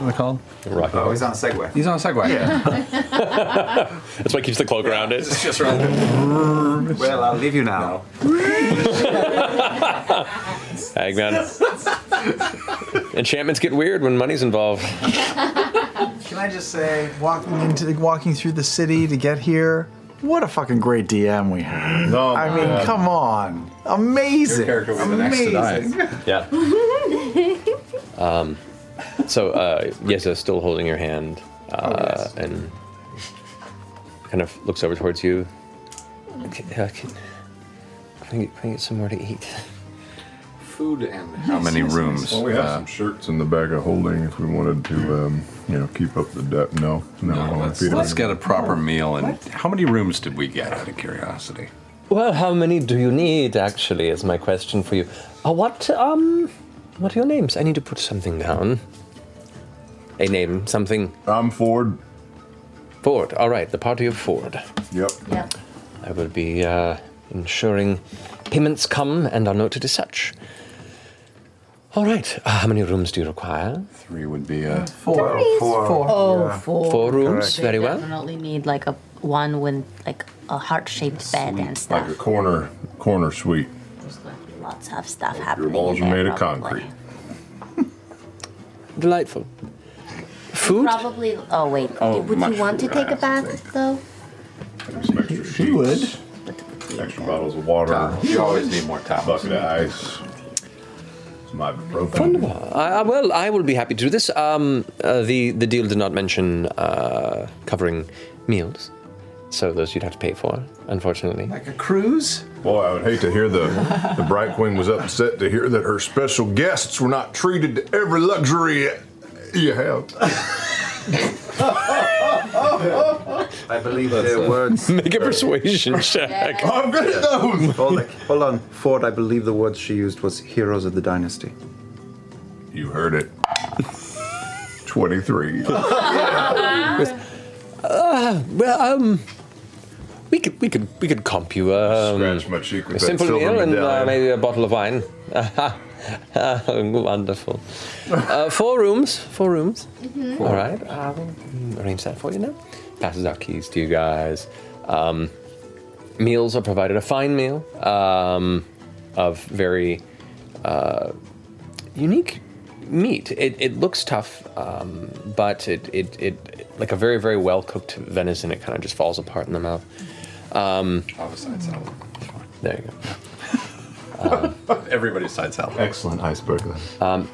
it's a what's it called? Rocky Oh, he's on a Segway. He's on a Segway. *laughs* That's why he keeps the cloak around it. It's just around. Well, I'll leave you now. Hagman. Enchantments get weird when money's involved. Can I just say, walking into walking through the city to get here, what a fucking great DM we have. No, I mean, man. come on, amazing. Your character was the next to die. Yeah. *laughs* Um, so, uh, Yeza still holding your hand uh, and kind of looks over towards you. Okay, uh, can, can, I get, can I get somewhere to eat? Food and how many rooms? Well, we have Uh, some shirts in the bag of holding if we wanted to, um, you know, keep up the debt. No, no, I No, don't let's, feed let's get a proper meal. And how many rooms did we get? Out of curiosity. Well, how many do you need? Actually, is my question for you. Uh, what um, what are your names? I need to put something down. A name, something. I'm Ford. Ford. All right, the party of Ford. Yep. Yep. I will be uh, ensuring payments come and are noted as such. All right. Uh, how many rooms do you require? Three would be a Four. Four. Four. Oh, four. Four rooms. They Very well. Definitely need like a one with like a heart-shaped bed and stuff. Like a corner, corner suite. There's going to be lots of stuff Your happening. walls in are there, made of probably. concrete. *laughs* Delightful. Food. Probably. Oh wait. Oh, would you want to take a bath though? Some extra sheets. would. Extra bottles of water. You always need more towels. Bucket of ice. Some ibuprofen. Wonderful. Uh, well, I will be happy to do this. Um, uh, the the deal did not mention uh, covering meals, so those you'd have to pay for, unfortunately. Like a cruise? Boy, I would hate to hear the the Bright Queen was upset to hear that her special guests were not treated to every luxury you have. I believe That's their words. *laughs* Make a persuasion *laughs* check. I'm good at those. Hold, hold on, Ford. I believe the words she used was "heroes of the dynasty." You heard it. 23. Uh, *laughs* well, um, we could we could we could comp you um, Scratch my cheek with a that simple silver meal and uh, medallion. maybe a bottle of wine. *laughs* Wonderful. Uh, four rooms. Four rooms. All right. I will arrange that for you now. Passes out keys to you guys. Um, meals are provided. A fine meal um, of very uh, unique meat. It, it looks tough, um, but it, it, it like a very very well cooked venison. It kind of just falls apart in the mouth. Um, I'll have a side salad. there you go. *laughs* Everybody's side salad. Excellent iceberg then. Um,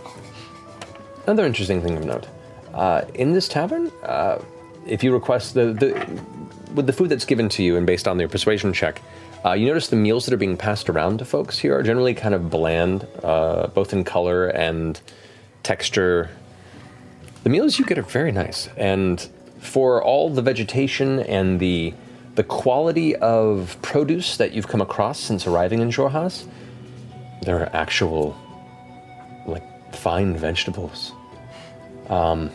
another interesting thing of note: uh, in this tavern, uh, if you request the, the with the food that's given to you and based on your persuasion check, uh, you notice the meals that are being passed around to folks here are generally kind of bland, uh, both in color and texture. The meals you get are very nice, and for all the vegetation and the the quality of produce that you've come across since arriving in Xhorhas, they're actual like fine vegetables. Um,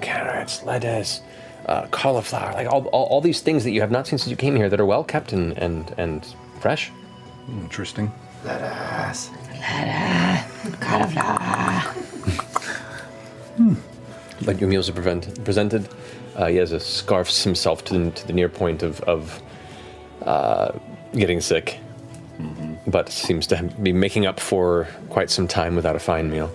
carrots, lettuce, uh, cauliflower, like all, all, all these things that you have not seen since you came here that are well kept and, and, and fresh. Interesting. Lettuce. Lettuce. Cauliflower. *laughs* hmm. But your meals are prevent, presented. Uh, he has a scarfs himself to the, to the near point of, of uh, getting sick, but seems to be making up for quite some time without a fine meal.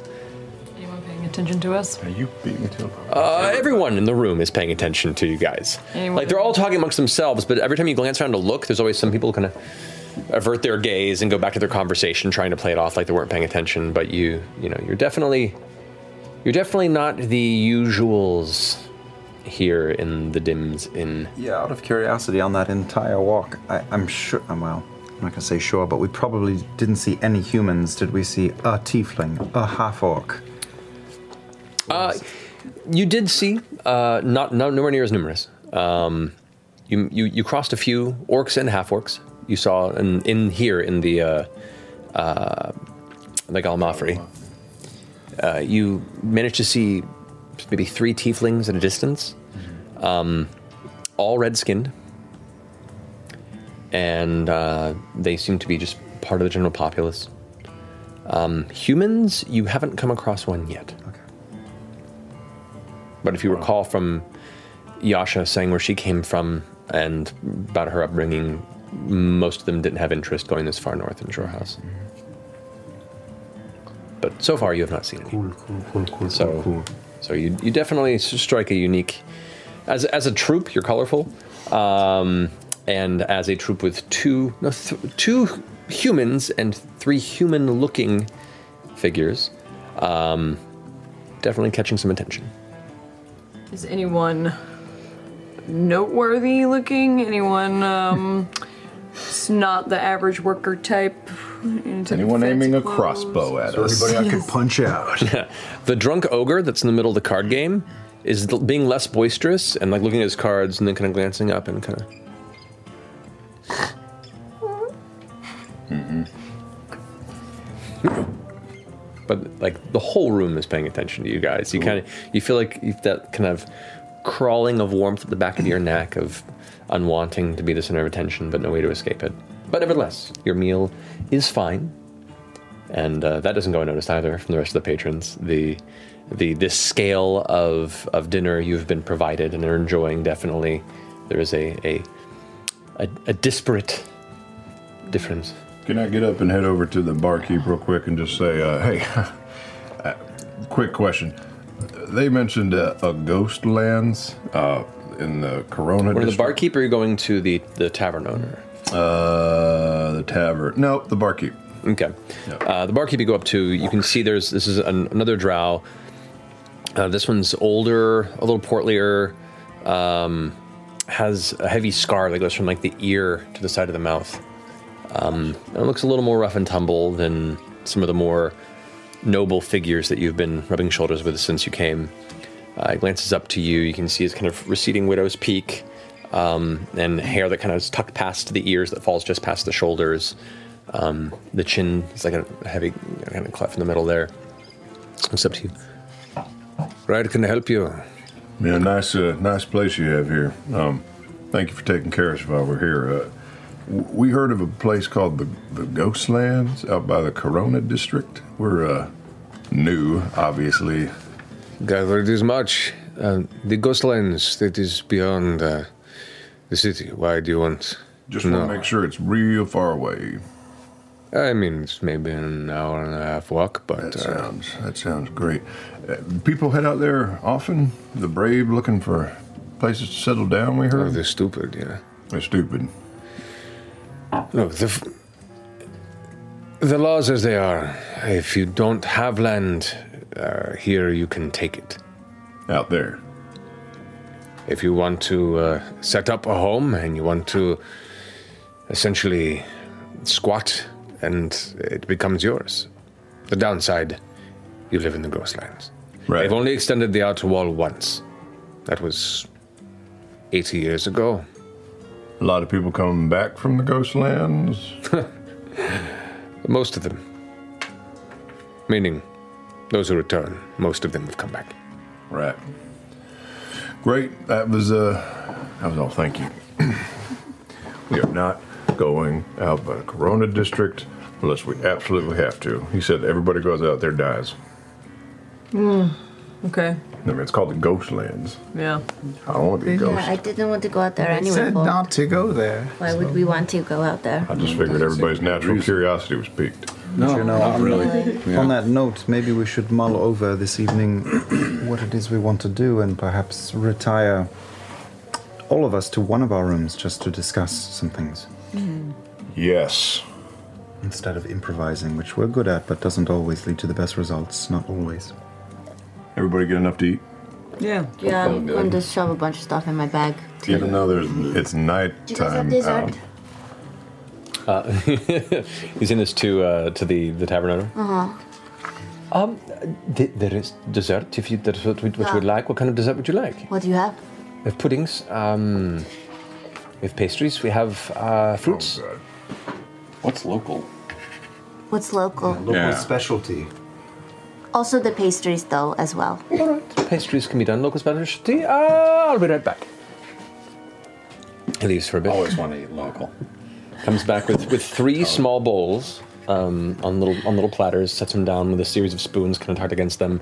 Anyone paying attention to us? Are you beating me to Uh, everyone in the room is paying attention to you guys. Anyone- Like they're all talking amongst themselves, but every time you glance around to look, there's always some people kind of avert their gaze and go back to their conversation, trying to play it off like they weren't paying attention. But you, you know, you're definitely, you're definitely not the usuals here in the Dims in. Yeah, out of curiosity, on that entire walk, I, I'm sure. um, Well, I'm not gonna say sure, but we probably didn't see any humans. Did we see a tiefling, a half orc? Uh, you did see, uh, not, not nowhere near as numerous. Um, you, you you crossed a few orcs and half orcs. You saw in, in here in the uh, uh, the Galmafri. Uh, you managed to see maybe three tieflings at a distance, um, all red skinned, and uh, they seem to be just part of the general populace. Um, humans, you haven't come across one yet. Okay. But if you recall from Yasha saying where she came from and about her upbringing, most of them didn't have interest going this far north in Xhorhas. But so far, you have not seen any. Cool, cool, cool, cool, so, cool. So you, you definitely strike a unique. As, as a troop, you're colorful, um, and as a troop with two no th- two humans and three human-looking figures, um, definitely catching some attention. Is anyone noteworthy looking? Anyone um, it's not the average worker type? Anyone aiming a crossbow at us? Everybody I could punch out. *laughs* the drunk ogre that's in the middle of the card game is l- being less boisterous and like looking at his cards and then kind of glancing up and kind of. Mm-hmm. But like the whole room is paying attention to you guys. You kind of you feel like you've that kind of crawling of warmth at the back of your neck of unwanting to be the center of attention, but no way to escape it. But nevertheless, your meal is fine and uh, that doesn't go unnoticed either from the rest of the patrons. The the this scale of of dinner you've been provided and are enjoying definitely there is a a a, a disparate difference. Can I get up and head over to the barkeep real quick and just say, uh, hey, *laughs* uh, quick question. They mentioned uh, a ghost lands uh, in the Corona of the district. barkeep or are you going to the the tavern owner? Uh, the tavern. No, the barkeep. Okay. Uh, the barkeep you go up to, you can see there's this is an, another drow. Uh, this one's older, a little portlier, um, has a heavy scar that goes from like the ear to the side of the mouth. Um, and it looks a little more rough and tumble than some of the more noble figures that you've been rubbing shoulders with since you came. Uh, he glances up to you. You can see his kind of receding widow's peak um, and hair that kind of is tucked past the ears that falls just past the shoulders. Um, the chin is like a heavy kind of cleft in the middle there. Looks up to you. Right, can I help you? Yeah, nice, uh, nice place you have here. Um, thank you for taking care of us while we're here. Uh, we heard of a place called the the Ghostlands out by the Corona district. We're uh, new, obviously. Gathered as much. Uh, the Ghostlands that is beyond uh, the city. Why do you want? Just want to make sure it's real far away. I mean, it's maybe an hour and a half walk, but That uh, sounds that sounds great. Uh, people head out there often. The brave looking for places to settle down. We heard. Oh, they're stupid. Yeah, they're stupid. Look, the f- the laws as they are. If you don't have land uh, here, you can take it. Out there. If you want to uh, set up a home and you want to essentially squat, and it becomes yours. The downside, you live in the Ghostlands. Right. They've only extended the outer wall once. That was 80 years ago. A lot of people coming back from the Ghostlands. *laughs* Most of them. Meaning, those who return, most of them have come back. Right. Great. That was uh that was all. Thank you. *clears throat* we are not going out by the Corona district unless we absolutely have to. He said everybody goes out there dies. Mm, okay. I mean, it's called the Ghostlands. Yeah. I don't want to be a Yeah. I didn't want to go out there They anyway. said Paul. not to go there. Why would we want to go out there? I just figured everybody's natural curiosity was piqued. No, you know, on, really. *laughs* On that note, maybe we should mull over this evening *clears throat* what it is we want to do and perhaps retire all of us to one of our rooms just to discuss some things. Hmm. Yes. Instead of improvising, which we're good at, but doesn't always lead to the best results. Not always. Everybody get enough to eat? Yeah. Yeah, oh, I'm going to shove a bunch of stuff in my bag. Even though there's, it's night Do you guys have time out. Uh, *laughs* he's in this to uh, to the the tavern owner. Uh huh. Um, th- there is dessert if you that's what, what you would like. What kind of dessert would you like? What do you have? We have puddings. Um, we have pastries. We have uh, fruits. What's local? What's local? Local Yeah. specialty. Also the pastries, though, as well. All right. Pastries can be done. Local specialty. Uh, I'll be right back. He leaves for a bit. I always want to eat local. Comes back with, with three small bowls um, on little on little platters. Sets them down with a series of spoons kind of tucked against them,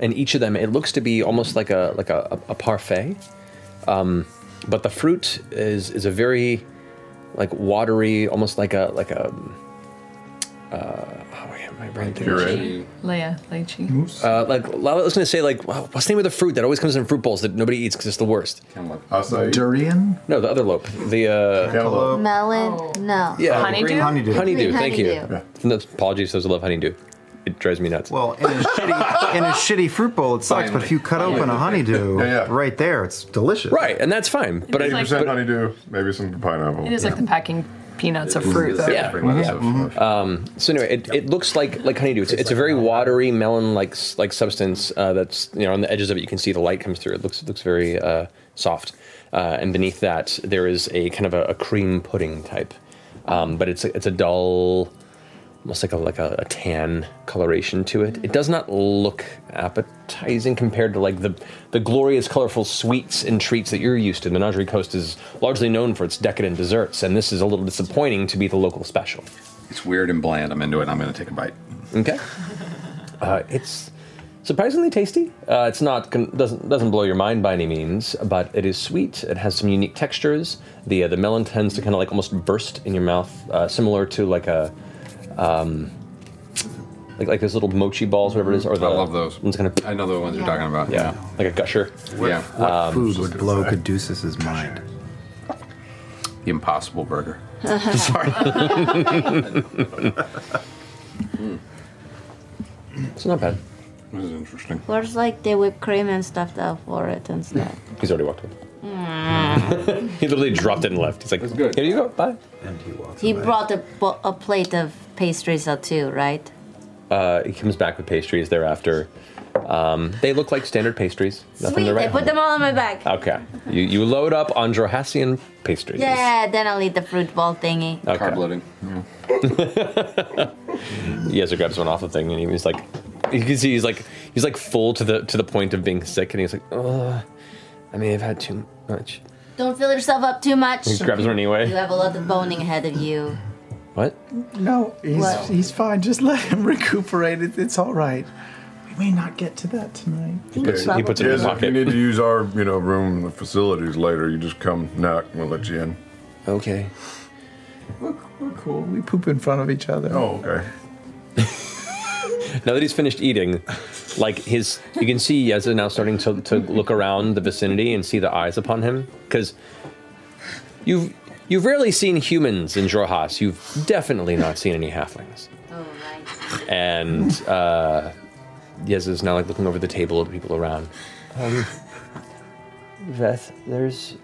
and each of them it looks to be almost like a like a, a, parfait, um, but the fruit is is a very like watery, almost like a like a. Uh, my brain thinks- Lychee. Leia, lychee. Uh, like I was gonna say, like wow, what's the name of the fruit that always comes in fruit bowls that nobody eats because it's the worst? Durian? No, the other lope. The uh, Melon? No. Yeah, Honeydew? green- Honeydew. Green Thank you. honeydew. No, apologies, those who love honeydew. It drives me nuts. Well, in a *laughs* shitty, in a shitty fruit bowl, it sucks. But if you cut open a honeydew, right there, it's delicious. Right, and that's fine. But It's I, like- but- honeydew, maybe some pineapple. It is like the packing peanuts of fruit, though. Yeah. Mhm. Um, so anyway, it, it looks like like honeydew. It's, it's a very watery melon-like like substance uh, that's you know on the edges of it. You can see the light comes through. It looks it looks very uh, soft, uh, and beneath that there is a kind of a, a cream pudding type, um, but it's a, it's a dull, almost like a like a, a tan coloration to it. It does not look appetizing compared to like the the glorious, colorful sweets and treats that you're used to. The Menagerie Coast is largely known for its decadent desserts, and this is a little disappointing to be the local special. It's weird and bland. I'm into it. I'm going to take a bite. Okay. *laughs* Uh, it's surprisingly tasty. Uh, it's not doesn't doesn't blow your mind by any means, but it is sweet. It has some unique textures. The uh, the melon tends to kind of like almost burst in your mouth, uh, similar to like a. Um, like, like those little mochi balls, whatever it is, or the, I love those. Ones kind of, I know the ones you're talking about. yeah, like a gusher. Yeah. What Um, food would blow Caduceus's mind? The Impossible Burger. *laughs* *laughs* It's not bad. This is interesting. Where's like the whipped cream and stuff though for it and stuff? He's already walked away. *laughs* Mm. he literally dropped it and left. He's like, "Here you go, bye." And he walks. He brought a, bo- a plate of pastries out too, right? Uh, he comes back with pastries thereafter. Um, they look like standard pastries. Nothing Sweet, to I put home. them all in my bag. Okay. You, you load up on Xhorhassian pastries. Yeah, then I'll eat the fruit ball thingy. Okay. Carb loading. Yeza grabs one off the thing and he's like, you can see he's like, he's like full to the to the point of being sick, and he's like, oh, I may have had too much. Don't fill yourself up too much. He grabs one anyway. You have a lot of boning ahead of you. What? No, he's What? he's fine. Just let him *laughs* recuperate. It, it's all right. We may not get to that tonight. Yes, if you need to use our, you know, room, the facilities later, you just come knock. And we'll let you in. Okay. We're, we're cool. We poop in front of each other. Oh, okay. *laughs* Now that he's finished eating, like his, you can see Yeza now starting to, to look around the vicinity and see the eyes upon him because you've you've rarely seen humans in Xhorhas. You've definitely not seen any halflings. Oh, right. And uh, Yeza's now like looking over the table at the people around. Um, Veth, there's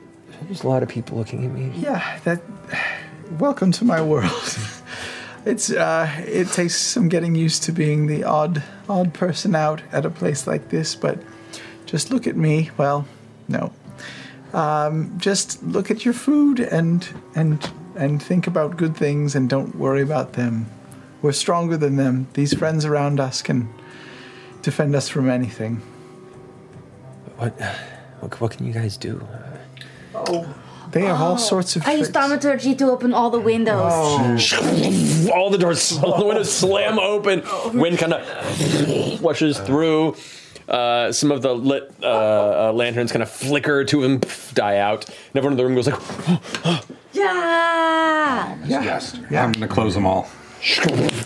there's a lot of people looking at me. Yeah, that. Welcome to my world. *laughs* It's uh, it takes some getting used to being the odd odd person out at a place like this, but just look at me. Well, no. Um, just look at your food and and and think about good things and don't worry about them. We're stronger than them. These friends around us can defend us from anything. What what, what can you guys do? Oh, they have all sorts of I used tricks. thaumaturgy to open all the windows. *laughs* all the doors, all the windows slam open. Wind kind of washes through. Uh, some of the lit uh, uh, lanterns kind of flicker to and pff, die out. And everyone in the room goes like, *gasps* Yeah. Yes. Yeah. I'm going to close them all.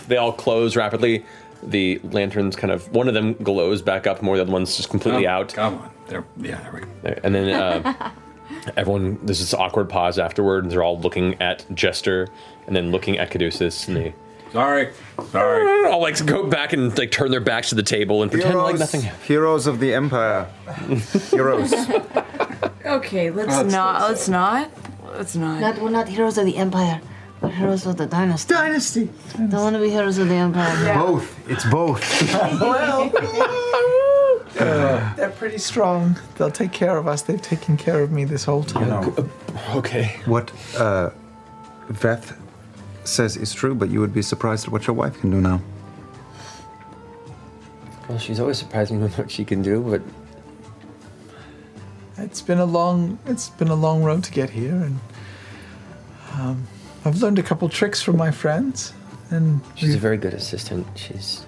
they all close rapidly. The lanterns kind of, one of them glows back up more, the other one's just completely Oh, out. Come on. There, yeah, there we go. And then uh, *laughs* everyone, there's this awkward pause afterward, and they're all looking at Jester and then looking at Caduceus, and they Sorry. Sorry. *laughs* all like go back and like turn their backs to the table and pretend like nothing. Heroes of the Empire. Heroes. *laughs* Okay, let's Oh, that's not. so Let's not. Let's not. Not, we're not heroes of the Empire. We're heroes of the dynasty. Dynasty. Don't want to be heroes of the Empire. Both. It's both. *laughs* well, they're pretty strong. They'll take care of us. They've taken care of me this whole time. okay. What uh, Veth says is true, but you would be surprised at what your wife can do now. Well, she's always surprised me *laughs* with what she can do, but It's been a long, it's been a long road to get here, and um, I've learned a couple tricks from my friends. And she's a very good assistant. She's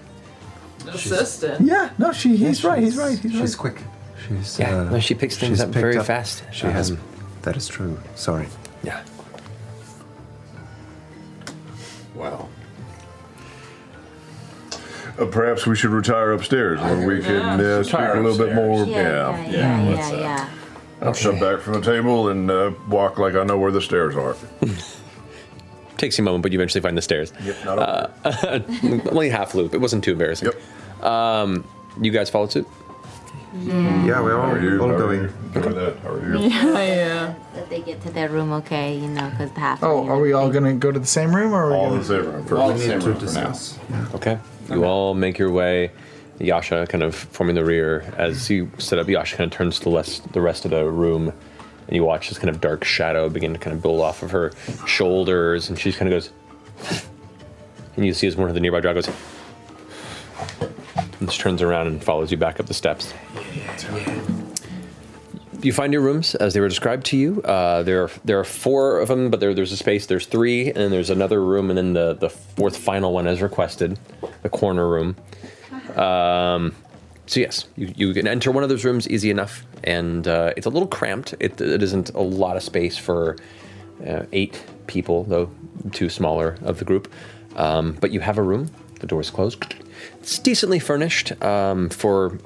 Assistant. yeah, no, she, he's Yeah, right, he's right, he's she's right. quick. She's Yeah, uh, no, she picks things up picked very fast. She has. Um, That is true. Sorry. Yeah. Well, Uh, perhaps we should retire upstairs where we can uh, speak Retire a little bit more. Yeah, yeah, yeah, yeah, yeah. I'll step back from the table and uh, walk like I know where the stairs are. *laughs* takes you a moment, but you eventually find the stairs. Yep, not uh, *laughs* only half loop. It wasn't too embarrassing. Yep. Um, you guys follow suit. Yeah, we're all, are you? all How are going. you? That. How are you? Yeah, yeah. That they get to their room okay, you know, because the half. Oh, are we all gonna go to the same room, or are we All gonna... in the same room All the same to room for now. discuss. Yeah. Okay. You all make your way. Yasha kind of forming the rear as you set up. Yasha kind of turns to the rest, the rest of the room, and you watch this kind of dark shadow begin to kind of build off of her shoulders, and she kind of goes. *laughs* And you see as one of the nearby drow goes. And just turns around and follows you back up the steps. You find your rooms as they were described to you. Uh, there are there are four of them, but there, there's a space. There's three, and then there's another room, and then the the fourth final one as requested, the corner room. Um, so yes, you, you can enter one of those rooms easy enough, and uh, it's a little cramped. It, it isn't a lot of space for uh, eight people, though two smaller of the group. Um, but you have a room. The door's closed. It's decently furnished um, for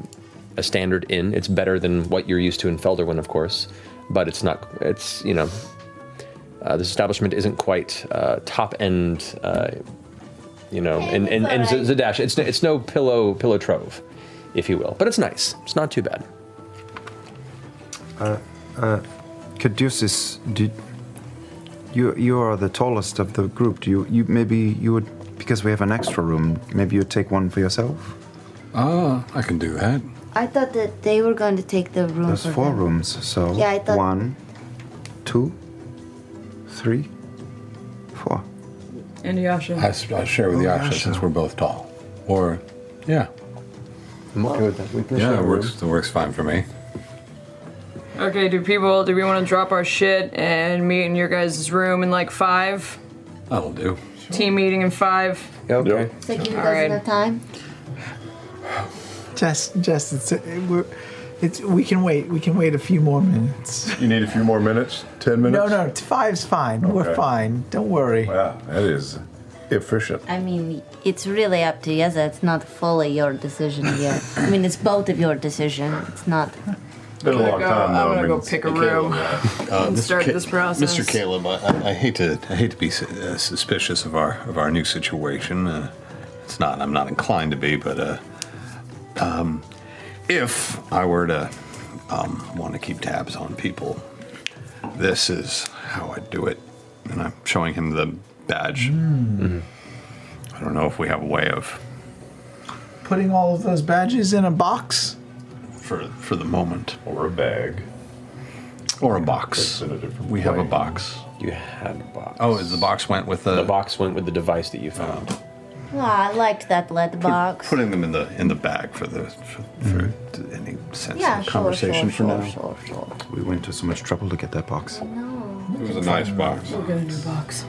a standard inn. It's better than what you're used to in Felderwin, of course, but it's not. It's you know, uh, this establishment isn't quite uh, top end. Uh, you know, and and, and Z- Zadash, it's it's no pillow pillow trove, if you will, but it's nice. It's not too bad. Uh, uh, Caduceus, did you you are the tallest of the group? Do you you maybe you would because we have an extra room. Maybe you'd take one for yourself. Ah, I can do that. I thought that they were going to take the room. There's for four them. rooms, so Yeah, I thought- one, two, three, four. And Yasha. I share with Oh, Yasha Yasha. since we're both tall. Or, yeah. I'm okay with that. We can Yeah, share it a works, it works fine for me. Okay, do people, do we want to drop our shit and meet in your guys' room in like five? That'll do. Team meeting in five? Okay. So you All guys right. have time? Jess, Jess, it's, it, we're, it's we can wait. We can wait a few more minutes. You need a few more minutes? Ten minutes? No, no, t- five's fine. We're fine. Don't worry. Wow, that is efficient. I mean, it's really up to you. It's not fully your decision yet. I mean, it's both of your decision. It's not. Been a long go- time I'm gonna go it's- pick a room. uh, and Mr. *laughs* start Ca- this process. Mr. Caleb, I, I, I hate to I hate to be su- uh, suspicious of our of our new situation. Uh, it's not. I'm not inclined to be, but uh, um, if I were to um, want to keep tabs on people, this is how I do it. And I'm showing him the badge. I don't know if we have a way of Putting all of those badges in a box. For for the moment or a bag or a box. in a different We have a way. box. You had a box. Oh, is the box went with the? The box went with the device that you oh. found. Oh, I liked that lead box. Putting them in the in the bag for the for, for mm-hmm. any sense Yeah, of sure, conversation sure, for sure, now. sure, sure. We went to so much trouble to get that box. It was a nice box. We'll get a new box.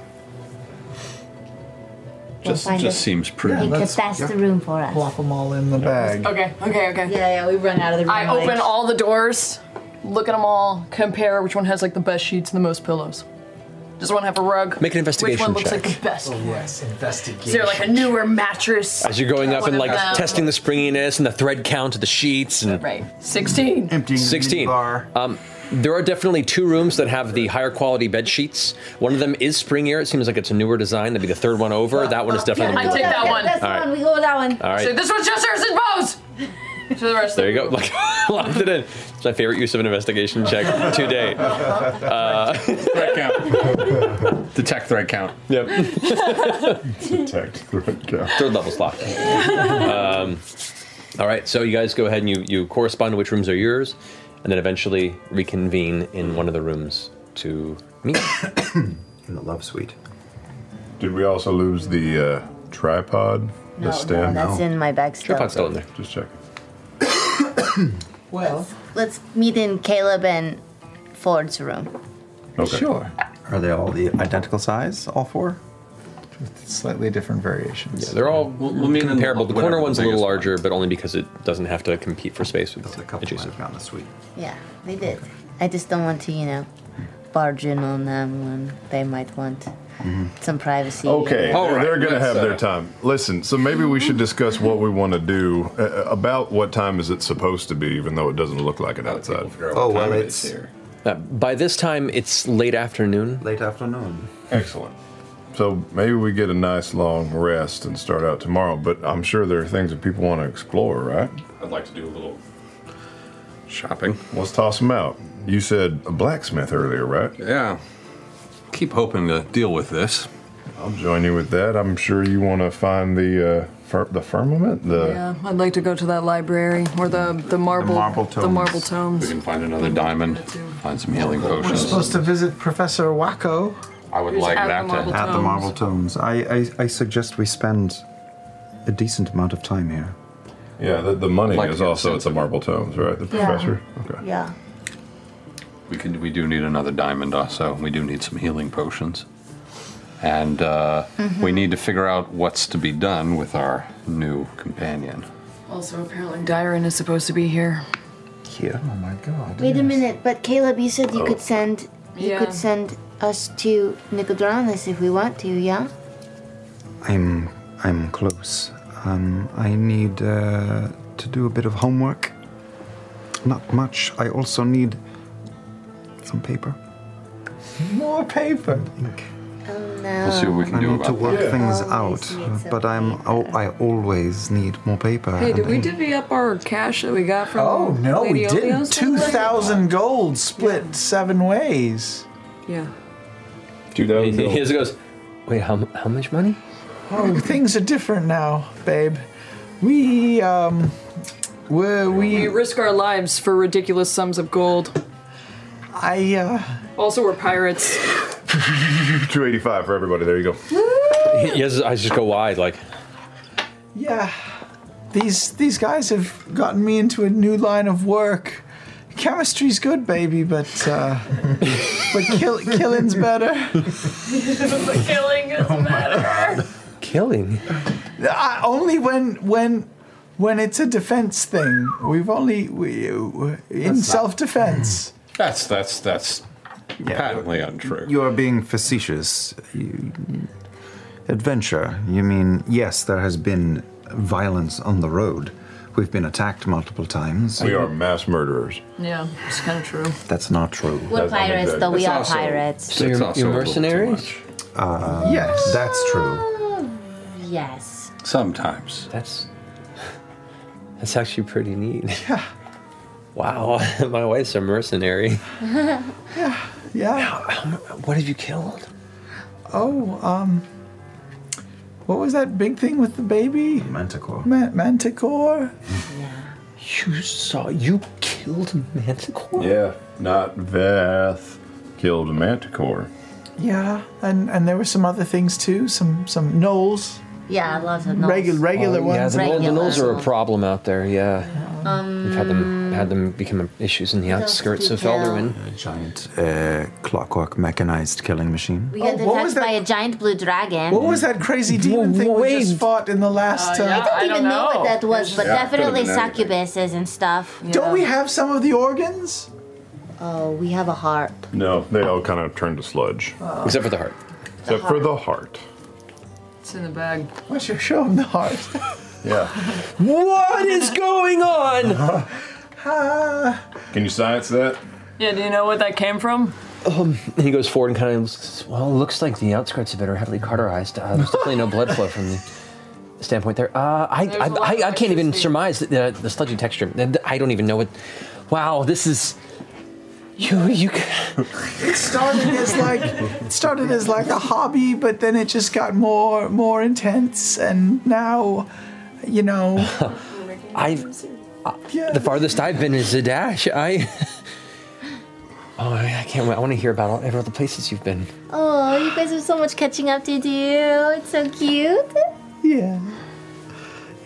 Just find just it. seems He prudent. could test the room for us. Plop them all in the bag. Okay, okay, okay. Yeah, yeah, we run out of the room. I like- open all the doors, look at them all, compare which one has like the best sheets and the most pillows. Does one have a rug? Make an investigation. Which investigation one looks check. like the best? Oh, Yes, investigation. Is there like a newer mattress? As you're going up One and of like them. testing the springiness and the thread count of the sheets and Right. 16. Emptying 16. Um, There are definitely two rooms that have the higher quality bed sheets. One of them is springier. It seems like it's a newer design. That'd be the third one over. That one is definitely. I take that one. That's the All right. one. We go with that one. All right. Say, this was just Harrison Bose! to the rest There of you go. Like, *laughs* locked it in. It's my favorite use of an investigation check to date. Uh, threat count. *laughs* Detect threat count. Yep. Detect threat count. Third level's locked. Um, all right, so you guys go ahead and you, you correspond to which rooms are yours, and then eventually reconvene in one of the rooms to meet. *coughs* In the love suite. Did we also lose the uh, tripod? No, the stand? no, that's in my bag still. Tripod's still in there. Just checking. Well, Let's meet in Caleb and Fjord's room. Okay. sure. Are they all the identical size, all four? Slightly different variations. Yeah, they're all meet in comparable. The corner one's a little biggest one larger, but only because it doesn't have to compete for space with adjacent. found the suite. Yeah, they did. I just don't want to, you know, barge in on them when they might want some privacy. Okay, or- they're, they're going to let's, have their uh, time. Listen, so maybe we should discuss what we want to do. Uh, about what time is it supposed to be, even though it doesn't look like it outside? Oh, well, it's Uh, by this time, it's late afternoon. late afternoon. Excellent. So maybe we get a nice long rest and start out tomorrow. But I'm sure there are things that people want to explore, right? I'd like to do a little shopping. Let's toss them out. You said a blacksmith earlier, right? Yeah. Keep hoping to deal with this. I'll join you with that. I'm sure you want to find the uh, fir- the firmament. The Yeah, I'd like to go to that library or the the marble marble the marble tomes. We can find another diamond, find some healing potions. We're supposed to visit Professor Waccoh. I would Who's like at that the marble to At the Marble Tomes. I, I, I suggest we spend a decent amount of time here. yeah, the, the money Like is to get a also at the Marble Tomes, right? The Yeah. professor. Okay. Yeah. We can. We do need another diamond, also. We do need some healing potions, and uh, Mm-hmm. we need to figure out what's to be done with our new companion. Also, apparently, Dairon is supposed to be here. Here? Oh my god. Wait a minute, but Caleb, you said you Oh. could send you Yeah. could send us to Nicodranas if we want to, yeah? I'm I'm close. Um, I need uh, to do a bit of homework. Not much. I also need some paper. More paper. Oh no. We'll see what we can I do need about to work that. things Always out, some but I'm oh, I always need more paper. Hey, did and we I- divvy up our cash that we got from? Oh no, Lady we didn't. Oleo's? Two thousand gold split seven ways. Yeah. Two He, he just goes, wait, how, how much money? Oh, things are different now, babe. We um, we We we risk our lives for ridiculous sums of gold. I uh, Also, we're pirates. *laughs* Two eighty five for everybody. There you go. He, he has his eyes just go wide, like, yeah. These these guys have gotten me into a new line of work. Chemistry's good, baby, but uh, but kill, killing's better. the *laughs* killing is better. killing. Uh, only when when when it's a defense thing. We've only we in self defense. That's that's that's patently untrue. You are being facetious. You, adventure. You mean yes? There has been violence on the road. We've been attacked multiple times. We are mass murderers. Yeah, it's kind of true. That's not true. We're That's pirates, though. We It's are also- pirates. So you're, you're a little too mercenaries? Uh, Yes. that's true. Yes. Sometimes. That's that's actually pretty neat. *laughs* Yeah. Wow, *laughs* my wife's a mercenary. *laughs* Yeah. Yeah. What have you killed? Oh, um, what was that big thing with the baby? Manticore. Ma- manticore. Yeah. You saw you killed Manticore? Yeah, not Veth killed a manticore. Yeah, and and there were some other things too. Some some gnolls. Yeah, lots of no's. Regular regular Oh, yeah, ones. the, Nol- the Regular. Gnolls are a problem out there. Yeah, Um, we've had them had them become issues in the outskirts of you? Felderwin. A giant uh, clockwork mechanized killing machine. We got Oh, what was attacked by that- a giant blue dragon. What was that crazy demon thing we just fought in the last? Uh, Uh, yeah. I don't I even don't know. know. what that was, but Yeah, definitely been anything. succubuses and stuff. Don't we have some of the organs? Oh, we have a heart. No, they all kind of turned to sludge, Except for the heart. except for the heart. It's in the bag. Why should show him the heart? *laughs* Yeah. What is going on? Ah, Can you science that? Yeah, do you know what that came from? Um, and he goes forward and kind of looks, well, it looks like the outskirts of it are heavily cauterized. Uh, there's definitely no blood flow from the standpoint there. Uh, I, I, I, I can't even surmise the, the, the sludgy texture. I don't even know what. Wow, this is. You, you. It started as like it started as like a hobby, but then it just got more more intense, and now, you know, *laughs* I. Uh, The farthest I've been is Zadash. I. *laughs* Oh, I I can't wait. I want to hear about all, every other places you've been. Oh, you guys have so much catching up to do. It's so cute. yeah.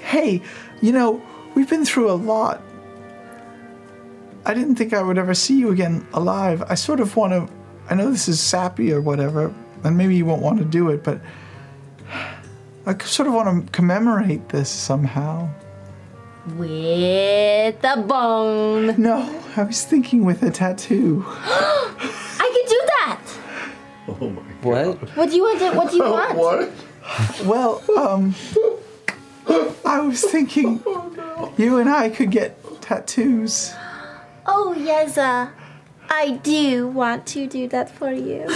Hey, you know, we've been through a lot. I didn't think I would ever see you again alive. I sort of want to. I know this is sappy or whatever, and maybe you won't want to do it, but I sort of want to commemorate this somehow. With a bone. No, I was thinking with a tattoo. *gasps* *gasps* I could do that. Oh my What? What do you want? To, what do you *laughs* want? What? Well, um, I was thinking you and I could get tattoos. Oh yes, uh, I do want to do that for you.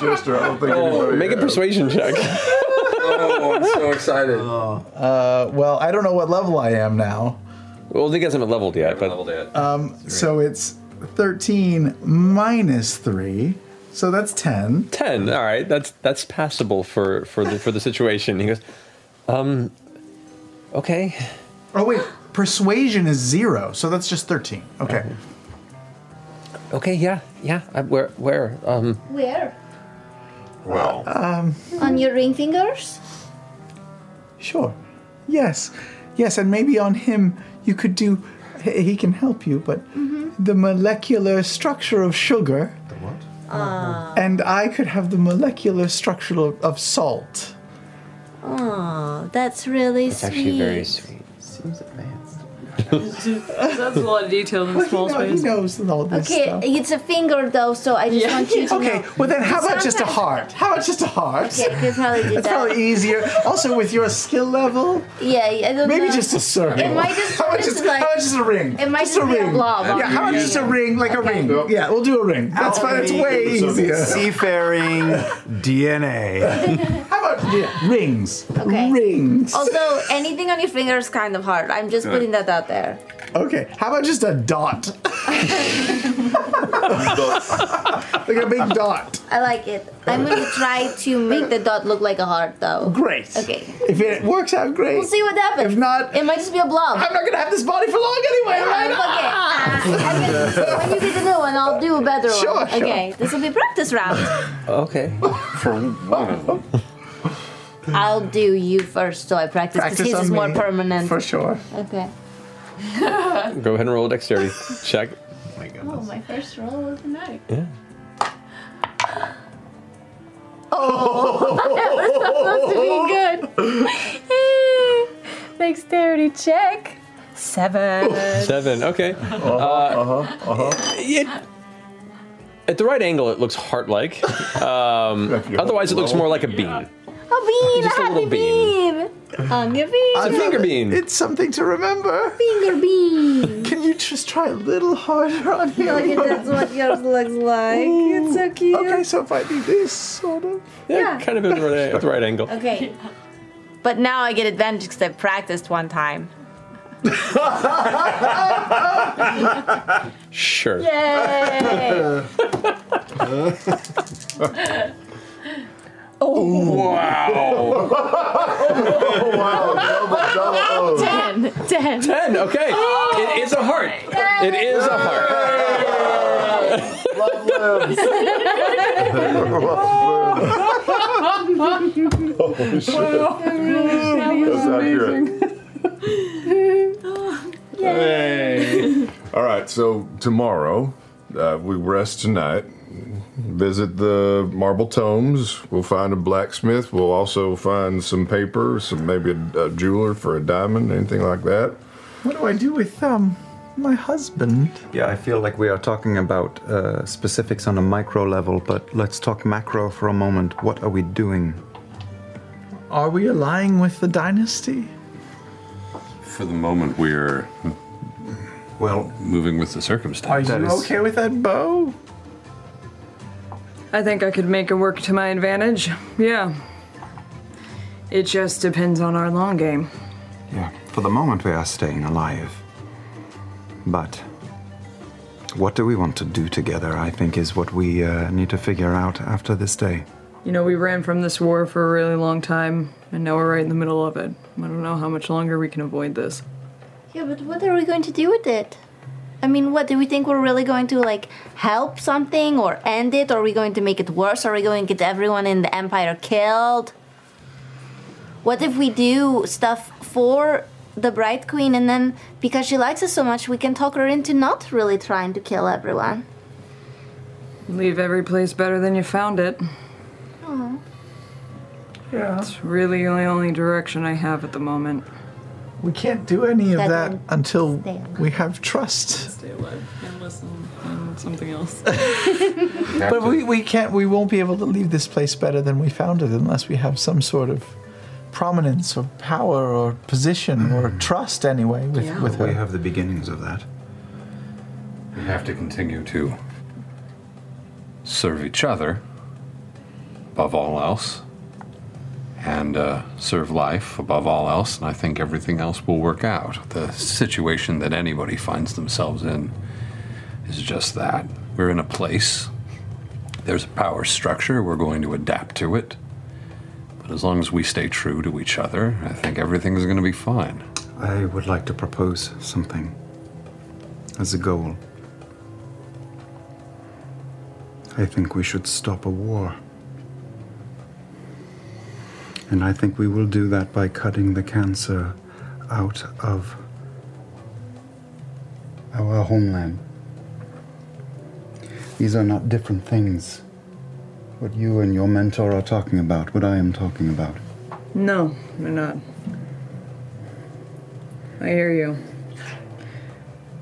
Jester, I don't think anybody Make a persuasion check. oh, I'm so excited. Uh, well, I don't know what level I am now. Well, they guys haven't leveled yet, but. Um, so it's 13 minus 3. So that's 10. 10 all right that's that's passable for for the for the situation he goes um okay Oh, wait. Persuasion is 0. So that's just 13. Okay. okay yeah yeah I, where where um Where? Well, Um, On your ring fingers? sure. Yes. Yes, and maybe on him you could do. He he can help you, but the molecular structure of sugar. The what? Ah. And I could have the molecular structure of, of salt. Oh, that's really It's sweet. actually very sweet. Seems advanced. That's a lot of detail in a small He space. knows all this Okay, stuff. it's a finger though, so I just want you to Okay, know. well then, how about just a heart? How about just a heart? Okay, could probably do That's that. probably easier. Also, with your skill level, Yeah, I don't maybe know. just a circle. It might just, how about just just, like how about just a ring? It might just, just a be a ring. blob. Yeah, how about just a ring, like a ring? Yeah, we'll do a ring. That's fine. It's way easier. *laughs* Seafaring DNA. How about yeah, rings? Okay. Rings. Although anything on your finger is kind of hard. I'm just putting that out there. Okay. How about just a dot? *laughs* like a big dot. I like it. I'm going to try to make the dot look like a heart, though. Great. Okay. If it works out, great. We'll see what happens. If not, it might just be a blob. I'm not gonna have this body for long anyway, right? Okay. Ah, I can- when you get the new one, I'll do a better Sure, one. sure. Okay. This will be practice round. okay for one. I'll do you first, so I practice because Practice his on is more permanent. For sure. Okay. *laughs* go ahead and roll a dexterity check Oh, my goodness. Oh, my first roll of the night. yeah Oh, *laughs* that was supposed to be good. *laughs* Dexterity check. Seven. seven okay uh, uh-huh, uh-huh. it, at the right angle it looks heart-like um, otherwise it looks more like a bean A bean, Just a a happy little bean. On *laughs* um, your bean. It's a finger bean. It's something to remember. Finger bean. *laughs* Can you just try a little harder on I feel him? like that's what *laughs* yours looks like. It's so cute. Okay, so if I do this, sort of. yeah, kind of at the right, at the right angle Okay. But now I get advantage because I've practiced one time. sure Yay! Wow oh, wow, Ten. Ten. 10 okay it is a heart it is a heart Holy shit. That's accurate. Yay. All right, so tomorrow uh, we rest tonight. Visit the marble tomes. We'll find a blacksmith. We'll also find some paper, some maybe a, a jeweler for a diamond, anything like that. What do I do with um my husband? Yeah, I feel like we are talking about uh, specifics on a micro level, but let's talk macro for a moment. What are we doing? Are we allying with the dynasty? For the moment, we're well, moving with the circumstances. Are you okay with that Beau? I think I could make it work to my advantage. Yeah. It just depends on our long game. Yeah, for the moment we are staying alive. But what do we want to do together, I think, is what we uh, need to figure out after this day. You know, we ran from this war for a really long time, and now we're right in the middle of it. I don't know how much longer we can avoid this. Yeah, but what are we going to do with it? I mean, what do we think we're really going to like help something or end it? Or are we going to make it worse? Are we going to get everyone in the empire killed? What if we do stuff for the Bright Queen and then because she likes us so much, we can talk her into not really trying to kill everyone? Leave every place better than you found it. Oh. Yeah. It's really the only direction I have at the moment. We can't do any of That that until we have trust. Stay alive and listen and something else. *laughs* But we, we can't we won't be able to leave this place better than we found it unless we have some sort of prominence or power or position or hmm. trust anyway with, with her. We have the beginnings of that. We have to continue to serve each other above all else and uh, serve life above all else, and I think everything else will work out. The situation that anybody finds themselves in is just that. We're in a place, there's a power structure, we're going to adapt to it. But as long as we stay true to each other, I think everything's going to be fine. I would like to propose something as a goal. I think we should stop a war. And I think we will do that by cutting the cancer out of our homeland. These are not different things. What you and your mentor are talking about, what I am talking about. No, they're not. I hear you.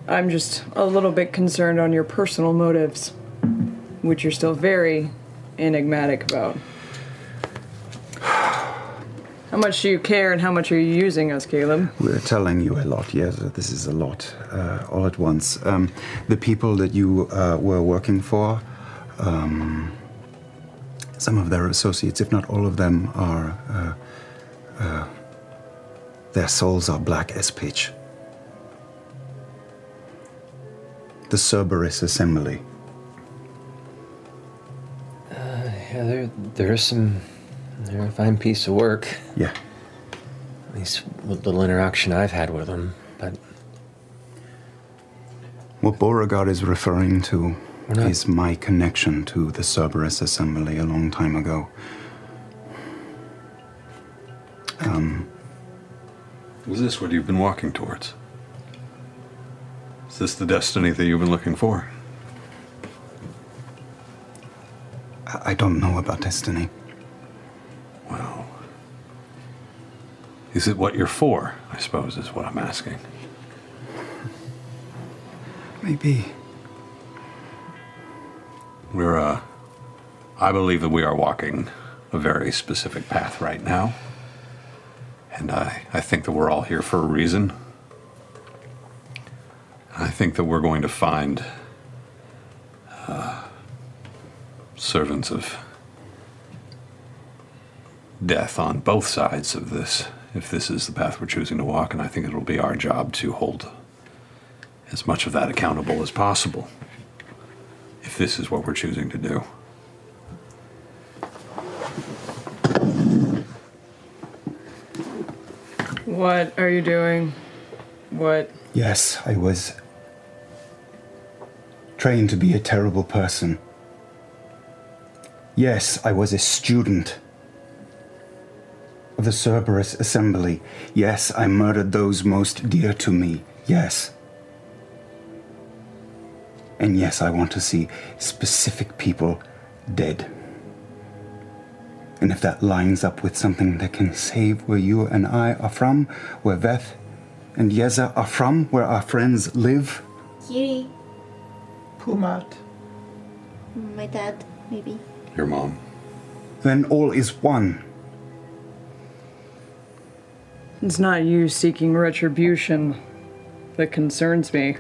I'm just a little bit concerned on your personal motives, which you're still very enigmatic about. How much do you care and how much are you using us, Caleb? We're telling you a lot, yes. This is a lot, uh, all at once. Um, the people that you uh, were working for, um, some of their associates, if not all of them, are. Uh, uh, their souls are black as pitch. The Cerberus Assembly. Uh, yeah, there, there is some. They're a fine piece of work. Yeah. At least what little interaction I've had with them. But What Beauregard is referring to not- is my connection to the Cerberus Assembly a long time ago. Um, Is this what you've been walking towards? Is this the destiny that you've been looking for? I I don't know about destiny. Well, is it what you're for? I suppose is what I'm asking. Maybe. We're, uh, I believe that we are walking a very specific path right now. And I, I think that we're all here for a reason. I think that we're going to find uh, servants of death on both sides of this, if this is the path we're choosing to walk. And I think it'll be our job to hold as much of that accountable as possible if this is what we're choosing to do. What are you doing? What? Yes, I was trained to be a terrible person. Yes, I was a student of the Cerberus Assembly. Yes, I murdered those most dear to me. Yes. And yes, I want to see specific people dead. And if that lines up with something that can save where you and I are from, where Veth and Yeza are from, where our friends live, Kiri, Pumat. my dad, maybe. Your mom. then all is one. It's not you seeking retribution that concerns me.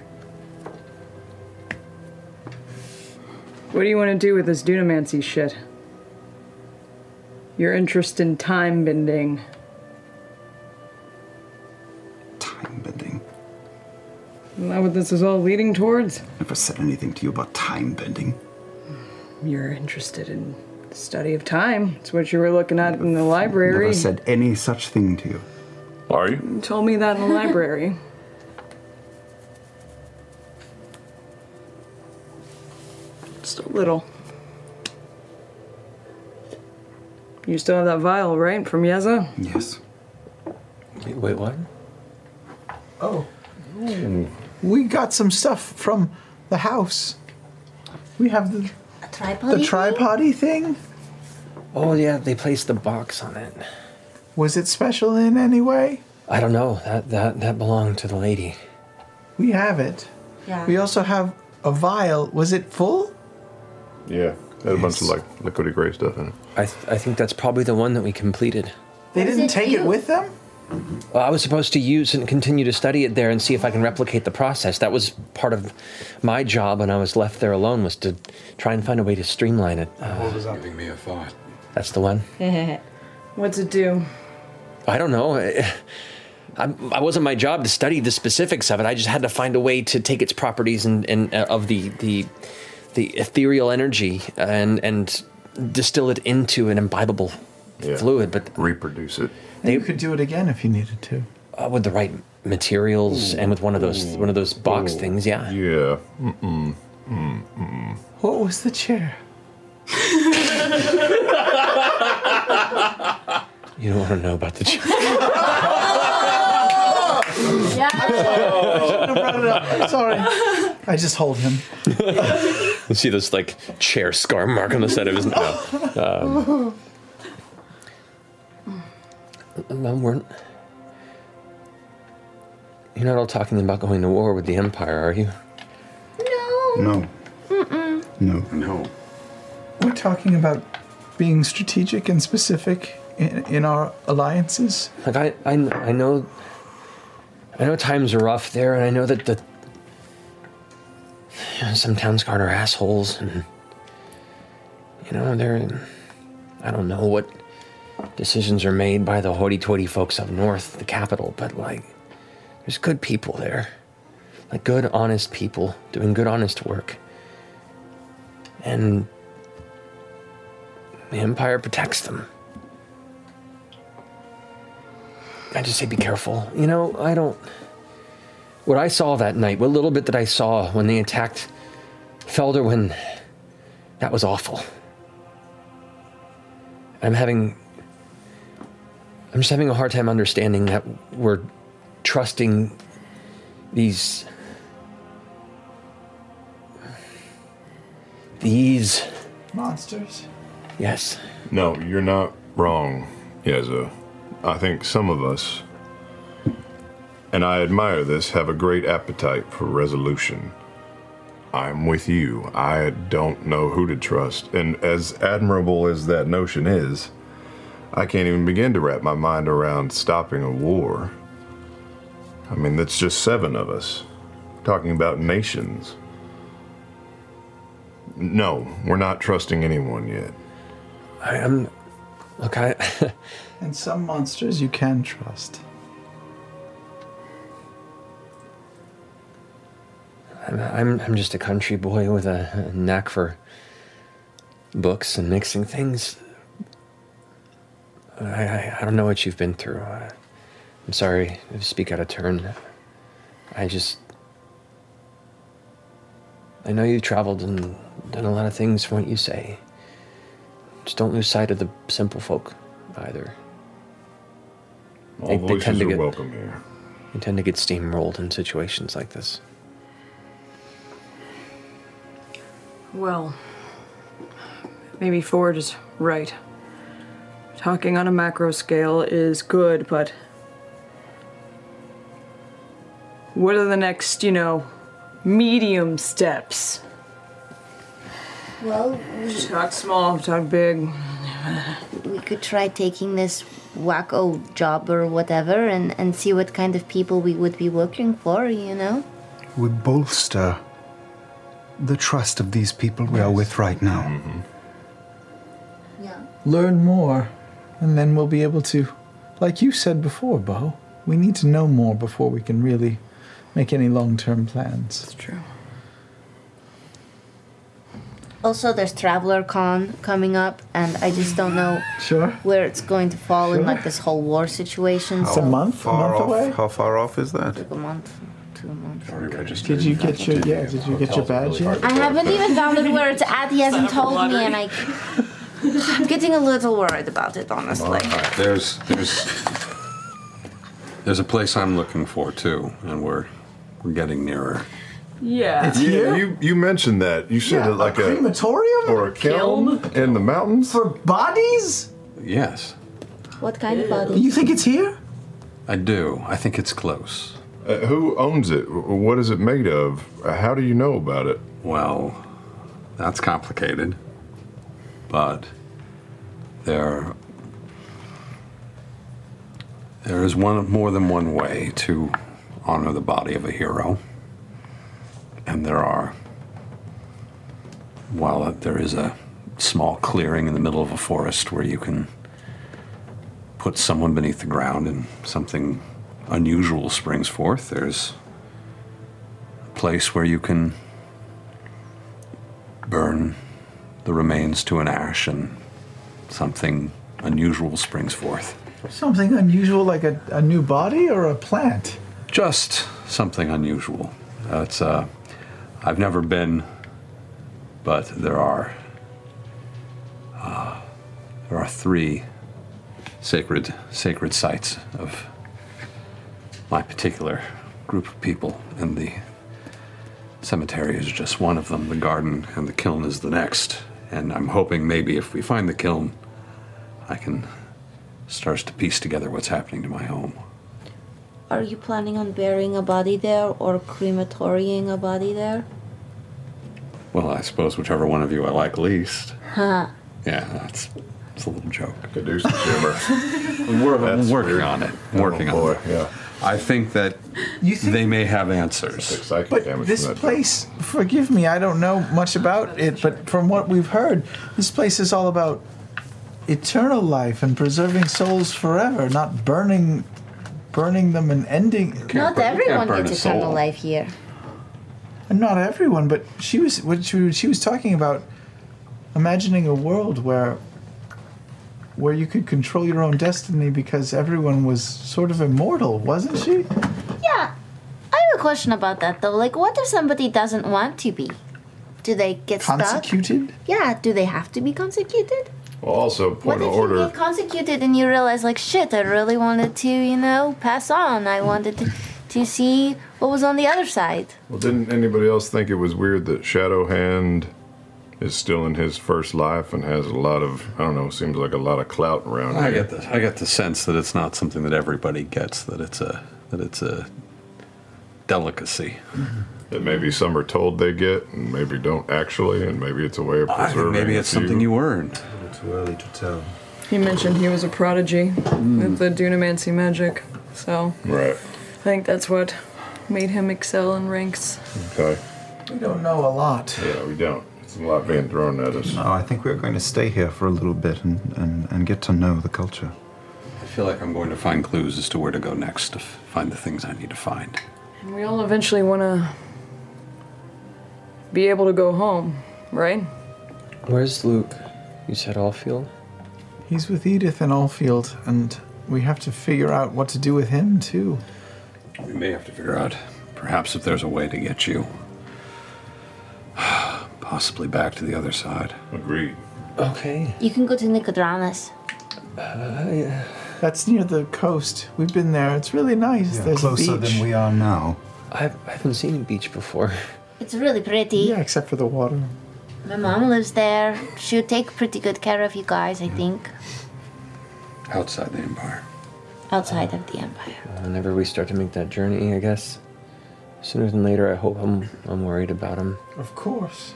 What do you want to do with this dunamancy shit? Your interest in time bending. Time bending? Isn't that what this is all leading towards? Never said anything to you about time bending. You're interested in the study of time. It's what you were looking at in the library. Never said any such thing to you. Are you? You told me that in the library. *laughs* Just a little. You still have that vial, right? From Yeza? Yes. Wait, wait what? Oh. Hmm. We got some stuff from the house. We have the tripod. the tripody thing. Oh yeah, they placed the box on it. Was it special in any way? I don't know. That that that belonged to the lady. We have it. Yeah. We also have a vial. Was it full? Yeah, had a bunch of like liquidy gray stuff in it. I th- I think that's probably the one that we completed. They didn't take it with them? Well, I was supposed to use and continue to study it there and see if I can replicate the process. That was part of my job when I was left there alone was to try and find a way to streamline it. Uh, Giving me a thought. that's the one. *laughs* What's it do? I don't know. I, I, I wasn't my job to study the specifics of it. I just had to find a way to take its properties and, and uh, of the the the ethereal energy and and distill it into an imbibable fluid. But reproduce it. And you could do it again if you needed to. uh, with the right materials and with one of those one of those box things. Yeah. Yeah. Mm-mm. Mm-mm. What was the chair? *laughs* You don't want to know about the. Ch- *laughs* I shouldn't have brought it up. I'm sorry. I just hold him. you see this like chair scar mark on the side of his mouth. Um, well, we're, you're not all talking about going to war with the Empire, are you? No. Mm-mm. No. No. We're talking about being strategic and specific in, in our alliances. Like I, I, I know, I know times are rough there, and I know that the you know, some Townsguard are assholes, and you know they're. I don't know what decisions are made by the hoity-toity folks up north, the capital, but like, there's good people there, like good, honest people doing good, honest work, and the Empire protects them. I just say be careful. You know, I don't. What I saw that night, what little bit that I saw when they attacked Felderwin, that was awful. I'm having. I'm just having a hard time understanding that we're trusting these. These. Monsters. Yes. No, you're not wrong, Yeza. I think some of us, and I admire this, have a great appetite for resolution. I'm with you. I don't know who to trust. And as admirable as that notion is, I can't even begin to wrap my mind around stopping a war. I mean, that's just seven of us talking about nations. No, we're not trusting anyone yet. I am. I. *laughs* And some monsters you can trust. I'm, I'm, I'm just a country boy with a, a knack for books and mixing things. I, I, I don't know what you've been through. I'm sorry to speak out of turn. I just. I know you've traveled and done a lot of things from what you say. Just don't lose sight of the simple folk either. All voices are welcome here. They tend to get steamrolled in situations like this. Well, maybe Fjord is right. Talking on a macro scale is good, but what are the next, you know, medium steps? Well, we, Talk small, talk big. we could try taking this Waccoh job or whatever and, and see what kind of people we would be working for, you know? We bolster the trust of these people we are with right now. Mm-hmm. Yeah. Learn more, and then we'll be able to, like you said before, Beau, we need to know more before we can really make any long term plans. That's true. Also, there's Traveler Con coming up, and I just don't know Sure. where it's going to fall in like this whole war situation. It's so a month, a month off, away. How far off is that? Like a month, two months. Did you get your yeah? Did you get your badge yet? I haven't even found it where it's at. He hasn't told me, and I. I'm getting a little worried about it, honestly. All right, there's there's there's a place I'm looking for too, and we're we're getting nearer. Yeah. yeah, you you mentioned that. You said Yeah, it like a a, crematorium or a kiln, in the mountains for bodies. Yes, What kind of body? You think it's here? I do. I think it's close. Uh, who owns it? What is it made of? Uh, How do you know about it? Well, that's complicated, but there there is one more than one way to honor the body of a hero, and there are. While there is a small clearing in the middle of a forest where you can put someone beneath the ground and something unusual springs forth, there's a place where you can burn the remains to an ash and something unusual springs forth. Something unusual, like a, a new body or a plant. Just something unusual. Uh, it's uh, I've never been, but there are uh, there are three sacred sacred sites of my particular group of people, and the cemetery is just one of them. The garden and the kiln is the next. And I'm hoping maybe if we find the kiln, I can start to piece together what's happening to my home. Are you planning on burying a body there or crematoriing a body there? Well, I suppose whichever one of you I like least. Huh. Yeah, that's it's a little joke. Could do some humor. *laughs* I'm That's working weird. on it. I'm working Oh, boy, on it. Yeah. I think that they may have answers. But this place, forgive me, I don't know much about it, but from what we've heard, this place is all about eternal life and preserving souls forever, not burning burning them and ending. Not everyone gets eternal life here. And not everyone, but she was what she, she was talking about imagining a world where where you could control your own destiny because everyone was sort of immortal, wasn't she? Yeah. I have a question about that though. Like, what if somebody doesn't want to be? Do they get stuck? Consecuted? Yeah. Do they have to be consecuted? Well, also What point if of you order. get consecuted and you realize, like, shit, I really wanted to, you know, pass on. I wanted to, to see what was on the other side. Well, didn't anybody else think it was weird that Shadowhand is still in his first life and has a lot of I don't know, seems like a lot of clout around I here. get the I get the sense that it's not something that everybody gets. That it's a that it's a delicacy. Mm-hmm. That maybe some are told they get and maybe don't actually, and maybe it's a way of I think preserving. maybe it's something few. you earned. Too early to tell. He mentioned he was a prodigy hmm. with the Dunamancy magic, so Right. I think that's what made him excel in ranks. Okay. We don't know a lot. Yeah, we don't. It's a lot being thrown at us. Oh, No, I think we're going to stay here for a little bit and, and, and get to know the culture. I feel like I'm going to find clues as to where to go next to find the things I need to find. And we all eventually want to be able to go home, right? Where's Luc? You said Alfield? He's with Edith and Alfield, and we have to figure out what to do with him too. We may have to figure out, perhaps, if there's a way to get you *sighs* possibly back to the other side. Agreed. Okay. You can go to Nicodranas. Uh, That's near the coast. We've been there. It's really nice. Yeah, There's closer a beach. than we are now. I've, I haven't seen a beach before. It's really pretty. Yeah, except for the water. My mom lives there. She'll take pretty good care of you guys, I think. Outside the Empire. Outside of the Empire. Whenever we start to make that journey, I guess. Sooner than later, I hope I'm, I'm worried about him. Of course.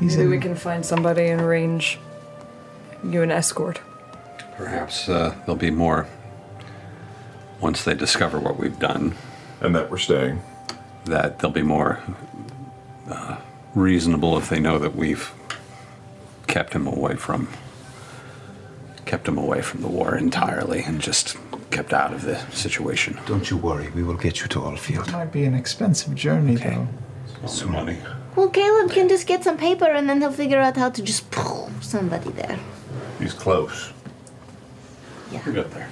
Maybe we can find somebody and arrange you an escort. Perhaps uh, there'll be more once they discover what we've done. And that we're staying. That there'll be more uh, reasonable if they know that we've kept him away from kept him away from the war entirely and just kept out of the situation. Don't you worry, we will get you to Alfield. It might be an expensive journey, though. Some money. Well, Caleb can just get some paper and then he'll figure out how to just pull somebody there. He's close. Yeah. We got there.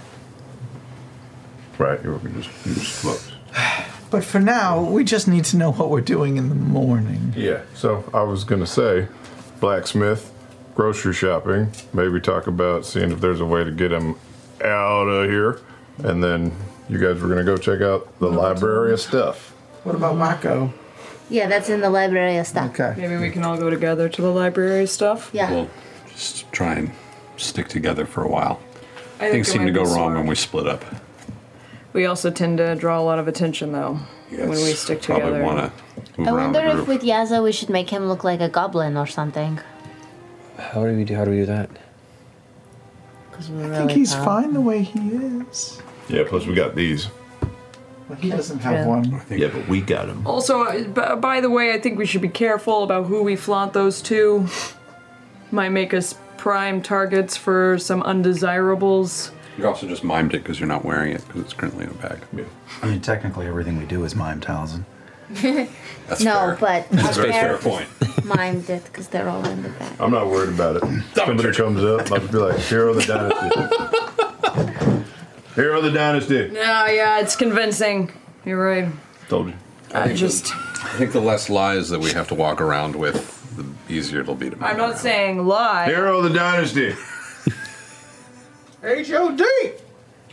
Right, you're just, you're just close. *sighs* *sighs* *sighs* But for now, we just need to know what we're doing in the morning. Yeah, so I was gonna say, blacksmith, grocery shopping, maybe talk about seeing if there's a way to get him out of here, and then you guys were gonna go check out the library of stuff. What about Mako? Yeah, that's in the library of stuff. Okay. Maybe we can all go together to the library stuff. Yeah. We'll just try and stick together for a while. I think Things it seem to go be wrong smart. when we split up. We also tend to draw a lot of attention, though, when we stick Probably together. want to I wonder if with Yeza we should make him look like a goblin or something. How do we do? How do we do that? Because we I think he's can't. fine the way he is. Yeah, plus we got these. Well, he doesn't have true. one. Yeah, but we got him. Also, uh, b- by the way, I think we should be careful about who we flaunt those to. Might make us prime targets for some undesirables. You also just mimed it because you're not wearing it because it's currently in a bag. I mean, technically, everything we do is mime, Taliesin. *laughs* That's no, but That's our a fair point. *laughs* mimed it because they're all in the back. I'm not worried about it. Somebody comes up, I'll be like, Hero of the Dynasty. *laughs* Hero of the Dynasty. No, yeah, it's convincing. You're right. Told you. I just. I think the less lies that we have to walk around with, the easier it'll be to I'm not saying lie. Hero of the Dynasty. H.O.D.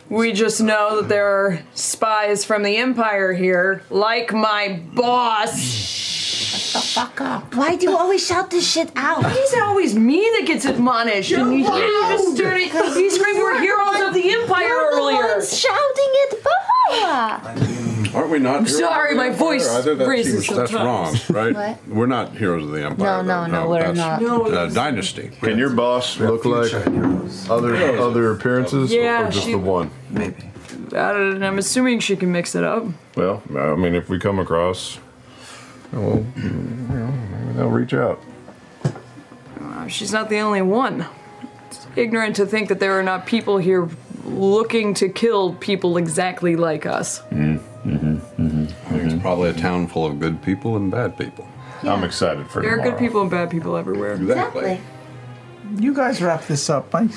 We just know that there are spies from the Empire here, like my boss. Shut the fuck up. Why do you always shout this shit out? It's always me that gets admonished. and you hear this dirty. You scream, "We're heroes of the Empire" You're the ones shouting it back. *laughs* Aren't we not? I'm sorry, my voice Either that raises seems, That's wrong, sometimes. right? What? We're not heroes of the Empire. No, no, though. no, we're that's, not. No, uh, Dynasty. Can your boss look like other other appearances Yeah, or just she- the one? Maybe. I don't- I'm assuming she can mix it up. Well, I mean, if we come across, well, you know, maybe they'll reach out. Uh, She's not the only one. It's ignorant to think that there are not people here looking to kill people exactly like us. Mm-hmm, mm-hmm, I think it's mm-hmm. probably a town full of good people and bad people. I'm excited for that. There are good people and bad people everywhere. Exactly. You guys wrap this up. My,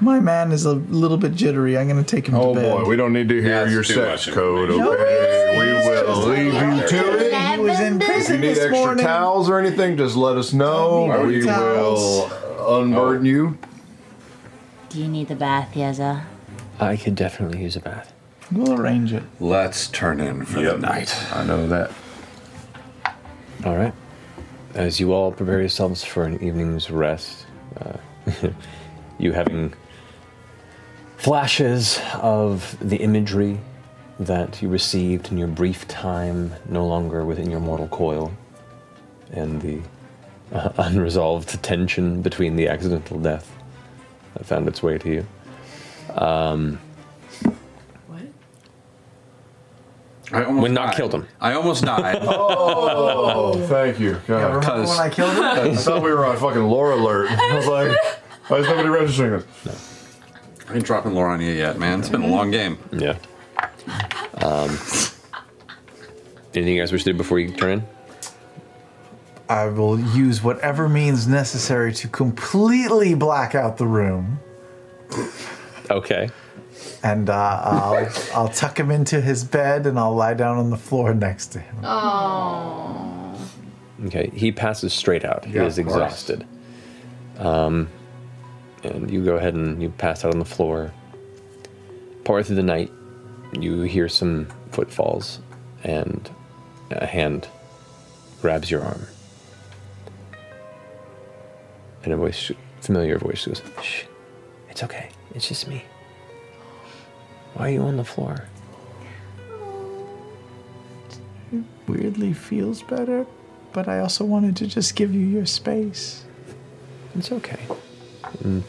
my man is a little bit jittery. I'm going to take him Oh to bed. boy, we don't need to hear That's your sex much code. No, Okay, we will leave you to it. He was in If you prison need this extra morning. towels or anything, just let us know. We towels. will unburden oh. you. Do you need the bath, Yeza? I could definitely use a bath. We'll arrange it. Let's turn in for the night. I know that. All right. As you all prepare yourselves for an evening's rest, uh, *laughs* you having flashes of the imagery that you received in your brief time, no longer within your mortal coil, and the uh, *laughs* unresolved tension between the accidental death that found its way to you. Um, I almost when not died. killed him. I almost died. *laughs* Oh, thank you. God. Yeah, remember when I killed him? I thought we were on fucking lore alert. I was like, why is nobody registering this? I ain't dropping lore on you yet, man. It's been a long game. Yeah. Um, anything you guys wish to do before you turn in? I will use whatever means necessary to completely black out the room. Okay. And uh, I'll, I'll tuck him into his bed and I'll lie down on the floor next to him. Oh. Okay. He passes straight out. He Yeah, is exhausted. Um, and you go ahead and you pass out on the floor. Part through the night, you hear some footfalls, and a hand grabs your arm. And a voice, familiar voice, goes, "Shh, it's okay. It's just me. Why are you on the floor?" It Weirdly feels better, but I also wanted to just give you your space. It's okay. And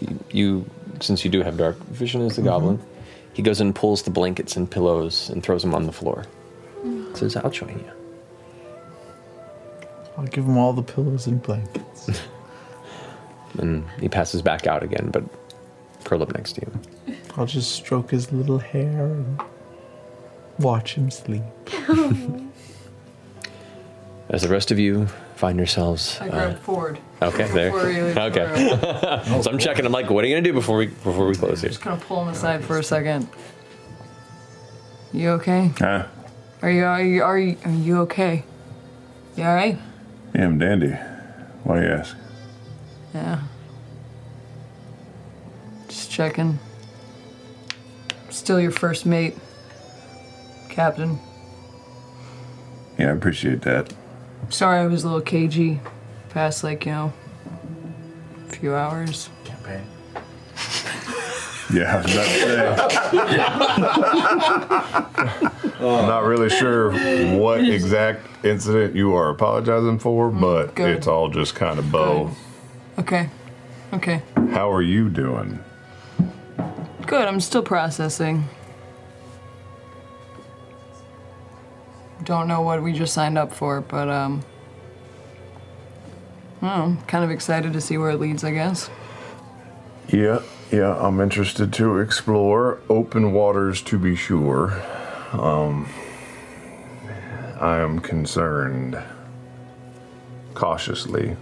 you, you, since you do have dark vision as the mm-hmm. goblin, he goes and pulls the blankets and pillows and throws them on the floor. Says, "I'll join you." I'll give him all the pillows and blankets. *laughs* And he passes back out again, but curl up next to you. I'll just stroke his little hair and watch him sleep. *laughs* As the rest of you find yourselves. I uh, Fjord. Okay, *laughs* there. Before you leave Okay. *laughs* so I'm checking. I'm like, what are you gonna do before we before we close here? Just gonna pull him aside for a second. You okay? Huh? Are you are you are you, are you okay? You all right? Yeah, I'm dandy. Why you ask? Yeah. Just checking. Still your first mate, Captain. Yeah, I appreciate that. Sorry I was a little cagey. Past like you know, a few hours. Campaign. Yeah, I was about to say. *laughs* I'm not really sure what exact incident you are apologizing for, mm, but good. it's all just kind of bow. Okay. Okay. How are you doing? Good. I'm still processing. Don't know what we just signed up for, but um. Know, kind of excited to see where it leads, I guess. Yeah, yeah, I'm interested to explore open waters to be sure. Um, I am concerned, cautiously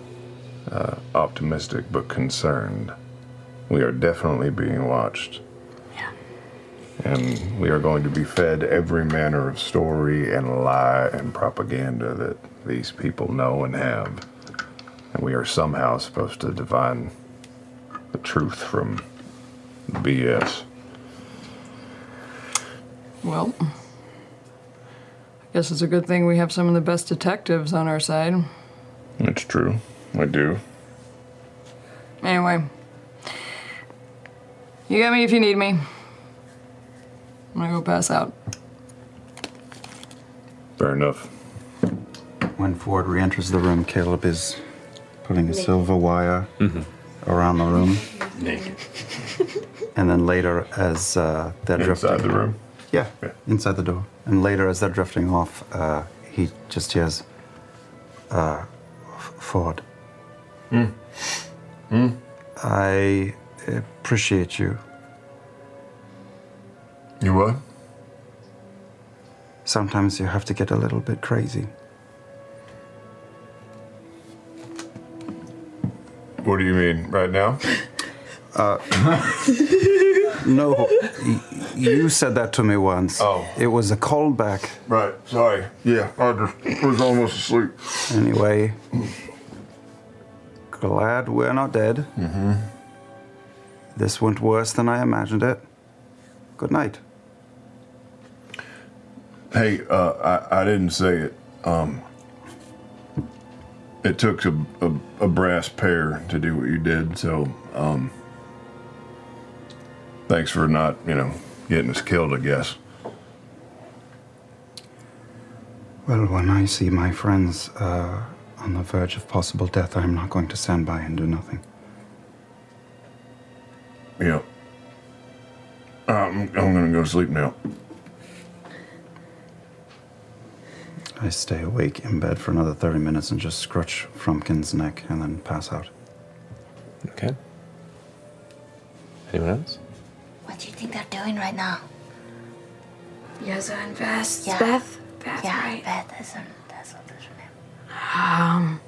uh, optimistic, but concerned. We are definitely being watched. And we are going to be fed every manner of story and lie and propaganda that these people know and have. And we are somehow supposed to divine the truth from BS. Well, I guess it's a good thing we have some of the best detectives on our side. It's true. I do. Anyway, you got me if you need me. I'm gonna go pass out. Fair enough. When Fjord re enters the room, Caleb is putting a silver wire around the room. Naked. And then later, as uh, they're drifting. Inside the room? Yeah, inside the door. And later, as they're drifting off, uh, he just hears uh, F- Fjord. Hmm. Hmm. I appreciate you. You what? Sometimes you have to get a little bit crazy. What do you mean, right now? *laughs* Uh, no, you said that to me once. Oh. It was a callback. Right, sorry. Yeah, I just was almost asleep. Anyway, glad we're not dead. Mm-hmm. This went worse than I imagined it. Good night. Hey, uh, I, I didn't say it. Um, it took a, a, a brass pair to do what you did, so um, thanks for not, you know, getting us killed, I guess. Well, when I see my friends uh, on the verge of possible death, I'm not going to stand by and do nothing. Yeah. Um, I'm gonna go sleep now. I stay awake in bed for another 30 minutes and just scrunch Frumpkin's neck and then pass out. Okay. Anyone else? What do you think they're doing right now? Yeza and Beth. Yeah. Beth? Beth, yeah, right? Beth is that's what is her name. Um,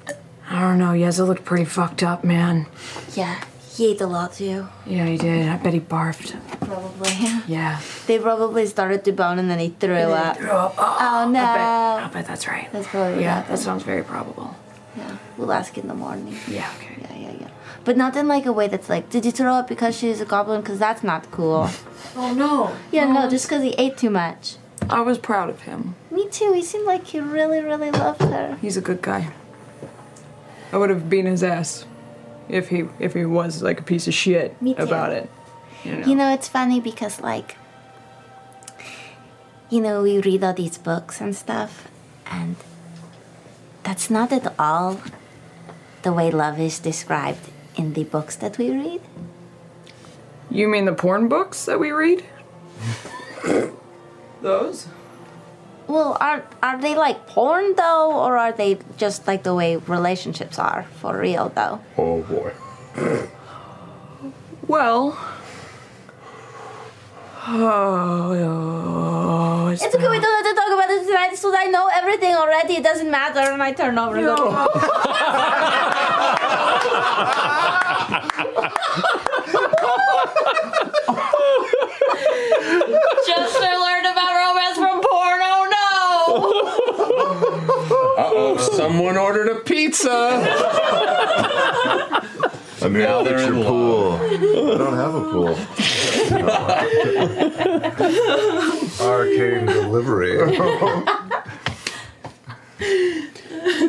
I don't know. Yeza looked pretty fucked up, man. Yeah, he ate a lot too. Yeah, he did. I bet he barfed. Probably. *laughs* Yeah. They probably started to bone and then he threw And up. threw up. Oh, no. I bet, I bet that's right. That's probably Yeah, that sounds very probable. Yeah, we'll ask in the morning. Yeah, okay. Yeah, yeah, yeah. But not in like a way that's like, did you throw up because she's a goblin? Because that's not cool. *laughs* Oh no. Yeah, no, just because he ate too much. I was proud of him. Me too. He seemed like he really, really loved her. He's a good guy. I would have beaten his ass if he if he was like a piece of shit about it. You know. You know, it's funny because, like, you know, we read all these books and stuff, and that's not at all the way love is described in the books that we read. You mean the porn books that we read? *laughs* Those? Well, are are they like porn though, or are they just like the way relationships are for real though? Oh boy. Well. Oh, it's, It's okay. We don't have to talk about this tonight, so I know everything already. It doesn't matter, and I turn over and go. *laughs* Just learned about romance from porn. Oh Uh oh, someone ordered a pizza. I mean, Now I'll they're in your pool. I don't have a pool. *laughs* Arcane delivery. *laughs*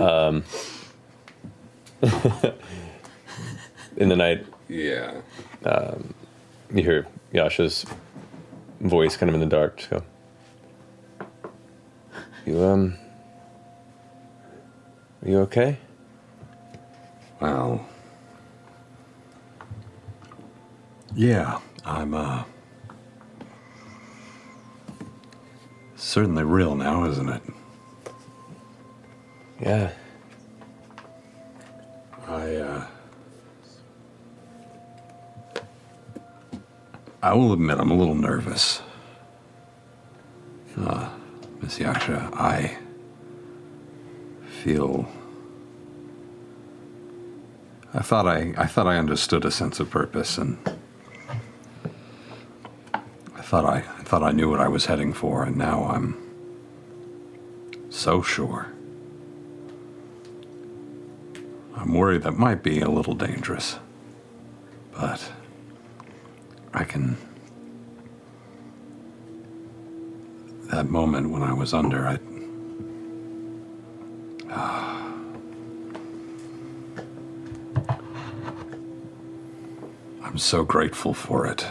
Um, *laughs* in the night, Yeah. um, you hear Yasha's voice kind of in the dark. Just go. You um. Are you okay? Well. Yeah, I'm, uh. Certainly real now, isn't it? Yeah. I, uh. I will admit I'm a little nervous. Uh, Miss Yasha, I feel. I thought I, I thought I understood a sense of purpose, and I thought I, I thought I knew what I was heading for, and now I'm so sure. I'm worried that might be a little dangerous, but I can. That moment when I was under, I. I'm so grateful for it.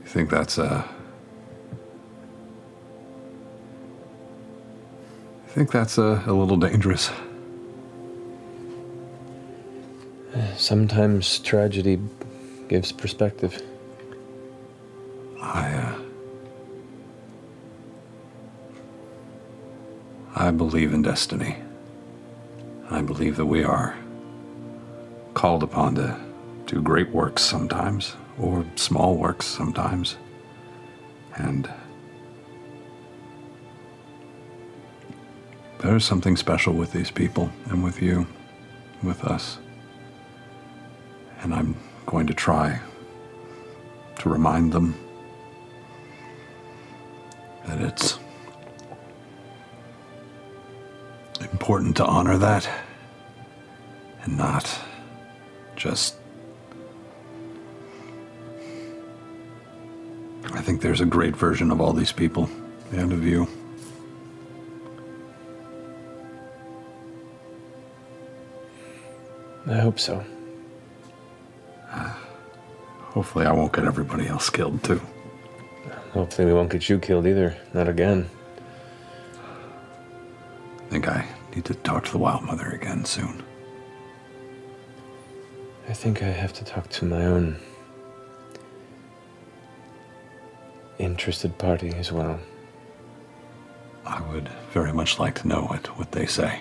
You think that's a. I think that's a, a little dangerous. Sometimes tragedy gives perspective. I, uh, I believe in destiny. I believe that we are called upon to do great works sometimes, or small works sometimes. And there's something special with these people and with you, with us. And I'm going to try to remind them that it's important to honor that and not just. I think there's a great version of all these people and of you. I hope so. Hopefully, I won't get everybody else killed too. Hopefully, we won't get you killed either. Not again. To the Wild Mother again soon. I think I have to talk to my own interested party as well. I would very much like to know what, what they say.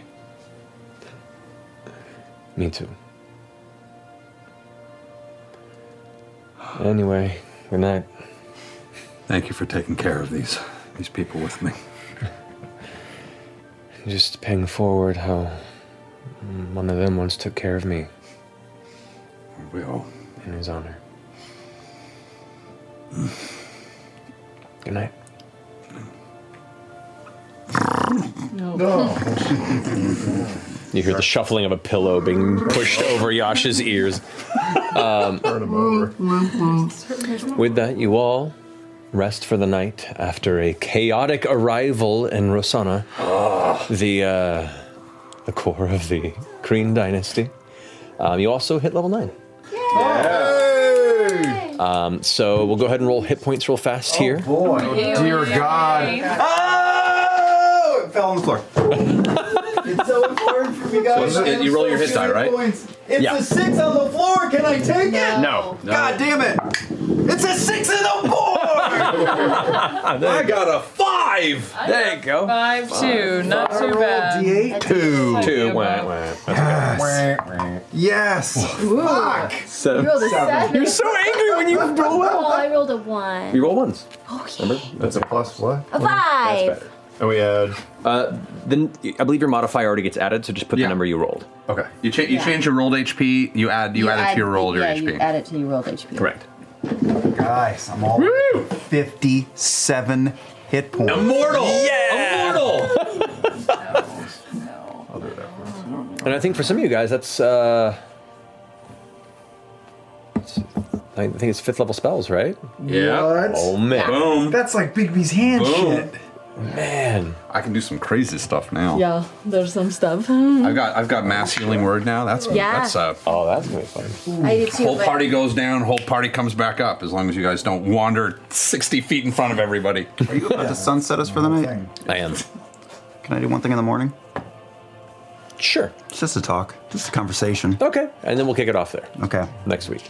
Me too. Anyway, good night. Thank you for taking care of these these people with me. Just paying forward how one of them once took care of me. We all. In his honor. Good night. No. *laughs* You hear the shuffling of a pillow being pushed over Yasha's ears. Um, with that, you all rest for the night after a chaotic arrival in Rosohna, the uh, the core of the Kryn dynasty. Um, you also hit level nine. Um, so we'll go ahead and roll hit points real fast here. Oh boy, dear God. Oh! It fell on the floor. *laughs* It's so important for me, guys. So it's- you roll your hit die, right? Points. It's Yeah. a six on the floor. Can I take it? No. God damn it! It's a six on the board! I got a five. There you go. Five, two, not too bad. D8. Two. Two. Wah, wah. Yes. Fuck. Seven. You rolled a seven. You're so angry when you roll well. Oh, I rolled a one. You roll ones. Oh, Remember? That's a plus what? A five. That's better. And we add. Uh, then I believe your modifier already gets added, so just put Yeah. the number you rolled. Okay. You, cha- you Yeah. change your rolled HP. You add you, add it to your rolled yeah, HP. you add it to your rolled HP. Correct. Guys, I'm all 57 hit points. Immortal! Yeah! Immortal! *laughs* and I think for some of you guys, that's. Uh, I think it's fifth level spells, right? Yeah. What? Oh, man. Boom. That's like Bigby's hand Boom. shit. Man. I can do some crazy stuff now. Yeah, there's some stuff. *laughs* I've got I've got mass healing word now. That's Yeah. that's uh Oh, that's gonna be fun. I did too. whole party goes down, whole party comes back up as long as you guys don't wander 60 feet in front of everybody. Are you about to sunset us for the night? I am. Can I do one thing in the morning? Sure. It's just a talk, just a conversation. Okay. And then we'll kick it off there Okay. next week.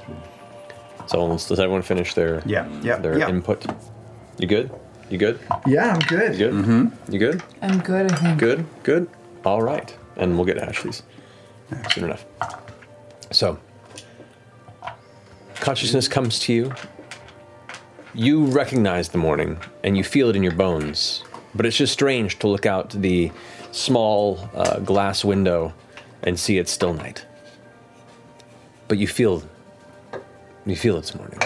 So does everyone finish their Yeah, yeah, their yeah. input? You good? You good? Yeah, I'm good. You good? Mm-hmm. You good? I'm good, I think. Good, good. All right. And we'll get to Ashley's soon enough. So, consciousness comes to you. You recognize the morning and you feel it in your bones, but it's just strange to look out the small uh, glass window and see it's still night. But you feel, you feel it's morning,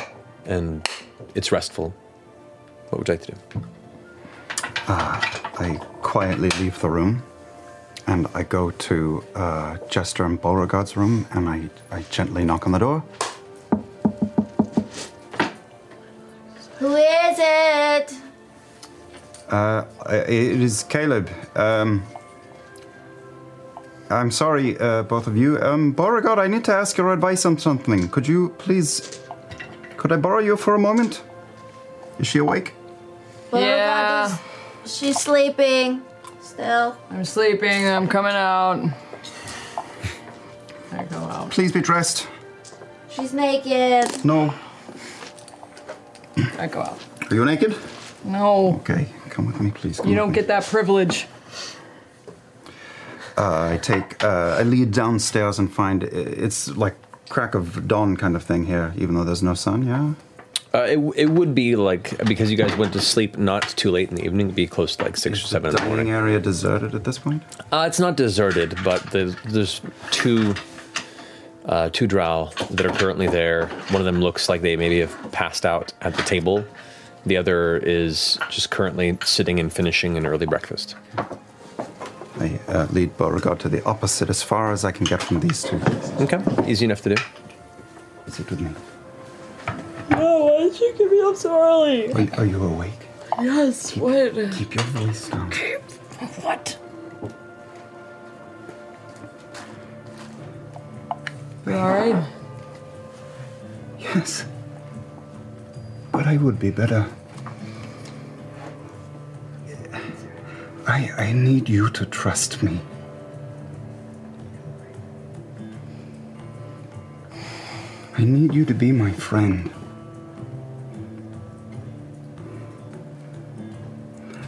and it's restful. What would you like to do? I quietly leave the room and I go to uh, Jester and Beauregard's room and I, I gently knock on the door. Who is it? Uh, it is Caleb. Um, I'm sorry, uh, both of you. Um, Beauregard, I need to ask your advice on something. Could you please. Could I borrow you for a moment? Is she awake? Yeah. She's sleeping. Still. I'm sleeping. I'm coming out. I go out. Please be dressed. She's naked. No. I go out. Are you naked? No, Okay, come with me, please. Come you don't me. get that privilege. Uh, I take, uh, I lead downstairs and find it's like crack of dawn kind of thing here, even though there's no sun. Yeah. Uh, it, it would be like because you guys went to sleep not too late in the evening. It'd be close to like six or seven in the Dining morning. area deserted at this point. Uh, it's not deserted, but there's, there's two uh, two drow that are currently there. One of them looks like they maybe have passed out at the table. The other is just currently sitting and finishing an early breakfast. I uh, lead Beauregard to the opposite as far as I can get from these two. Okay, easy enough to do. Sit with me. No, why did you get me up so early? Are, are you awake? Yes, what? Keep your voice down. What? You alright? Yes. But I would be better. I, I need you to trust me. I need you to be my friend.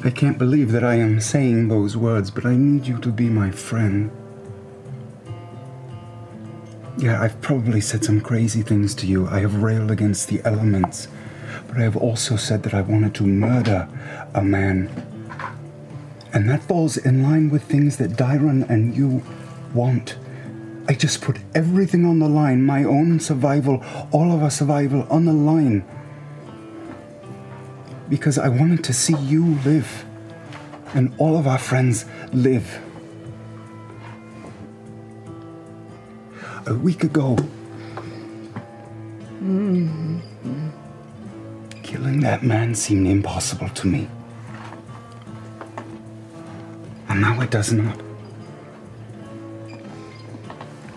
I can't believe that I am saying those words, but I need you to be my friend. Yeah, I've probably said some crazy things to you. I have railed against the elements, but I have also said that I wanted to murder a man. And that falls in line with things that Dairon and you want. I just put everything on the line my own survival, all of our survival on the line. Because I wanted to see you live, and all of our friends live. A week ago, killing that man seemed impossible to me. And now it does not.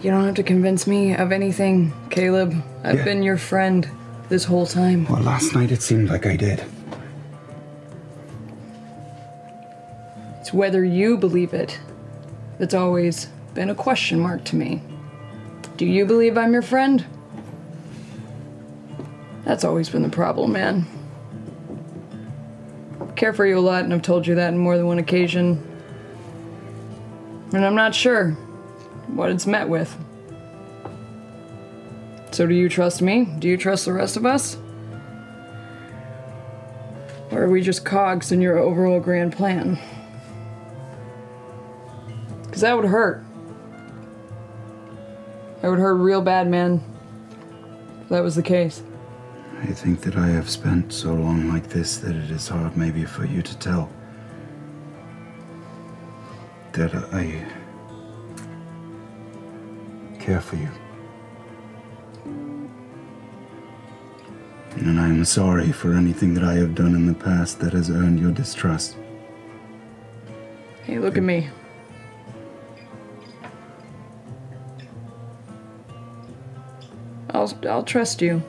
You don't have to convince me of anything, Caleb. I've Yeah. been your friend this whole time. Well, last night it seemed like I did. It's whether you believe it that's always been a question mark to me. Do you believe I'm your friend? That's always been the problem, man. I care for you a lot, and I've told you that on more than one occasion. And I'm not sure what it's met with. So, do you trust me? Do you trust the rest of us? Or are we just cogs in your overall grand plan? Because that would hurt. That would hurt real bad, man. If that was the case. I think that I have spent so long like this that it is hard maybe for you to tell that I care for you. And I am sorry for anything that I have done in the past that has earned your distrust. Hey, look at me. I'll, I'll trust you.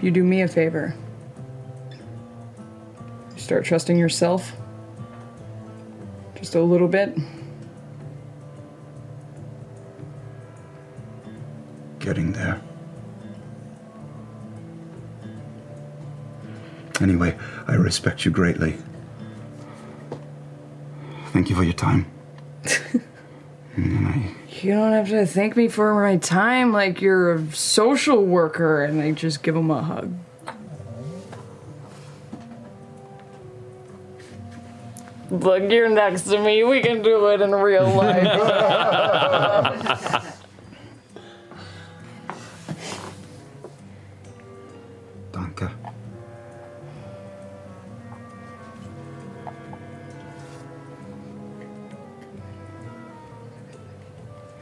You do me a favor. You start trusting yourself. Just a little bit. Getting there. Anyway, I respect you greatly. Thank you for your time. *laughs* and I You don't have to thank me for my time like you're a social worker and I just give him a hug. Look, you're next to me. We can do it in real life. *laughs*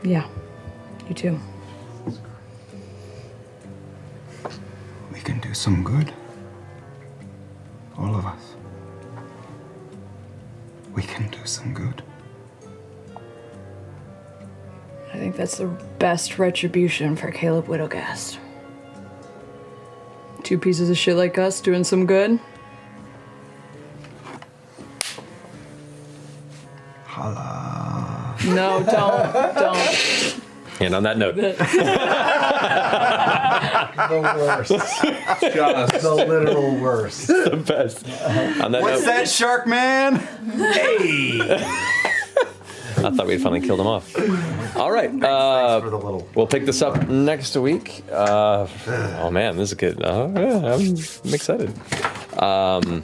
yeah, you too. We can do some good. All of us. We can do some good. I think that's the best retribution for Caleb Widogast. Two pieces of shit like us doing some good. Holla. No, don't, don't. And on that note, the *laughs* worst. Just the literal worst. the best. On that What's note, that, Shark Man? Hey! I thought we'd finally killed him off. All right. Uh, We'll pick this up next week. Uh, oh man, this is good. Uh, yeah, I'm excited. Um,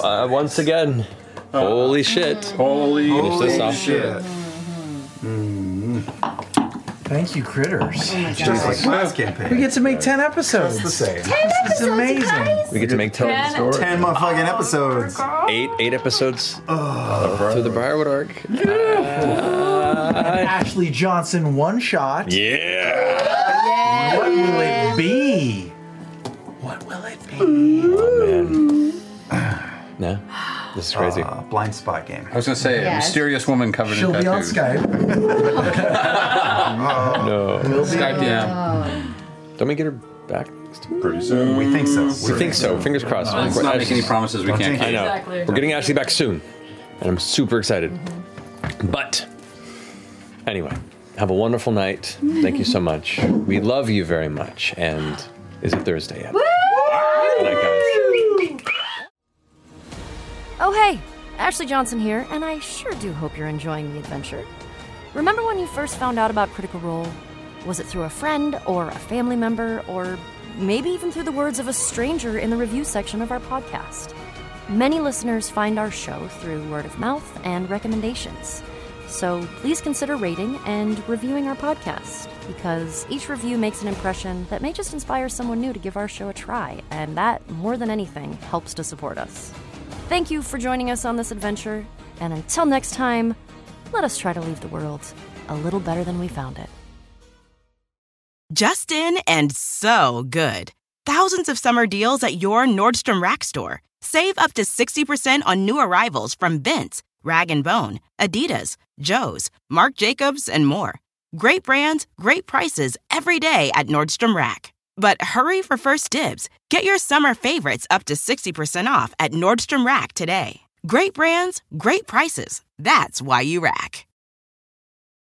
uh, once again, holy shit! Holy, Finish this off. shit. Thank you, critters. Oh Just like last campaign. We get to make 10 episodes. Just the same. It's amazing. We get to make ten, Ten motherfucking episodes. eight eight episodes through the Briarwood arc. An uh, Ashley Johnson one shot. Yeah. What will it be? What will it be? This is crazy. Uh, blind spot game. I was gonna say a Yes. mysterious woman covered She'll in be on tattoos. Skype. *laughs* no. We'll be Skype on- DM. Don't we get her back pretty soon? We think so. We think so. Fingers crossed. Let's not make any promises we Don't can't keep. I know. Exactly. We're getting Ashley back soon, and I'm super excited. But anyway, have a wonderful night. Thank you so much. We love you very much. And is it Thursday yet? Good night, guys. Oh, hey, Ashley Johnson here, and I sure do hope you're enjoying the adventure. Remember when you first found out about Critical Role? Was it through a friend or a family member, or maybe even through the words of a stranger in the review section of our podcast? Many listeners find our show through word of mouth and recommendations. So please consider rating and reviewing our podcast because each review makes an impression that may just inspire someone new to give our show a try, and that, more than anything, helps to support us. Thank you for joining us on this adventure, and until next time, let us try to leave the world a little better than we found it. Justin and so good. Thousands of summer deals at your Nordstrom Rack store. Save up to 60% on new arrivals from Vince, Rag & Bone, Adidas, Joe's, Marc Jacobs, and more. Great brands, great prices every day at Nordstrom Rack. But hurry for first dibs. Get your summer favorites up to 60% off at Nordstrom Rack today. Great brands, great prices. That's why you rack.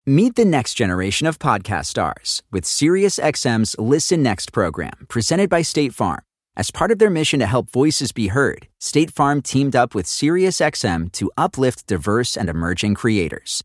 Meet the next generation of podcast stars with SiriusXM's Listen Next program, presented by State Farm. As part of their mission to help voices be heard, State Farm teamed up with SiriusXM to uplift diverse and emerging creators.